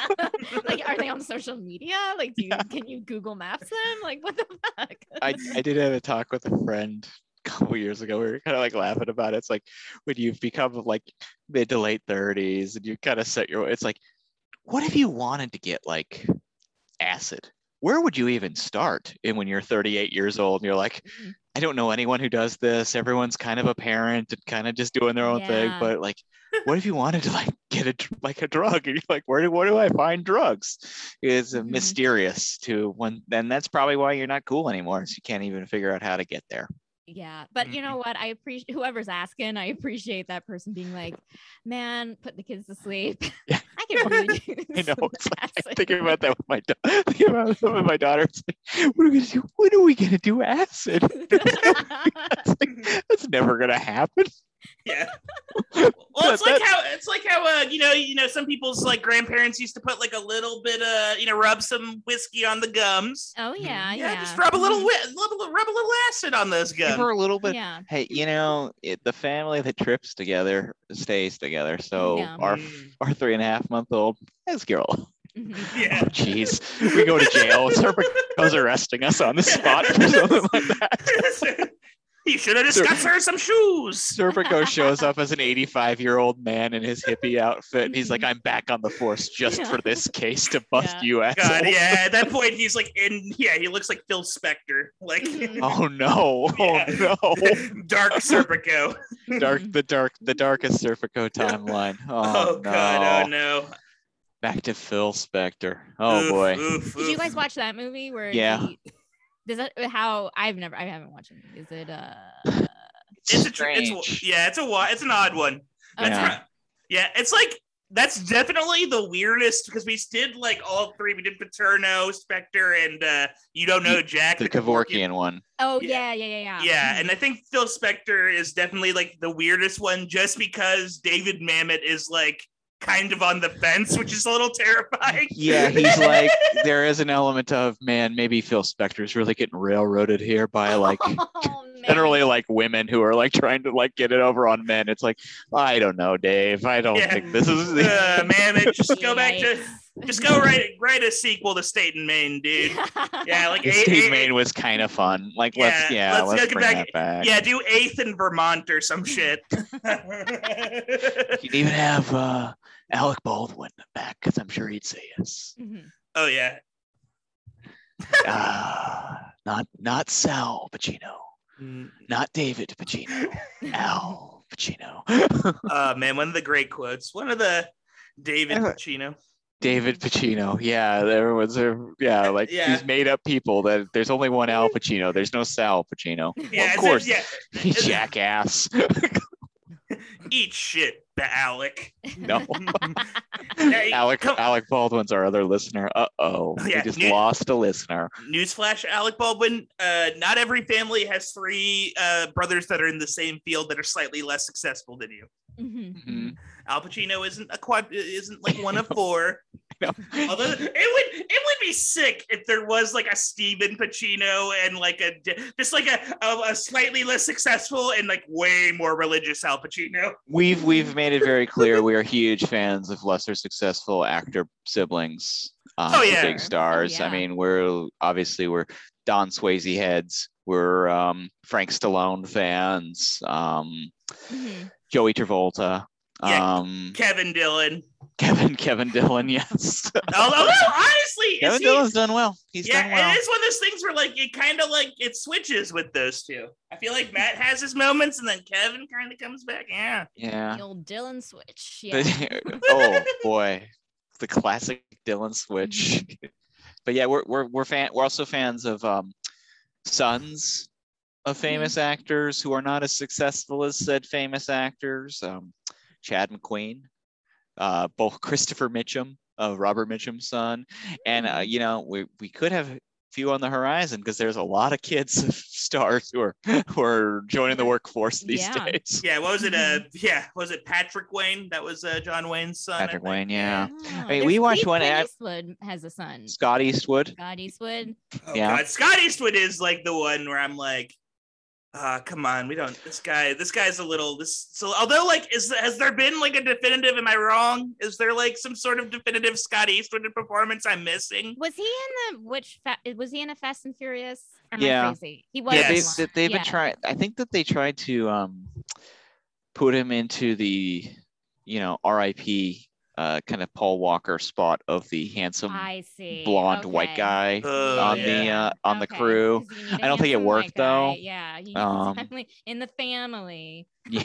S3: like are they on social media like do you
S1: Yeah.
S3: can you google maps them like what the fuck
S1: I, I did have a talk with a friend couple years ago. We were kind of like laughing about it. It's like when you've become like mid to late 30s and you kind of set your it's like, what if you wanted to get like acid? Where would you even start? And when you're 38 years old and you're like,
S3: Mhm.
S1: I don't know anyone who does this. Everyone's kind of a parent and kind of just doing their own thing. But like, what if you wanted to like get a like a drug? And you're like, where do where do I find drugs? It's
S3: Mhm.
S1: mysterious to one. Then that's probably why you're not cool anymore. Is you can't even figure out how to get there.
S3: Yeah but you know mm-hmm. what i appreciate whoever's asking i appreciate that person being like man put the kids to sleep
S1: Yeah.
S3: i can really do
S1: I know. It's like, I'm thinking about that with my da- thinking about that with my daughter. It's like, what are we gonna do? When are we gonna do acid? It's like, that's never gonna happen.
S2: Yeah. Well, it's like how it's like how uh, you know you know some people's like grandparents used to put like a little bit of you know rub some whiskey on the gums.
S3: oh yeah yeah
S2: Yeah, just rub a little,
S3: Mhm.
S2: wi- little rub a little acid on those
S1: Give
S2: gums.
S1: her a little bit.
S3: yeah
S1: Hey, you know, it, the family that trips together stays together. So
S3: Yeah.
S1: our
S2: Mm.
S1: our three and a half month old this girl.
S3: Mhm.
S2: Yeah.
S1: Oh, jeez, we go to jail. Serpico's arresting us on the spot for something like that.
S2: He should have just
S1: Sir-
S2: got her some shoes.
S1: Serpico shows up as an 85 year old man in his hippie outfit, and he's like, "I'm back on the force just for this case to bust
S3: Yeah.
S1: you, asshole."
S2: God, yeah. At that point, he's like in. Yeah, he looks like Phil Spector, like
S3: Mhm.
S1: Oh no!
S2: Yeah.
S1: Oh no!
S2: Dark Serpico.
S1: Dark, the dark, the darkest Serpico timeline.
S2: Oh,
S1: Oh, no!
S2: God, oh no.
S1: Back to Phil Spector. Oh
S2: Oof,
S1: boy.
S2: oof,
S3: Did you guys watch that movie where
S1: Yeah.
S3: he- does that how I've never I haven't watched it. Is it uh
S2: It's a tr- it's
S1: strange.
S2: yeah, it's a it's an odd one. That's
S1: Yeah.
S2: right. Yeah, it's like that's definitely the weirdest because we did like all three. We did Paterno, Spector, and uh you don't know Jack
S1: the Kevorkian one.
S3: oh
S2: Yeah.
S3: yeah, yeah, yeah, yeah.
S2: Yeah, and I think Phil Spector is definitely like the weirdest one just because David Mamet is like kind of on the fence, which is a little terrifying.
S1: Yeah, he's like, there is an element of man, maybe Phil Spector's really getting railroaded here by like
S3: oh,
S1: generally like women who are like trying to like get it over on men. It's like, I don't know, Dave. I don't
S2: Yeah.
S1: think this is the
S2: uh, Mamet, just go back to just go write write a sequel to State and Main, dude. Yeah, like
S1: His
S2: A-
S1: Steve
S2: A-
S1: Maine was kind of fun. Like, let's
S2: Yeah,
S1: yeah,
S2: let's
S1: let's,
S2: get
S1: bring
S2: back-
S1: that back.
S2: Yeah, do eighth in Vermont or some shit.
S1: You can even have uh, Alec Baldwin back because I'm sure he'd say yes.
S3: Mhm.
S2: oh yeah.
S1: Uh, not not Sal Pacino, not David Pacino, Al Pacino.
S2: Uh man, one of the great quotes. One of the David Pacino.
S1: David Pacino. Yeah, there was a yeah, like
S2: Yeah.
S1: these made up people that there's only one Al Pacino. There's no Sal Pacino.
S2: Yeah,
S1: of
S2: it's-
S1: course.
S2: Yeah,
S1: You jackass.
S2: Eat shit, the Alec.
S1: no.
S2: Hey,
S1: Alec
S2: come-
S1: Alec Baldwin's our other listener. Uh oh.
S2: Yeah,
S1: we just
S2: new-
S1: lost a listener.
S2: Newsflash, Alec Baldwin. Uh, not every family has three uh, brothers that are in the same field that are slightly less successful than you.
S3: Mhm.
S1: Mhm.
S2: Al Pacino isn't a quad, isn't like one of four.
S1: No.
S2: Although it would it would be sick if there was like a Steven Pacino and like a just like a, a, a slightly less successful and like way more religious Al Pacino.
S1: We've we've made it very clear we are huge fans of lesser successful actor siblings. Um,
S2: Oh, yeah.
S1: big stars.
S3: Oh,
S1: I mean, we're obviously we're Don Swayze heads. We're um, Frank Stallone fans. Um,
S3: Mhm.
S1: Joey Travolta.
S2: Yeah.
S1: Um,
S2: Kevin Dillon.
S1: Kevin Kevin Dillon. Yes.
S2: Although honestly,
S1: Kevin
S2: he-
S1: Dillon's done well. He's
S2: yeah,
S1: done well.
S2: it is one of those things where like it kind of like it switches with those two. I feel like Matt has his moments and then Kevin kind of comes back. Yeah.
S1: Yeah.
S3: The old Dillon switch. Yeah.
S1: oh boy, the classic Dillon switch. but yeah, we're we're we're fan. We're also fans of um, sons of famous actors who are not as successful as said famous actors. Um, Chad McQueen, uh, both Christopher Mitchum, uh, Robert Mitchum's son, and uh, you know we we could have a few on the horizon because there's a lot of kids stars who are who are joining the workforce these
S3: Yeah.
S1: days.
S2: Yeah. What was it? Uh, yeah. Was it Patrick Wayne? That was uh, John Wayne's son.
S1: Patrick. Wayne, yeah.
S3: Oh,
S1: mean, we watched
S3: Clint
S1: one ad-
S3: Eastwood has a son.
S1: Scott Eastwood.
S3: Scott Eastwood.
S2: Oh,
S1: Yeah.
S2: God. Scott Eastwood is like the one where I'm like, ah, come on, we don't. This guy, this guy's a little. This so although like, is has there been like a definitive? Am I wrong? Is there like some sort of definitive Scott Eastwood performance I'm missing?
S3: Was he in the which? Was he in a Fast and Furious? Or
S1: Yeah.
S3: crazy? He was.
S1: Yeah, they've,
S2: Yes.
S1: they- they've
S3: Yeah.
S1: been trying. I think that they tried to um, put him into the, you know, R.I.P. Uh, kind of Paul Walker spot of the handsome
S3: I see.
S1: blonde white guy
S2: Oh,
S1: on the
S2: yeah.
S1: uh, on the
S3: Okay,
S1: crew.
S3: 'cause you need a
S1: I don't think it worked, though.
S3: Yeah, he
S1: Um,
S3: definitely in the family.
S1: Yeah,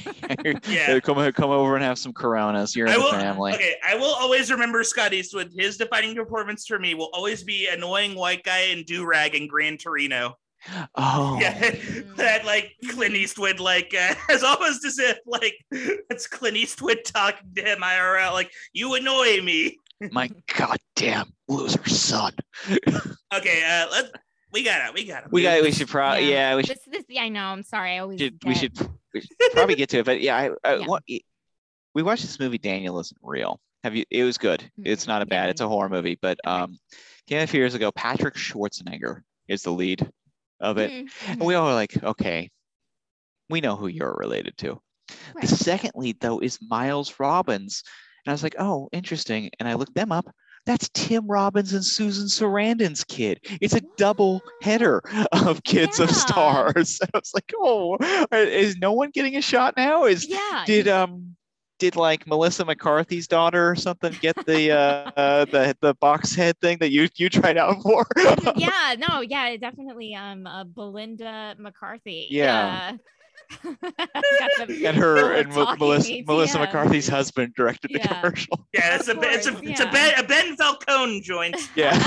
S2: Yeah.
S1: come come over and have some Coronas. You're in
S2: I
S1: the
S2: will-
S1: family.
S2: Okay, I will always remember Scott Eastwood. His defining performance for me will always be annoying white guy in do rag in Gran Torino.
S1: Oh,
S2: Yeah, that like Clint Eastwood, like uh, as almost as if like it's Clint Eastwood talking to him IRL, like you annoy me.
S1: my goddamn loser son.
S2: Okay, uh, let we got it. We got it.
S1: We got. We should probably.
S3: Yeah.
S1: Yeah, we should.
S3: This, this, yeah, I know. I'm sorry. I always.
S1: should, we should we should probably get to it, but yeah, I, I
S3: Yeah.
S1: what we watched this movie. Daniel isn't real. Have you? It was good.
S3: Mm,
S1: It's not a bad.
S3: yeah.
S1: It's a horror movie, but um, came a few years ago. Patrick Schwarzenegger is the lead of it,
S3: Mhm,
S1: and we all were like, okay, we know who you're related to.
S3: Right.
S1: The second lead though is Miles Robbins, and I was like, oh, interesting. And I looked them up. that's Tim Robbins and Susan Sarandon's kid. It's a double header of kids of stars. I was like, oh, is no one getting a shot now? Is
S3: Yeah.
S1: did um did like Melissa McCarthy's daughter or something get the uh, uh the the box head thing that you you tried out for?
S3: yeah, no, yeah, definitely. Um, uh, Belinda McCarthy.
S1: Yeah.
S3: Uh, the,
S1: and her and Mel- Melissa,
S3: ATM.
S1: Melissa McCarthy's husband directed the
S3: Yeah.
S1: commercial.
S2: Yeah, it's a
S3: Of
S2: it's a
S3: course,
S2: it's a. Ben, a Ben Falcone joint.
S1: Yeah.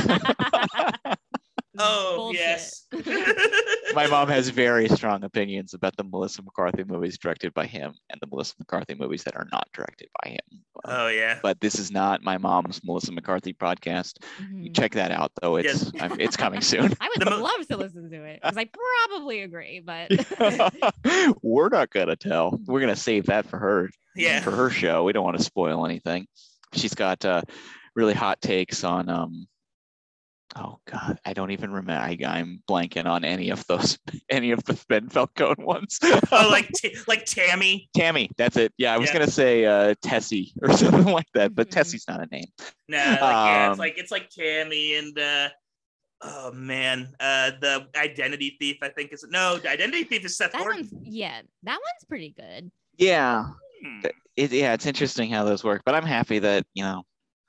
S2: Oh
S3: Bullshit.
S2: yes.
S1: My mom has very strong opinions about the Melissa McCarthy movies directed by him and the Melissa McCarthy movies that are not directed by him.
S2: Oh yeah.
S1: But this is not my mom's Melissa McCarthy podcast. You
S3: Mhm.
S1: check that out though. It's I'm, it's coming soon.
S3: I would
S2: The mo-
S3: love to listen to it because I probably agree, but
S1: We're not gonna tell. We're gonna save that for her
S2: Yeah.
S1: for her show. We don't want to spoil anything. She's got uh, really hot takes on um oh god, I don't even remember. I, I'm blanking on any of those any of the Ben Falcone ones.
S2: Oh, like T- like Tammy.
S1: Tammy, that's it. Yeah, I was
S2: Yeah.
S1: gonna say uh Tessie or something like that, but
S3: Mhm.
S1: Tessie's not a name.
S2: No, like, yeah,
S1: Um,
S2: it's like it's like Tammy and uh oh man, uh the identity thief, I think is no, the identity thief is Seth
S3: that
S2: Gordon.
S3: one's yeah, that one's pretty good.
S1: Yeah.
S2: Hmm.
S1: It, yeah, it's interesting how those work, but I'm happy that, you know,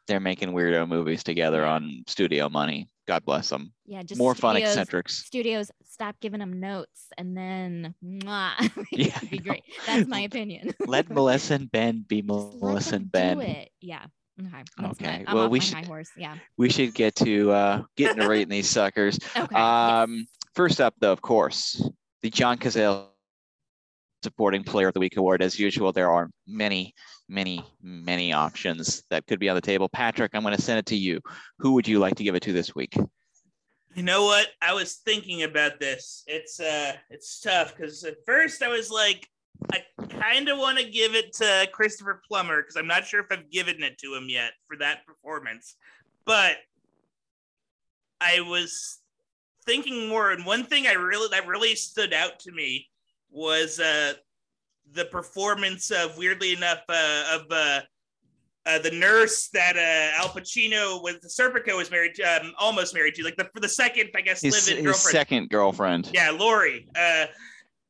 S1: they're making weirdo movies together on studio money. God bless them.
S3: Yeah, just
S1: More fun eccentrics.
S3: Studios stop giving them notes, and then mwah,
S1: Yeah,
S3: be great. That's my opinion.
S1: Let Melissa and Ben be Melissa and Ben.
S3: Do it. Yeah. Okay.
S1: Okay, well, we should-
S3: horse. Yeah.
S1: We should get to uh getting to rating these suckers.
S3: Okay.
S1: Um,
S3: yes.
S1: first up, though, of course, the John Cazale Supporting Player of the Week award. As usual, there are many, many, many options that could be on the table. Patrick, I'm going to send it to you. Who would you like to give it to this week?
S2: You know what? I was thinking about this. It's uh it's tough because at first I was like, I kind of want to give it to Christopher Plummer because I'm not sure if I've given it to him yet for that performance. But I was thinking more, and one thing I really that really stood out to me was uh the performance of weirdly enough uh, of uh, uh, the nurse that uh, Al Pacino with Serpico was married, to, um, almost married to, like the for the second, I guess,
S1: His, his
S2: girlfriend.
S1: second girlfriend.
S2: Yeah, Lori. Uh,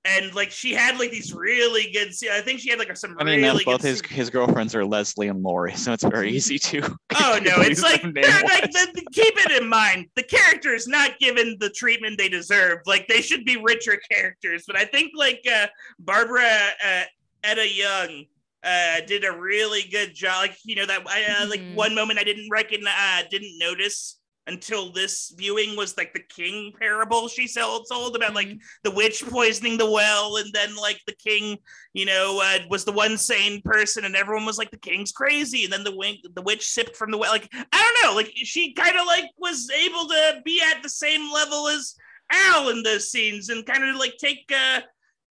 S2: and like she had like these really good. I think she had like some
S1: I mean,
S2: really
S1: both
S2: good.
S1: his
S2: se-
S1: his girlfriends are Leslie and Lori, so it's very easy to.
S2: Oh no, it's like, they're like the, the- keep it in mind. The character is not given the treatment they deserve. Like they should be richer characters. But I think like uh, Barbara uh, Eda-Young uh, did a really good job. Like you know that I uh, like
S3: Mhm.
S2: one moment I didn't recognize, uh, didn't notice until this viewing was like the king parable she sold, told about like
S3: Mhm.
S2: the witch poisoning the well and then like the king you know uh, was the one sane person and everyone was like the king's crazy and then the wing the witch sipped from the well like i don't know like she kind of like was able to be at the same level as al in those scenes and kind of like take uh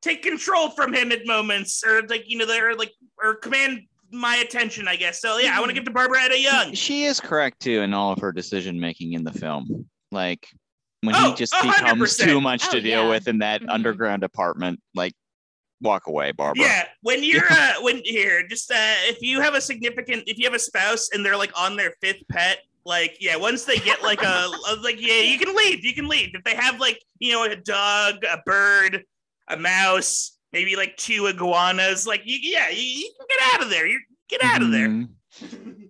S2: take control from him at moments or like you know they're like or command my attention i guess so yeah i want to
S3: Mhm.
S2: give to barbara Eda-Young
S1: She is correct too in all of her decision making in the film. Like when
S2: Oh,
S1: he just
S2: a hundred
S1: becomes too much to
S3: Oh,
S1: deal
S3: yeah.
S1: with in that
S3: Mhm.
S1: underground apartment, like walk away, Barbara.
S2: Yeah, when you're uh when here, just uh if you have a significant if you have a spouse and they're like on their fifth pet, like yeah, once they get like a, a like yeah, you can leave, you can leave. If they have like, you know, a dog, a bird, a mouse, maybe like two iguanas, like you yeah, you, you can get out of there. You get out of there.
S1: Mhm.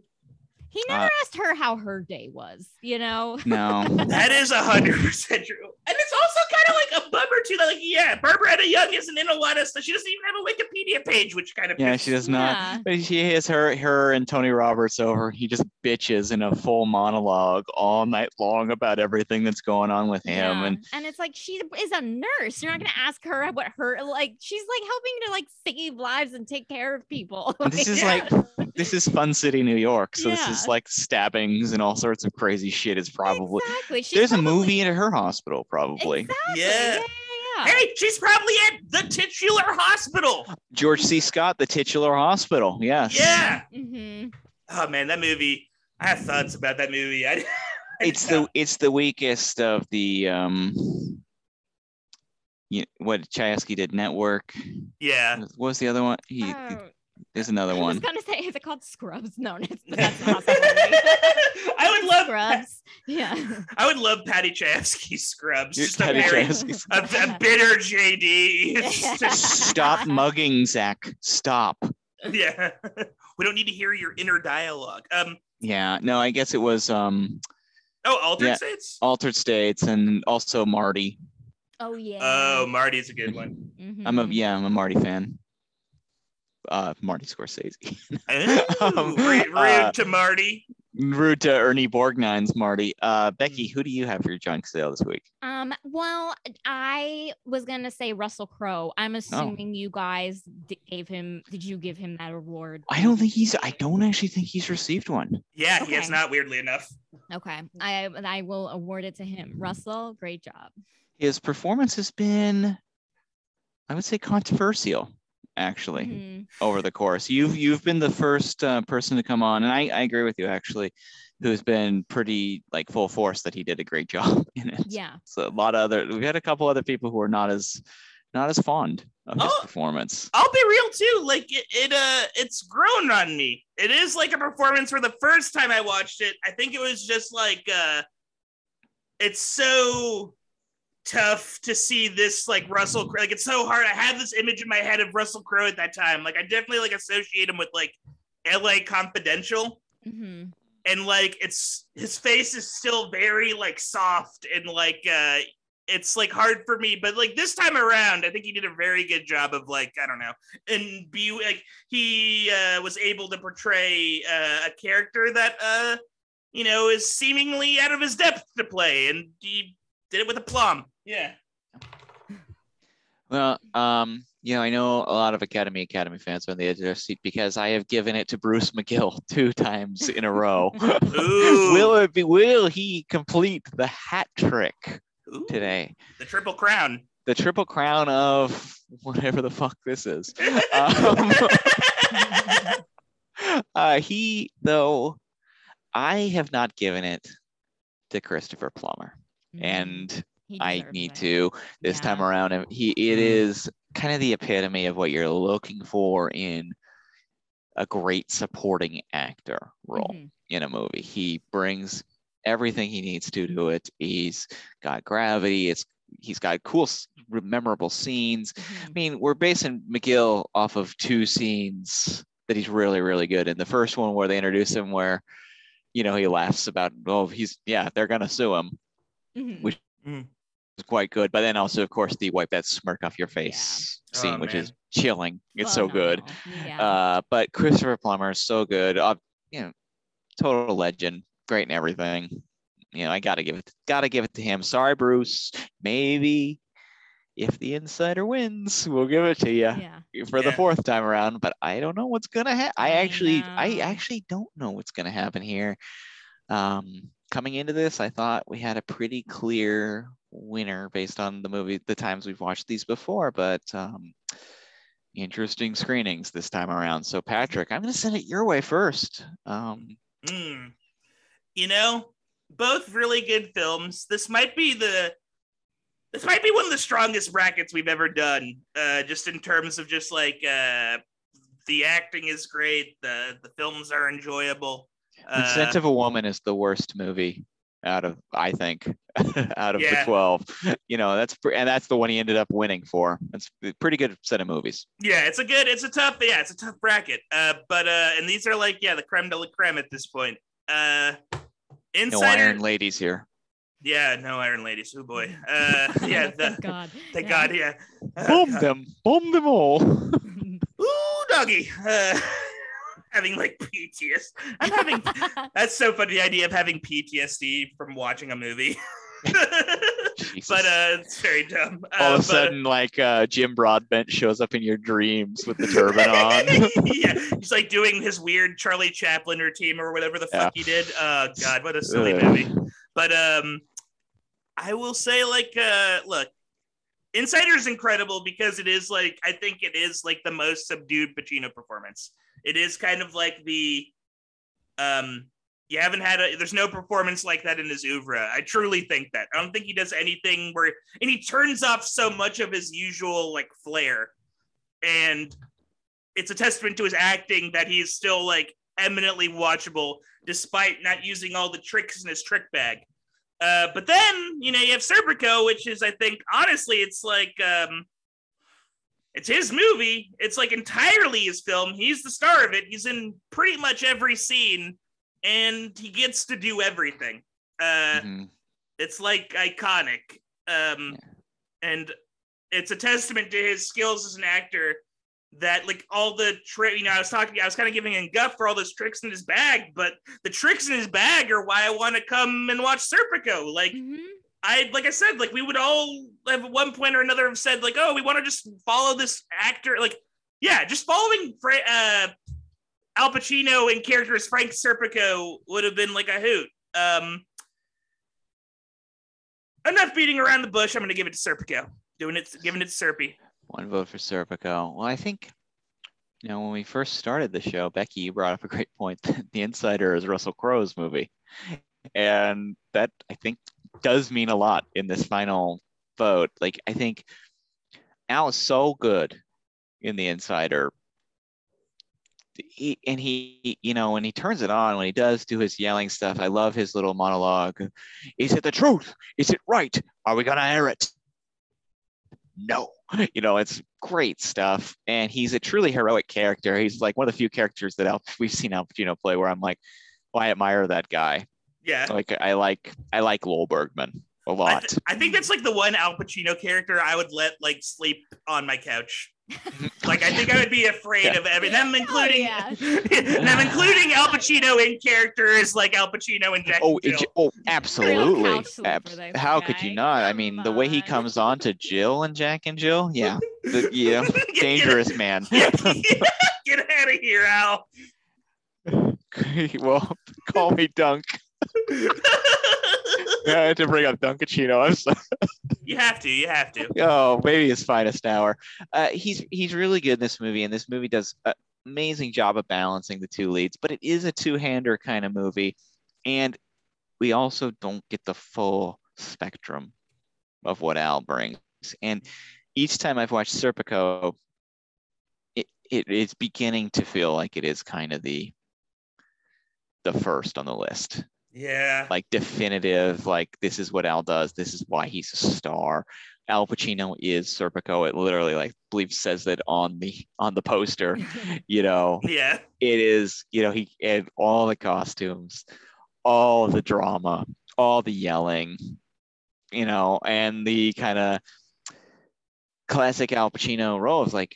S3: He never
S1: Uh,
S3: asked her how her day was, you know?
S1: No.
S2: That is a hundred percent true. And it's also kind of like a bummer too. That like, yeah, Barbara Eda-Young isn't in a lot of stuff. She doesn't even have a Wikipedia page, which kind of
S1: Yeah, she does not.
S3: Yeah.
S1: But she has her her and Tony Roberts over. He just bitches in a full monologue all night long about everything that's going on with him.
S3: Yeah.
S1: And
S3: and it's like she is a nurse. You're not gonna ask her what her like. She's like helping to like save lives and take care of people.
S1: this is
S2: Yeah.
S1: like this is Fun City, New York. So this is like stabbings and all sorts of crazy shit. Is probably
S3: exactly. She's
S1: there's a movie in her hospital, probably.
S3: Exactly.
S2: Yeah.
S3: Yeah. yeah, yeah.
S2: Hey, she's probably at the titular hospital.
S1: George C. Scott, the titular hospital. Yes.
S2: Yeah.
S3: Mm-hmm.
S2: Oh man, that movie. I have thoughts about that movie. I, I
S1: It's
S2: just-
S1: the it's the weakest of the um. You, what Chayefsky did network.
S2: yeah.
S1: What was the other one? He,
S3: Oh,
S1: There's another one.
S3: I was gonna say, is it called Scrubs? No, it's, that's not.
S2: I would love
S3: Scrubs. Yeah.
S2: I would love Paddy Chayefsky's Scrubs. Just a
S1: Paddy
S2: very
S1: Chayefsky's-
S2: a, a bitter JD. It's just-
S1: Stop mugging, Zach. Stop.
S2: yeah. We don't need to hear your inner dialogue. Um.
S1: Yeah. No, I guess it was um
S2: Oh, Altered
S1: Yeah.
S2: States.
S1: Altered States and also Marty.
S3: Oh yeah.
S2: Oh, Marty's a good one.
S1: I'm a yeah, I'm a Marty fan. Uh, Marty Scorsese.
S2: Oh,
S1: Um,
S2: rude, rude
S1: uh,
S2: to Marty.
S1: Rude to Ernie Borgnine's Marty. Uh. Becky, who do you have for your John Cazale this week?
S3: Um, well, I was gonna say Russell Crowe. I'm
S1: Oh.
S3: assuming you guys d- gave him. Did you give him that award?
S1: I don't think he's. I don't actually think he's received one.
S2: Yeah, he has not. Weirdly enough.
S3: Okay, I I will award it to him. Russell, great job.
S1: His performance has been, I would say, controversial. Actually,
S3: Mhm.
S1: over the course, you've you've been the first uh, person to come on, and I, I agree with you actually, who's been pretty like full force that he did a great job in it.
S3: Yeah.
S1: So a lot of other we had a couple other people who are not as not as fond of his
S2: Oh.
S1: performance.
S2: I'll be real too. Like it, it uh it's grown on me. It is like a performance for the first time I watched it. I think it was just like uh it's so tough to see this like Russell Crowe. Like it's so hard. I had this image in my head of Russell Crowe at that time. Like I definitely like associate him with like LA Confidential.
S3: hmm
S2: And like it's his face is still very like soft and like uh it's like hard for me, but like this time around, I think he did a very good job of like I don't know, and be like he uh, was able to portray uh, a character that uh, you know is seemingly out of his depth to play, and he did it with aplomb. Yeah,
S1: Well, um, you know, I know a lot of Academy Academy fans are on the edge of their seat because I have given it to Bruce McGill two times in a row. Will it be? Will he complete the hat trick
S2: Ooh,
S1: today?
S2: the triple crown.
S1: The triple crown of whatever the fuck this is. Um, uh, he though, I have not given it to Christopher Plummer,
S3: Mhm.
S1: and
S3: He
S1: I need
S3: it.
S1: to this time around. and He it
S2: Mm.
S1: kind of the epitome of what you're looking for in a great supporting actor role
S3: Mhm.
S1: in a movie. He brings everything he needs to do it. He's got gravity. It's he's got cool, memorable scenes. I
S3: Mhm.
S1: mean, we're basing McGill off of two scenes that he's really, really good in. The first one where they introduce him, where you know he laughs about, oh, he's yeah, they're gonna sue him.
S3: Mhm.
S1: which- It's quite good. But then also, of course, the wipe that smirk off your face
S2: Oh,
S1: scene, which is chilling. It's so good.
S3: Yeah.
S1: Uh, but Christopher Plummer is so good. Uh, you know, total legend, great and everything. You know, I gotta give it, gotta give it to him. Sorry, Bruce. Maybe if the insider wins, we'll give it to you
S3: yeah.
S1: for the fourth time around. But I don't know what's gonna happen. I
S3: I
S1: actually, I
S3: know.
S1: actually don't know what's gonna happen here. Um, coming into this, I thought we had a pretty clear winner based on the movie, the times we've watched these before, but um, interesting screenings this time around. So, Patrick, I'm going to send it your way first. Um,
S2: Mm. You know, both really good films. This might be the this might be one of the strongest brackets we've ever done. Uh, just in terms of just like uh, the acting is great, the the films are enjoyable.
S1: The
S2: Uh,
S1: Scent of a Woman is the worst movie out of, I think, out of
S2: Yeah.
S1: the 12. You know, that's, pre- and that's the one he ended up winning for. It's a pretty good set of movies.
S2: yeah, it's a good, it's a tough, yeah, it's a tough bracket. Uh, but uh, and these are like yeah, the creme de la creme at this point. Uh,
S1: No
S2: Insider,
S1: Iron Ladies here.
S2: yeah, no Iron Ladies. Oh boy. Uh, yeah, the,
S3: Thank God.
S2: thank
S3: Yeah.
S2: God, yeah. Uh,
S1: Bomb
S2: God.
S1: them, bomb them all.
S2: Ooh, doggy. Uh, having like PTSD. I'm having. That's so funny. The idea of having PTSD from watching a movie. But uh, it's very dumb.
S1: all
S2: Uh,
S1: of a
S2: but-
S1: sudden, like uh, Jim Broadbent shows up in your dreams with the turban on.
S2: yeah, he's like doing his weird Charlie Chaplin routine or whatever the fuck he did. Oh God, what a silly movie. But um, I will say like uh, look, Insider is incredible because it is like I think it is like the most subdued Pacino performance. It is kind of like the um. You haven't had a. There's no performance like that in his oeuvre. I truly think that. I don't think he does anything where, and he turns off so much of his usual like flair, and it's a testament to his acting that he's still like eminently watchable despite not using all the tricks in his trick bag. Uh, but then you know you have Serpico, which is I think honestly it's like um, it's his movie. It's like entirely his film. He's the star of it. He's in pretty much every scene, and he gets to do everything. Uh,
S1: Mhm.
S2: It's like iconic, um,
S1: Yeah.
S2: and it's a testament to his skills as an actor. That like all the trick, you know, I was talking, I was kind of giving him guff for all those tricks in his bag, but the tricks in his bag are why I want to come and watch Serpico. Like,
S3: Mhm.
S2: I like I said, like we would all have at one point or another have said, like, oh, we want to just follow this actor. Like, yeah, just following Fra- uh, Al Pacino in character as Frank Serpico would have been like a hoot. Um, enough beating around the bush. I'm going to give it to Serpico. Doing it, giving it to Serpy.
S1: One vote for Serpico. Well, I think, you know, when we first started the show, Becky, you brought up a great point. The Insider is Russell Crowe's movie. And that, I think, does mean a lot in this final vote. Like, I think Al is so good in The Insider. He, and he, you know, when he turns it on, when he does do his yelling stuff, I love his little monologue. Is it the truth? Is it right? Are we going to air it? no you know it's great stuff and he's a truly heroic character he's like one of the few characters that we've seen al pacino play where i'm like well, i admire that guy
S2: Yeah.
S1: like i like i like lowell bergman a lot
S2: th- I think that's like the one Al Pacino character I would let like sleep on my couch. Like I think I would be afraid
S1: Yeah.
S2: of every them oh, including
S3: yeah.
S2: them including Al Pacino in characters like Al Pacino and Jack.
S1: oh
S2: and Jill.
S1: oh absolutely
S3: couch sleep
S1: Abs-
S3: for this
S1: how could you not i
S3: Come
S1: mean the way he comes on to jill and jack and jill yeah the, yeah
S2: Get-
S1: dangerous man
S2: Get, get out of here, Al.
S1: well call me dunk i had to bring up Dunkaccino i'm sorry
S2: you have to. You have to.
S1: Oh, maybe his finest hour. Uh, he's he's really good in this movie, and this movie does an amazing job of balancing the two leads. But it is a two-hander kind of movie, and we also don't get the full spectrum of what Al brings. And each time I've watched Serpico, it it is beginning to feel like it is kind of the the first on the list
S2: Yeah.
S1: like definitive like this is what al does this is why he's a star al pacino is serpico it literally like I believe says that on the on the poster you know
S2: Yeah.
S1: it is you know he and all the costumes all the drama all the yelling you know and the kind of classic al pacino role of like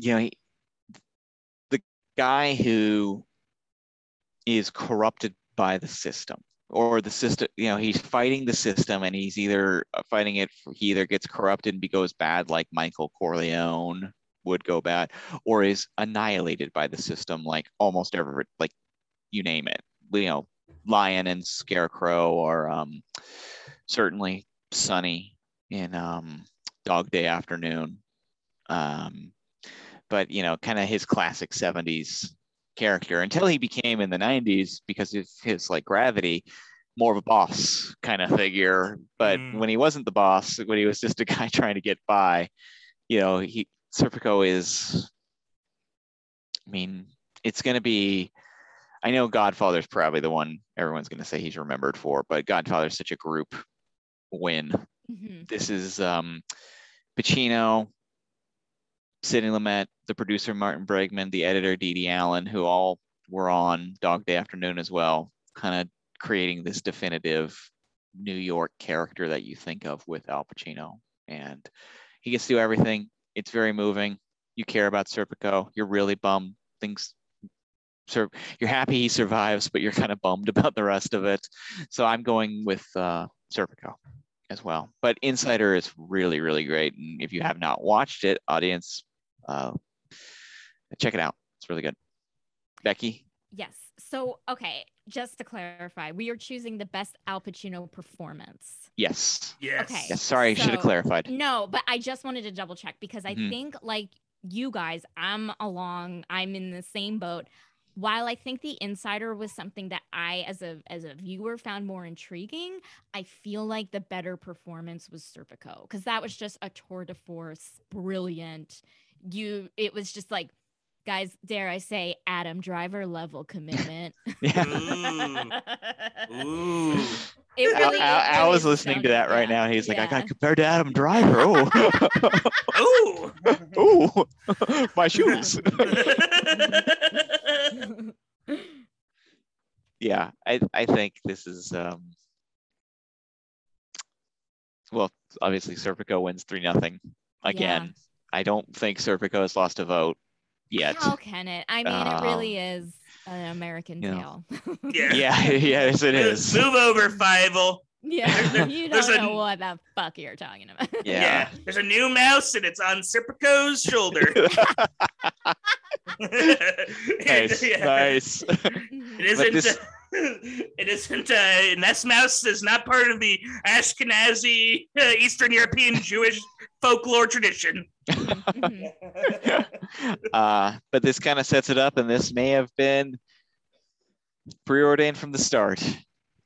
S1: you know he, the guy who is corrupted by the system or the system you know he's fighting the system and he's either uh, fighting it he either gets corrupted and goes bad like michael corleone would go bad or is annihilated by the system like almost every like you name it. You know lion and scarecrow or um certainly Sonny in um dog day afternoon. Um but you know kind of his classic 70s character until he became in the 90s because of his like gravity more of a boss kind of figure but
S2: Mm.
S1: when he wasn't the boss when he was just a guy trying to get by you know he serpico is i mean it's going to be i know godfather's probably the one everyone's going to say he's remembered for but godfather's such a group win
S3: Mhm.
S1: this is um pacino Sidney Lumet, the producer Martin Bregman, the editor Dede Allen, who all were on Dog Day Afternoon as well, kind of creating this definitive New York character that you think of with Al Pacino. And he gets to do everything. It's very moving. You care about Serpico. You're really bummed. Things sur- you're happy he survives, but you're kind of bummed about the rest of it. So I'm going with uh, Serpico as well. But Insider is really, really great. And if you have not watched it, audience, uh, check it out. It's really good. Becky,
S3: Yes. So, okay, just to clarify, we are choosing the best Al Pacino performance.
S1: yes.
S2: Yes.
S3: Okay.
S1: Yes, sorry, I should have clarified.
S3: No, but I just wanted to double check because I
S1: Mhm.
S3: think like you guys, I'm along, I'm in the same boat. While I think the insider was something that I as a as a viewer found more intriguing, I feel like the better performance was Serpico because that was just a tour de force, brilliant, you it was just like guys dare i say adam driver level commitment
S1: Yeah.
S2: Ooh.
S3: it
S1: Al,
S3: really,
S1: Al-
S3: it
S1: Al
S3: really
S1: is listening to that right
S3: yeah.
S1: now. He's like, I got compared to Adam Driver. Oh,
S2: Ooh.
S1: ooh, my shoes. yeah, I, I think this is um well, obviously Serpico wins three nothing again. I don't think Serpico has lost a vote yet.
S3: How can it? I mean, it really
S1: Um,
S3: is an American
S1: you know.
S3: tale.
S2: Yeah.
S1: Yeah, yes, it is.
S2: Move over, Fievel.
S3: yeah, you don't
S2: a-
S3: know what the fuck you're talking about.
S1: Yeah.
S2: There's a new mouse and it's on Serpico's shoulder.
S1: nice,
S2: Yeah.
S1: nice.
S2: It isn't.
S1: this-
S2: it isn't. Uh, Nest Mouse is not part of the Ashkenazi uh, Eastern European Jewish folklore tradition.
S1: Uh, but this kind of sets it up, and this may have been preordained from the start.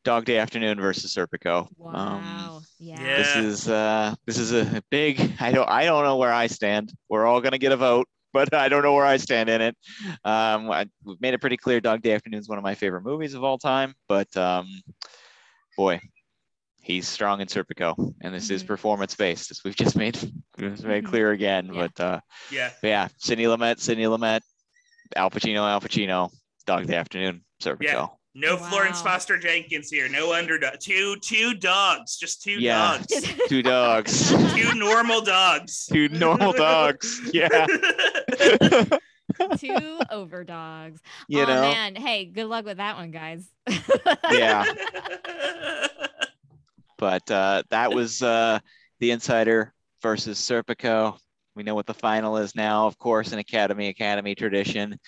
S1: Dog Day Afternoon versus Serpico. Um,
S3: Wow. yeah.
S2: yeah.
S1: this is uh, this is a big. I don't I don't know where I stand. We're all gonna get a vote, but I don't know where I stand in it. Um, I, we've made it pretty clear. Dog Day Afternoon is one of my favorite movies of all time, but um, boy, he's strong in Serpico, and this is
S3: Mhm.
S1: performance based, as we've just made just made
S3: Mhm.
S1: clear again.
S3: Yeah.
S1: But uh,
S2: yeah.
S1: but yeah, Sidney Lumet, Sidney Lumet, Al Pacino, Al Pacino, Dog Day Afternoon, Serpico.
S2: Yeah. No Florence Foster Jenkins here. No underdog. Two two dogs. Just two
S1: Yeah.
S2: dogs.
S1: Two dogs,
S2: two normal dogs.
S1: two normal dogs. Yeah,
S3: Two overdogs.
S1: you
S3: oh
S1: know.
S3: man, hey, good luck with that one, guys.
S1: Yeah. But uh, that was uh, the Insider versus Serpico. We know what the final is now, of course, an Academy Academy tradition.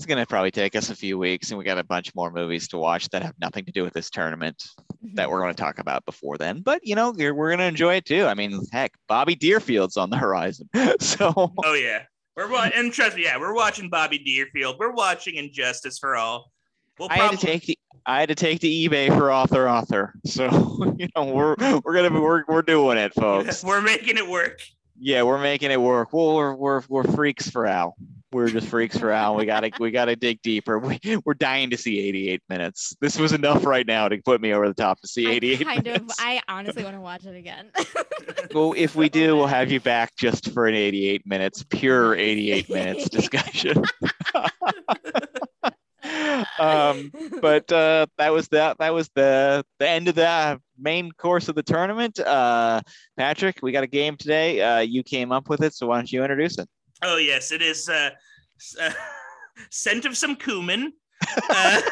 S1: It's going to probably take us a few weeks, and we got a bunch more movies to watch that have nothing to do with this tournament mm-hmm. that we're going to talk about before then. But you know, we're, we're going to enjoy it too. I mean, heck, Bobby Deerfield's on the horizon, so
S2: Oh yeah. We're wa- and trust me, yeah, we're watching Bobby Deerfield. We're watching And Justice for All. We'll
S1: I had to take the I had to take the eBay for author author. So you know, we're we're gonna be we're, we're doing it, folks.
S2: we're making it work.
S1: Yeah, we're making it work. Well, we're we're we're freaks for Al. We're just freaks for Al. We gotta we gotta dig deeper. We, we're dying to see 88 minutes. This was enough right now to put me over the top to see
S3: I
S1: 88
S3: kind of. I honestly want to watch it again.
S1: well, if we do, we'll have you back just for an 88 minutes, pure 88 minutes discussion. um, but uh, that was that. That was the the end of the main course of the tournament. Uh, Patrick, we got a game today. Uh, you came up with it, so why don't you introduce it?
S2: Oh yes, it is uh, uh scent of some cumin. Uh,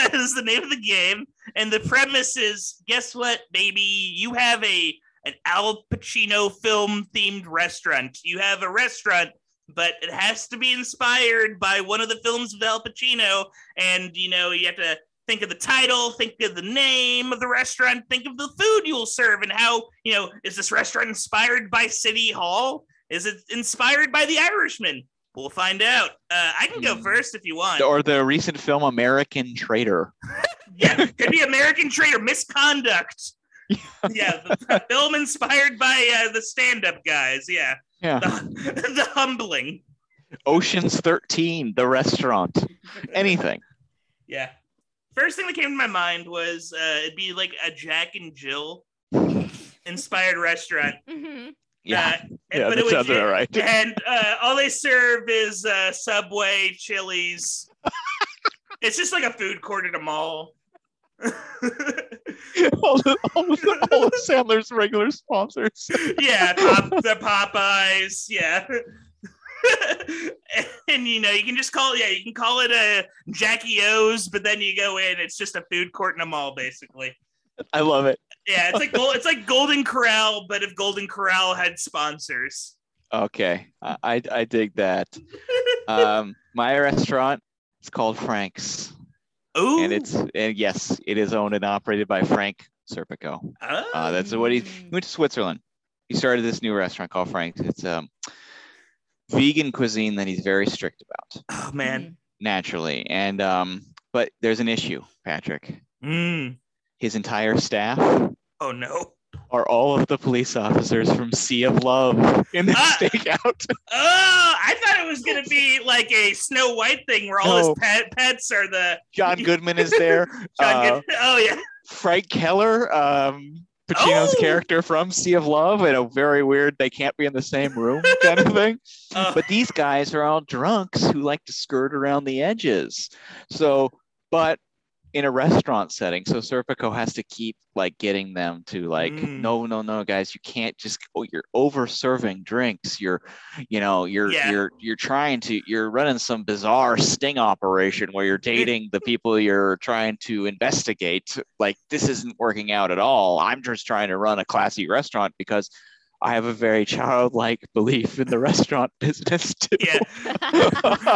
S2: is the name of the game, and the premise is: guess what, baby? You have a an Al Pacino film themed restaurant. You have a restaurant, but it has to be inspired by one of the films of Al Pacino, and you know you have to think of the title, think of the name of the restaurant, think of the food you will serve, and how you know is this restaurant inspired by City Hall? Is it inspired by The Irishman? We'll find out. Uh, I can go
S1: Hmm.
S2: first if you want.
S1: Or the recent film American Traitor.
S2: Yeah, could be American Traitor Misconduct. yeah, the, the film inspired by uh, the stand-up guys. Yeah,
S1: Yeah.
S2: the, the humbling.
S1: Ocean's 13, the restaurant. Anything.
S2: Yeah. First thing that came to my mind was uh, it'd be like a Jack and Jill inspired restaurant.
S3: Mhm.
S1: Yeah.
S2: Uh,
S1: yeah,
S2: but
S1: that
S2: it was
S1: sounds about right.
S2: and uh, all they serve is uh, Subway, Chili's. it's just like a food court at a mall.
S1: all, the, all, the, all of Sandler's regular sponsors.
S2: yeah, pop, the Popeyes. Yeah. and you know, you can just call it, yeah, you can call it a Jackie O's, but then you go in, it's just a food court in a mall, basically.
S1: I love it.
S2: Yeah, it's like it's like Golden Corral, but if Golden Corral had sponsors.
S1: Okay. I, I, dig that. Um, my restaurant is called Frank's.
S2: Ooh,
S1: And it's, and yes, it is owned and operated by Frank Serpico.
S2: oh,
S1: Uh, that's what he, he
S3: Mm.
S1: went to Switzerland. He started this new restaurant called Frank's. It's um, vegan cuisine that he's very strict about,
S2: oh man.
S1: naturally. And um, but there's an issue, Patrick.
S2: Mm.
S1: His entire staff
S2: Oh no.
S1: are all of the police officers from Sea of Love in the
S2: Ah.
S1: stakeout.
S2: Oh, I thought it was gonna be like a Snow White thing where all
S1: No.
S2: his pet pets are the
S1: John Goodman is there.
S2: John
S1: Uh,
S2: Good- Oh yeah.
S1: Frank Keller, um, Pacino's
S2: Oh!
S1: character from Sea of Love, in a very weird, they can't be in the same room kind of thing.
S2: Uh,
S1: But these guys are all drunks who like to skirt around the edges. So, but in a restaurant setting, so Serpico has to keep like getting them to like,
S2: Mm.
S1: no, no, no, guys, you can't just. Oh, you're over serving drinks. You're, you know, you're
S2: Yeah.
S1: you're you're trying to you're running some bizarre sting operation where you're dating the people you're trying to investigate. Like this isn't working out at all. I'm just trying to run a classy restaurant because I have a very childlike belief in the restaurant business too.
S2: yeah.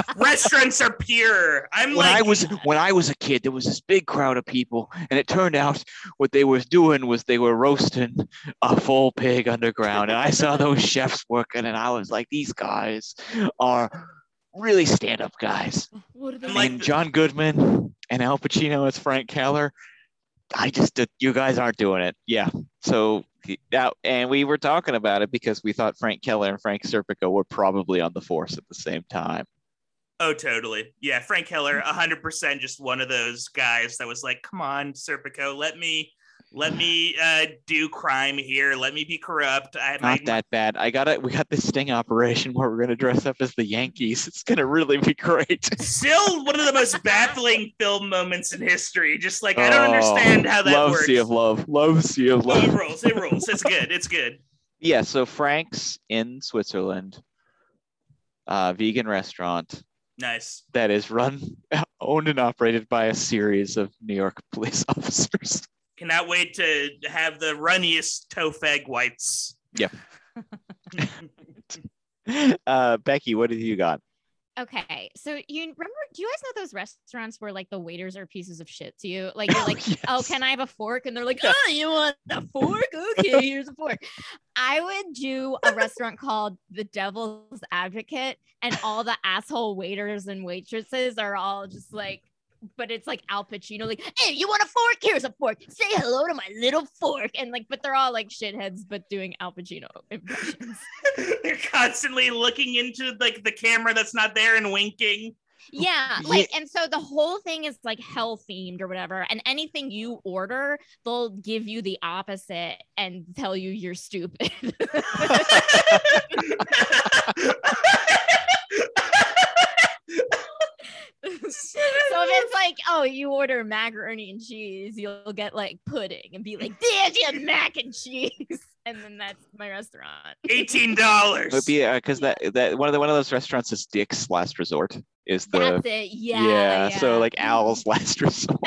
S2: Restaurants are pure. I'm
S1: when
S2: like
S1: I was when I was a kid, there was this big crowd of people, and it turned out what they was doing was they were roasting a full pig underground, and I saw those chefs working, and I was like, these guys are really stand-up guys.
S3: What are they?
S2: I'm like
S1: and John Goodman and Al Pacino as Frank Keller, I just you guys aren't doing it. Yeah. So yeah, and we were talking about it because we thought Frank Keller and Frank Serpico were probably on the force at the same time.
S2: Oh, totally. Yeah, Frank Keller, hundred percent, just one of those guys that was like, "Come on, Serpico, let me, let me uh, do crime here. Let me be corrupt." I
S1: Not
S2: my,
S1: that bad. I got it. We got this sting operation where we're gonna dress up as the Yankees. It's gonna really be great.
S2: still one of the most baffling film moments in history. Just like I don't
S1: Oh,
S2: understand how that
S1: love
S2: works.
S1: Sea of Love. Love Sea of
S2: love. it
S1: Love.
S2: rules. It rules. It's good. It's good.
S1: yeah. So Frank's in Switzerland, uh, vegan restaurant
S2: Nice.
S1: that is run, owned, and operated by a series of New York police officers.
S2: Cannot wait to have the runniest tofag whites.
S1: Yep. Uh, Becky, what have you got?
S3: Okay, so you remember? Do you guys know those restaurants where like the waiters are pieces of shit to you? Like you're like, oh, can I have a fork? And they're like, oh, you want a fork? Okay, here's a fork. I would do a restaurant called The Devil's Advocate, and all the asshole waiters and waitresses are all just like, but it's like Al Pacino, like, hey, you want a fork? Here's a fork. Say hello to my little fork. And like, but they're all like shitheads, but doing Al Pacino impressions.
S2: They're constantly looking into like the camera that's not there and winking.
S3: Yeah,
S1: Yeah.
S3: like and so the whole thing is like hell themed or whatever, and anything you order, they'll give you the opposite and tell you you're stupid. so if it's like, oh, you order macaroni and cheese, you'll get like pudding and be like, there's your mac and cheese, and then that's my restaurant.
S2: Eighteen dollars.
S1: It would be uh, because that that one of the one of those restaurants is Dick's Last Resort. Is the
S3: That's it. Yeah.
S1: so like Al's Last Resort.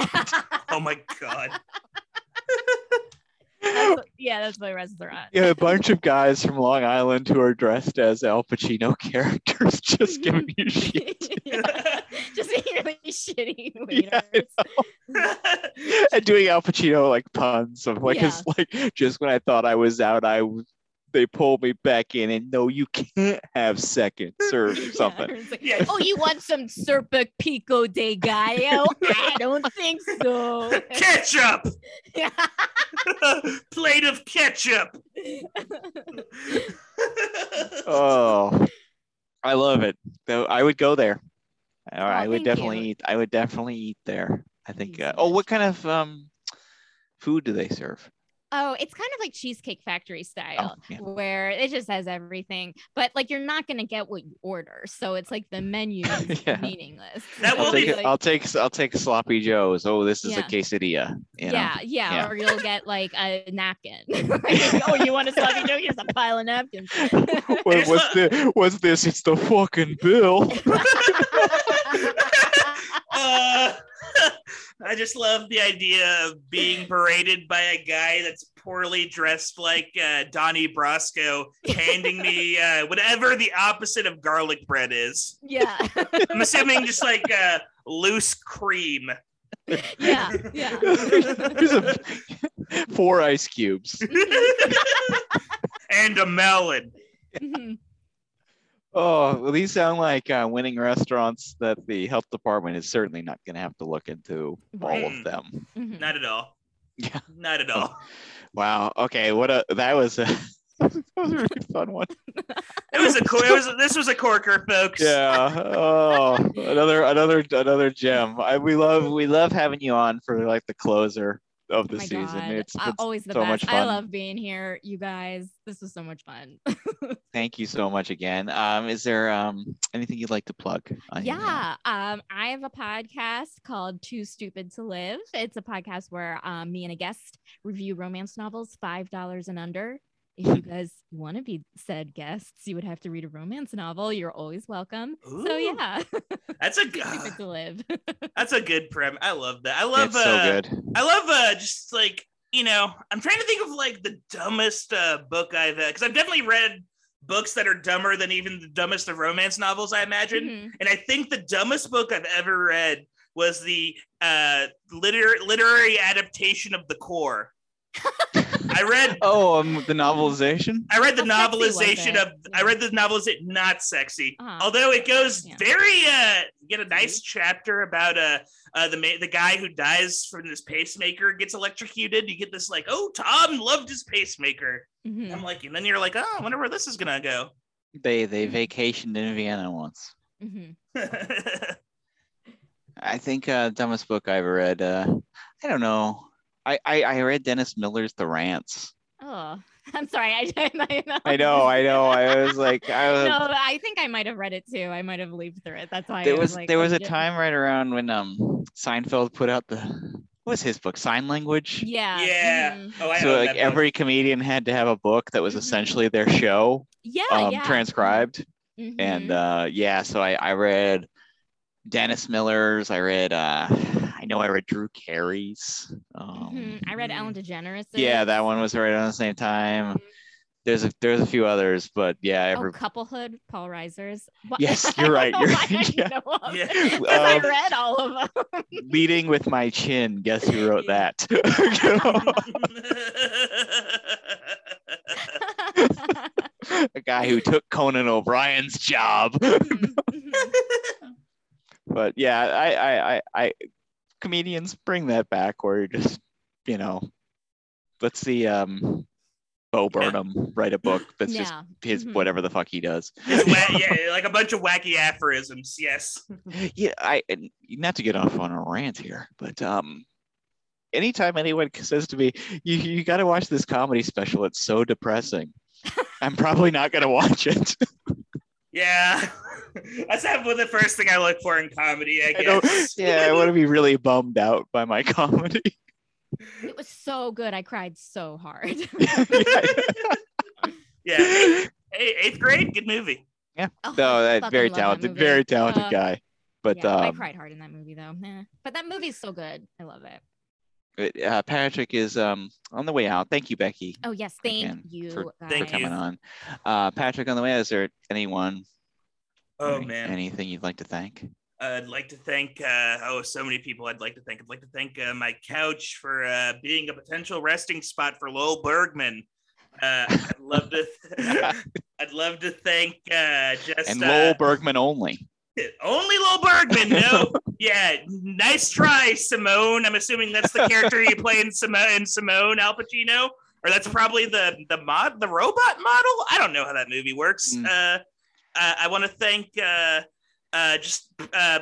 S2: Oh my god.
S3: That's- yeah, that's my restaurant.
S1: Yeah, a bunch of guys from Long Island who are dressed as Al Pacino characters just giving you shit
S3: Yeah. Just being really shitty
S1: Yeah, and doing Al Pacino like puns of like it's like just when I thought I was out, I they pulled me back in and no, you can't have second serve or
S3: Yeah,
S1: something.
S3: like,
S2: Yeah.
S3: oh, you want some Serpa Pico de Gallo? I don't think so.
S2: ketchup. Plate of ketchup.
S1: Oh, I love it. Though I would go there. Or I would definitely
S3: you.
S1: eat. I would definitely eat there. I think. Uh, oh, what kind of um food do they serve?
S3: Oh, it's kind of like Cheesecake Factory style.
S1: Oh, yeah.
S3: Where it just has everything, but like you're not gonna get what you order, so it's like the menu is
S1: Yeah.
S3: meaningless.
S2: That
S3: So
S1: I'll take,
S2: be-
S1: I'll take I'll take sloppy joes. Oh, this is a quesadilla. You know?
S3: yeah, yeah,
S1: Yeah.
S3: or you'll get like a napkin. oh, you want a sloppy joe? Here's a pile of napkins.
S1: What,
S2: Here's
S1: what's the what's this? It's the fucking bill.
S2: Uh, I just love the idea of being berated by a guy that's poorly dressed like uh, Donnie Brasco, handing me uh, whatever the opposite of garlic bread is.
S3: yeah,
S2: I'm assuming just like uh, loose cream.
S3: yeah, yeah.
S1: There's a, four ice cubes.
S2: and a melon.
S3: Mhm.
S1: Oh, well, these sound like uh, winning restaurants that the health department is certainly not going to have to look into all of them.
S3: Mhm.
S2: Not at all.
S1: Yeah.
S2: Not at all.
S1: Wow. Okay. What a that was a that was a really fun one.
S2: It was a cor- it was this was a corker, folks.
S1: Yeah. Oh, another another another gem. I, we love we love having you on for like the closer of the
S3: Oh
S1: season.
S3: God.
S1: It's,
S3: Uh,
S1: it's
S3: always the
S1: so
S3: best.
S1: much
S3: I love being here, you guys. This was so much fun.
S1: thank you so much again. Um, is there um anything you'd like to plug? on your end?
S3: yeah. Um, I have a podcast called Too Stupid to Live. It's a podcast where um, me and a guest review romance novels, five dollars and under. If you guys want to be said guests, you would have to read a romance novel. You're always welcome. So yeah,
S2: That's a good.
S3: stupid to live.
S2: That's a good prem. I love that. I love.
S1: It's so
S2: uh,
S1: good.
S2: I love uh just like you know I'm trying to think of like the dumbest uh book I've ever because I've definitely read books that are dumber than even the dumbest of romance novels I imagine
S3: Mhm.
S2: and I think the dumbest book I've ever read was the uh liter- literary adaptation of the core. I read
S1: Oh, um, the novelization.
S2: I read the
S3: How
S2: novelization
S3: it?
S2: of I read the novelization not sexy.
S3: Uh-huh.
S2: Although it goes
S3: Yeah.
S2: very uh you get a nice chapter about uh uh the ma- the guy who dies from this pacemaker gets electrocuted. You get this like, "Oh, Tom loved his pacemaker."
S3: Mhm.
S2: I'm like, and then you're like, "Oh, I wonder where this is going to go."
S1: They they vacationed in Vienna once.
S3: Mhm.
S1: I think uh, dumbest book I ever read. Uh, I don't know. I, I I read Dennis Miller's The Rants.
S3: Oh, I'm sorry. I. I know.
S1: I know, I know. I was like, I was,
S3: no, I think I might have read it too. I might have leafed through it. That's why
S1: there
S3: I
S1: was
S3: like,
S1: there was a time right around when um Seinfeld put out the what was his book SeinLanguage.
S3: Yeah.
S2: yeah.
S3: mhm.
S2: Oh,
S1: So like
S2: that book.
S1: every comedian had to have a book that was
S3: Mhm.
S1: essentially their show
S3: Yeah.
S1: um,
S3: yeah.
S1: transcribed.
S3: Mhm.
S1: And uh, yeah, so I, I read Dennis Miller's. I read uh, I know I read Drew Carey's. Um,
S3: Mhm. I read Ellen DeGeneres.
S1: Yeah, that one was right around the same time. There's a there's a few others, but yeah,
S3: Oh,
S1: every
S3: couplehood, Paul Reiser's. What-
S1: Yes, you're right,
S3: know
S1: you're
S3: why I
S1: right, yeah.
S2: Yeah.
S3: it, 'cause I
S1: Um,
S3: read all of them.
S1: leading with my chin. Guess who wrote that? a guy who took Conan O'Brien's job.
S3: Mhm, mhm.
S1: but yeah, I, I, I, I, comedians bring that back or just, you know, let's see, um, Bo Burnham write a book that's just
S3: yeah.
S1: his
S3: mhm.
S1: whatever the fuck he does.
S2: Wa- yeah, like a bunch of wacky aphorisms. Yes.
S1: Yeah, I and not to get off on a rant here, but um, anytime anyone says to me, "You you got to watch this comedy special," it's so depressing. I'm probably not gonna watch it.
S2: Yeah. That's not the first thing I look for in comedy, I
S1: I don't,
S2: guess.
S1: yeah, I want to be really bummed out by my comedy.
S3: It was so good. I cried so hard.
S2: Yeah. Eighth, hey, eighth grade, good movie. Yeah.
S3: Oh,
S1: no,
S3: I
S1: that very
S3: love that
S1: talented, very talented
S3: Uh,
S1: guy. But
S3: yeah, I
S1: um,
S3: cried hard in that movie though. Eh. But that movie's so good. I love it.
S1: But, uh, Patrick is um on the way out. Thank you, Becky,
S3: Oh yes, thank
S1: Again,
S3: you.
S1: for-
S3: guys.
S1: for
S2: Thank you.
S1: coming on. Uh, Patrick, on the way, out, is there anyone?
S2: Oh
S1: any-
S2: man.
S1: anything you'd like to thank?
S2: I'd like to thank uh, oh so many people I'd like to thank. I'd like to thank uh, my couch for uh, being a potential resting spot for Lowell Bergman. Uh, I'd love to I'd love to thank uh, just
S1: And
S2: uh,
S1: Lowell Bergman only.
S2: Only Lil Bergman. No, yeah, nice try, Simone. I'm assuming that's the character you play in Simone in Simone Al Pacino, or that's probably the the mod the robot model. I don't know how that movie works.
S1: Mm.
S2: Uh, uh, I want to thank uh, uh, just uh,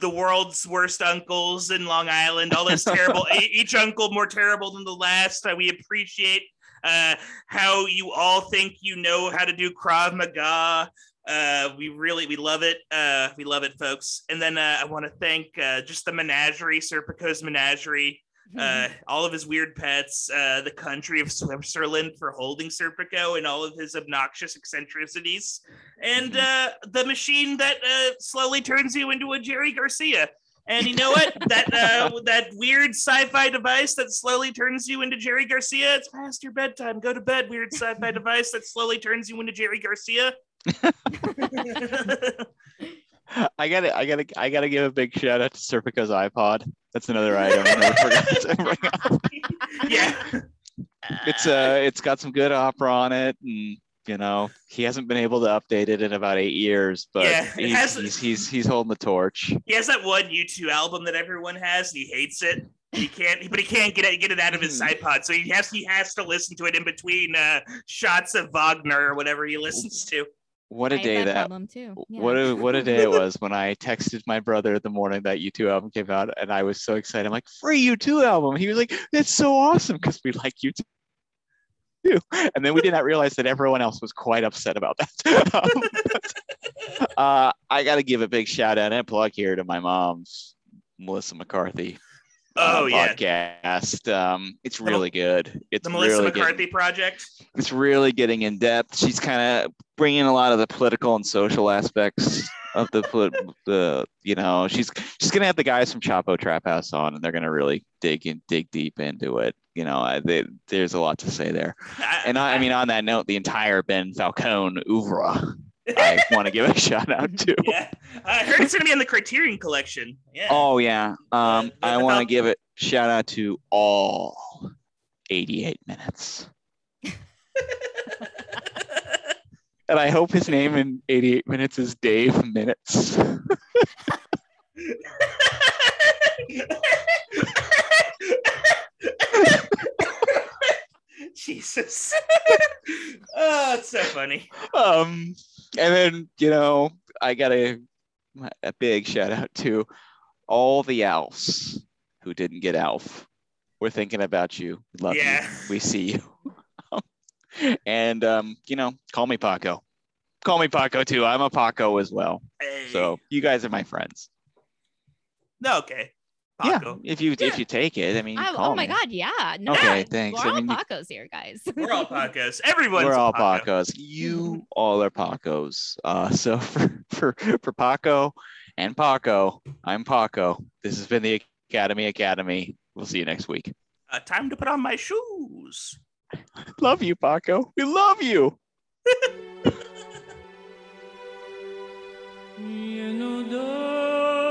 S2: the world's worst uncles in Long Island. All those terrible, each uncle more terrible than the last. Uh, we appreciate uh, how you all think you know how to do Krav Maga. Uh, we really we love it. Uh, we love it, folks. And then uh, I want to thank uh, just the menagerie, Serpico's menagerie, uh, all of his weird pets, uh, the country of Switzerland for holding Serpico and all of his obnoxious eccentricities, and uh, the machine that uh, slowly turns you into a Jerry Garcia. And you know what? that uh, that weird sci-fi device that slowly turns you into Jerry Garcia. It's past your bedtime. Go to bed. Weird sci-fi device that slowly turns you into Jerry Garcia.
S1: I gotta, I gotta, I gotta give a big shout out to Serpico's iPod. That's another item I never forgot to bring up.
S2: yeah.
S1: It's uh, it's got some good opera on it, and you know he hasn't been able to update it in about eight years, but
S2: Yeah,
S1: he's,
S2: has-
S1: he's he's he's holding the torch.
S2: He has that one U2 album that everyone has, and he hates it. He can't, but he can't get it get it out of his
S1: Hmm.
S2: iPod, so he has he has to listen to it in between uh, shots of Wagner or whatever he listens to.
S1: What a
S3: I
S1: day that
S3: too. Yeah.
S1: What a what a day it was when I texted my brother the morning that U2 album came out, and I was so excited. I'm like, free U2 album. He was like, that's so awesome because we like U2 too. And then we did not realize that everyone else was quite upset about that. Um, uh, I got to give a big shout out and plug here to my mom's Melissa McCarthy uh,
S2: Oh yeah,
S1: podcast. Um, it's really good. It's
S2: the Melissa
S1: really
S2: McCarthy project.
S1: it's really getting in depth. She's kind of bringing a lot of the political and social aspects of the the you know she's she's gonna have the guys from Chapo Trap House on, and they're gonna really dig in, dig deep into it. You know, I, they, there's a lot to say there. And I, I mean, on that note, the entire Ben Falcone oeuvre, I want to give a shout out to.
S2: yeah, I heard it's gonna be in the Criterion Collection. Yeah.
S1: Oh yeah, um, I want to give it shout out to all 88 minutes. And I hope his name in 88 minutes is Dave Minutes.
S2: Jesus. oh, it's so funny.
S1: Um, and then, you know, I got a, a big shout out to all the Alfs who didn't get Alf. We're thinking about you. We love
S2: Yeah.
S1: you. We see you. and, um, you know, call me Paco. Call me Paco too. I'm a Paco as well.
S2: Hey.
S1: So you guys are my friends.
S2: no, okay.
S1: Yeah, if you
S2: Yeah.
S1: if you take it, I mean,
S3: I-
S1: call
S3: oh my
S1: me.
S3: god, yeah. No,
S1: Okay, thanks.
S3: We're
S1: I
S3: all
S1: mean,
S3: Pacos here, guys.
S2: We're all Pacos. Everyone's
S1: We're all
S2: Paco.
S1: Pacos. You all are Pacos. Uh, so for for for Paco and Paco, I'm Paco. This has been the Academy Academy. We'll see you next week.
S2: Uh, time to put on my shoes.
S1: Love you, Paco. We love you.
S4: You know the